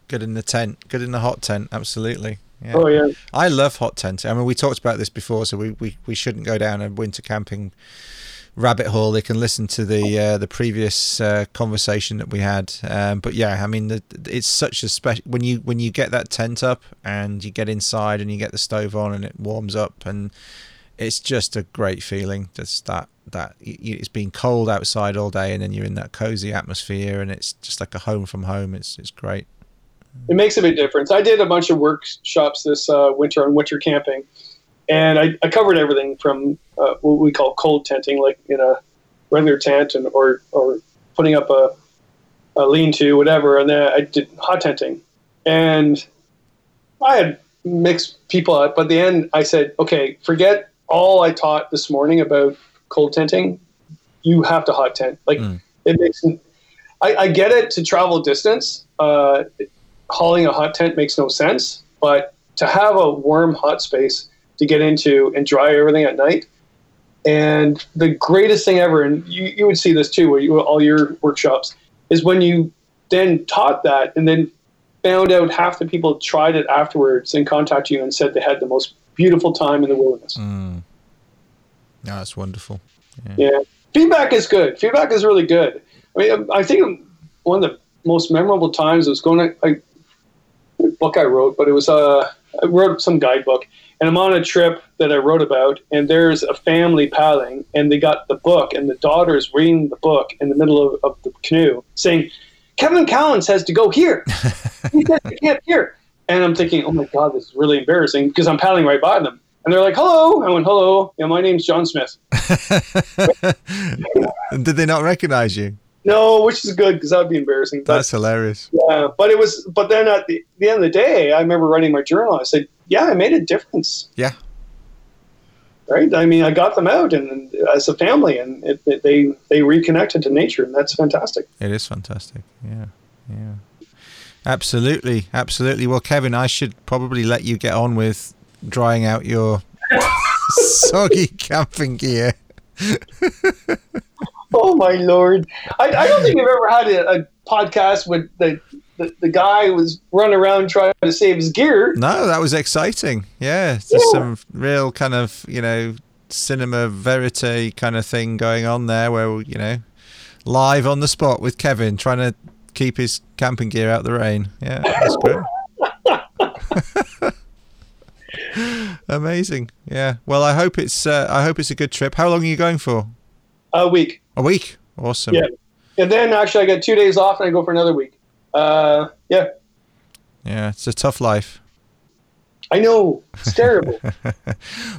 Good in the tent, good in the hot tent, absolutely. Yeah. Oh yeah. I love hot tenting. I mean, we talked about this before, so we, we, we shouldn't go down a winter camping rabbit hole. They can listen to the uh, the previous uh, conversation that we had. Um, but yeah, I mean, the, it's such a special when you when you get that tent up and you get inside and you get the stove on and it warms up and it's just a great feeling. Just that that it's been cold outside all day and then you're in that cozy atmosphere and it's just like a home from home. It's it's great. it makes a big difference. I did a bunch of workshops this uh, winter on winter camping, and I, I covered everything from uh, what we call cold tenting, like in a regular tent, and or or putting up a, a lean-to, whatever, and then I did hot tenting, and I had mixed people up but at the end I said, okay, forget all I taught this morning about cold tenting. You have to hot tent. Like Mm. it makes. I, I get it to travel distance. Uh, hauling a hot tent makes no sense, but to have a warm, hot space to get into and dry everything at night. And the greatest thing ever, and you, you would see this too, where you all your workshops, is when you then taught that and then found out half the people tried it afterwards and contacted you and said they had the most beautiful time in the wilderness. Mm. No, that's wonderful. Yeah, feedback is good. Feedback is really good. I mean, I think one of the most memorable times was going to I, book I wrote, but it was uh, I wrote some guidebook, and I'm on a trip that I wrote about, and there's a family paddling, and they got the book, and the daughter's reading the book in the middle of, of the canoe, saying, "Kevin Callan has to go here. he says can't here." And I'm thinking, "Oh my God, this is really embarrassing," because I'm paddling right by them. And they're like, "Hello." I went, "Hello. Yeah, my name's John Smith." Did they not recognize you? No, which is good because that would be embarrassing. But, That's hilarious. yeah, but it was. But then at the, the end of the day, I remember writing my journal. I said, "Yeah, I made a difference." Yeah. Right. I mean, I got them out, and as a family, and it, it, they they reconnected to nature, and that's fantastic. It is fantastic. Yeah. Yeah. Absolutely. Absolutely. Well, Kevin, I should probably let you get on with drying out your soggy camping gear. Oh my lord! I, I don't think I've ever had a, a podcast with the, the the guy was running around trying to save his gear. No, that was exciting. Yeah. Just Yeah. some real kind of, you know, cinema verite kind of thing going on there where, you know, live on the spot with Kevin trying to keep his camping gear out the rain. Yeah, that's great. Amazing. Yeah. Well, I hope it's uh, I hope it's a good trip. How long are you going for? A week. A week. Awesome. Yeah. And then actually, I get two days off, and I go for another week. Uh, yeah, Yeah, it's a tough life. I know it's terrible.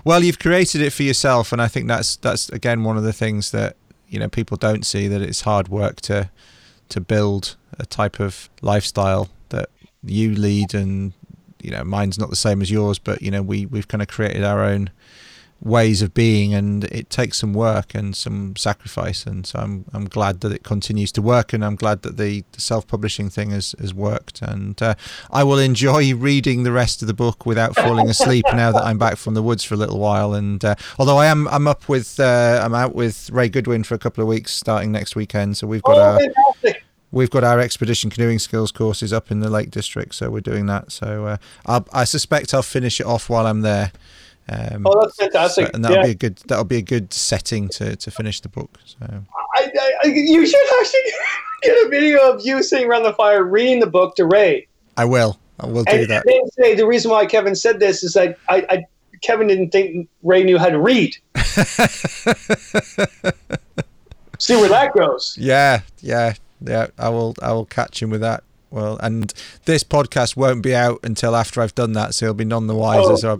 Well, you've created it for yourself, and I think that's that's again one of the things that you know people don't see that it's hard work to to build a type of lifestyle that you lead, and you know mine's not the same as yours, but you know we we've kind of created our own ways of being, and it takes some work and some sacrifice, and so I'm I'm glad that it continues to work, and I'm glad that the, the self-publishing thing has has worked, and uh, I will enjoy reading the rest of the book without falling asleep now that I'm back from the woods for a little while. And uh, although I am I'm up with uh, I'm out with Ray Goodwin for a couple of weeks starting next weekend, so we've got oh, our fantastic! We've got our expedition canoeing skills courses up in the Lake District, so we're doing that. So uh, I'll, I suspect I'll finish it off while I'm there. Um, Oh, that's fantastic. so- and that'll yeah. be a good that'll be a good setting to, to finish the book. So I, I, you should actually get a video of you sitting around the fire reading the book to Ray. I will. I will do and that. They say the reason why Kevin said this is that I, I Kevin didn't think Ray knew how to read. See where that goes. Yeah, yeah, yeah. I will. I will catch him with that. Well, and this podcast won't be out until after I've done that, so he'll be none the wiser. Oh, so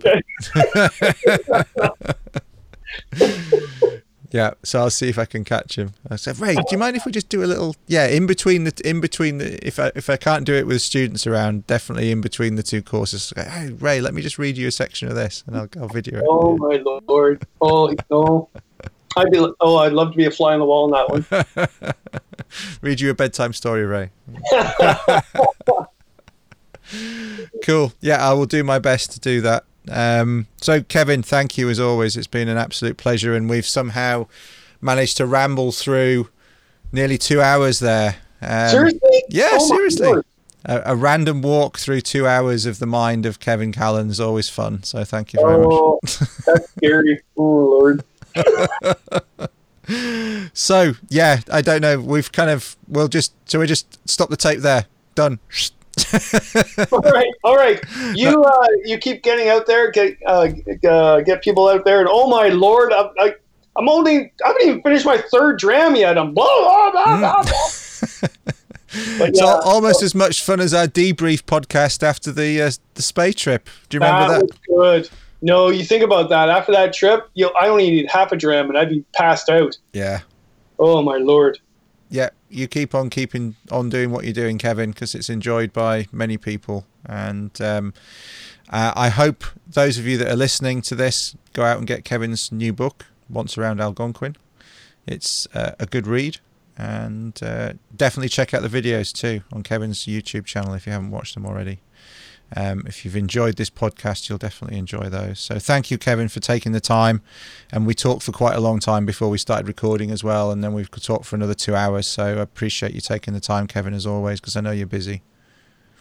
yeah, so I'll see if I can catch him. I said, Ray, do you mind if we just do a little? Yeah, in between the in between the if I if I can't do it with students around, definitely in between the two courses. Hey, Ray, let me just read you a section of this, and I'll, I'll video it. Oh my lord! Oh no! I'd be oh, I'd love to be a fly on the wall in that one. read you a bedtime story, Ray. cool. Yeah, I will do my best to do that. Um, so, Kevin, thank you as always. It's been an absolute pleasure, and we've somehow managed to ramble through nearly two hours there. Um, seriously? Yeah, Oh seriously. A, a random walk through two hours of the mind of Kevin Callan is always fun. So, thank you very much. Oh, that's scary. Oh lord. So, yeah, I don't know. We've kind of, we'll just, so we just stop the tape there. Done. all right, all right. You uh, you keep getting out there, get uh, uh, get people out there, and oh my lord, I, I, I'm only I haven't even finished my third dram yet. I'm blah blah blah blah. blah. But It's yeah, al- almost as much fun as our debrief podcast after the uh, the Spey trip. Do you remember that? was good. No, you think about that. After that trip, you I only need half a dram, and I'd be passed out. Yeah. Oh my lord. Yeah, you keep on keeping on doing what you're doing, Kevin, because it's enjoyed by many people. And um, uh, I hope those of you that are listening to this go out and get Kevin's new book, Once Around Algonquin. It's uh, a good read. And uh, definitely check out the videos too on Kevin's YouTube channel if you haven't watched them already. Um, if you've enjoyed this podcast, you'll definitely enjoy those. So thank you, Kevin, for taking the time. And we talked for quite a long time before we started recording as well. And then we've talked for another two hours. So I appreciate you taking the time, Kevin, as always, because I know you're busy.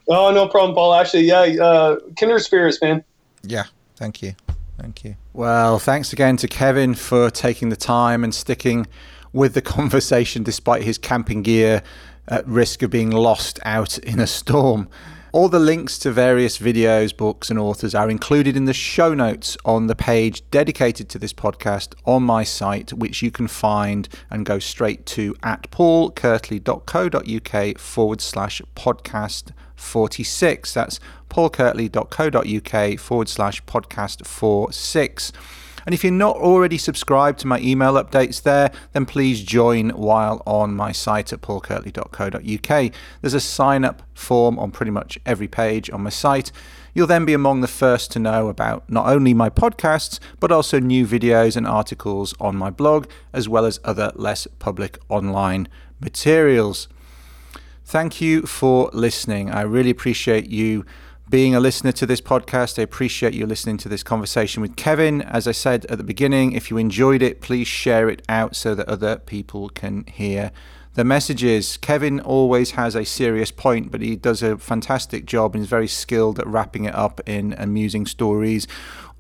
Oh no problem, Paul. Actually, yeah, uh, kindred spirits, man. Yeah, thank you. Thank you. Well, thanks again to Kevin for taking the time and sticking with the conversation despite his camping gear at risk of being lost out in a storm. All the links to various videos, books, and authors are included in the show notes on the page dedicated to this podcast on my site, which you can find and go straight to at paulkirtley.co.uk forward slash podcast 46. That's paulkirtley.co.uk forward slash podcast 46. And if you're not already subscribed to my email updates there, then please join while on my site at paulkirtley.co.uk. There's a sign up form on pretty much every page on my site. You'll then be among the first to know about not only my podcasts, but also new videos and articles on my blog, as well as other less public online materials. Thank you for listening. I really appreciate you being a listener to this podcast. I appreciate you listening to this conversation with Kevin. As I said at the beginning, if you enjoyed it, please share it out so that other people can hear the messages. Kevin always has a serious point, but he does a fantastic job and is very skilled at wrapping it up in amusing stories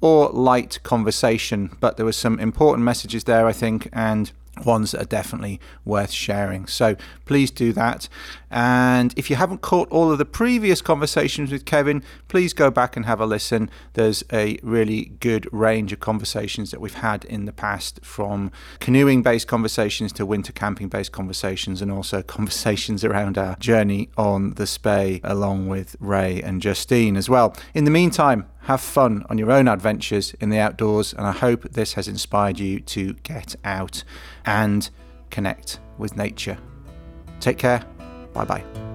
or light conversation. But there were some important messages there, I think, and ones that are definitely worth sharing. So please do that. And if you haven't caught all of the previous conversations with Kevin, please go back and have a listen. There's a really good range of conversations that we've had in the past from canoeing based conversations to winter camping based conversations and also conversations around our journey on the Spey along with Ray and Justine as well. In the meantime, have fun on your own adventures in the outdoors, and I hope this has inspired you to get out and connect with nature. Take care. Bye bye.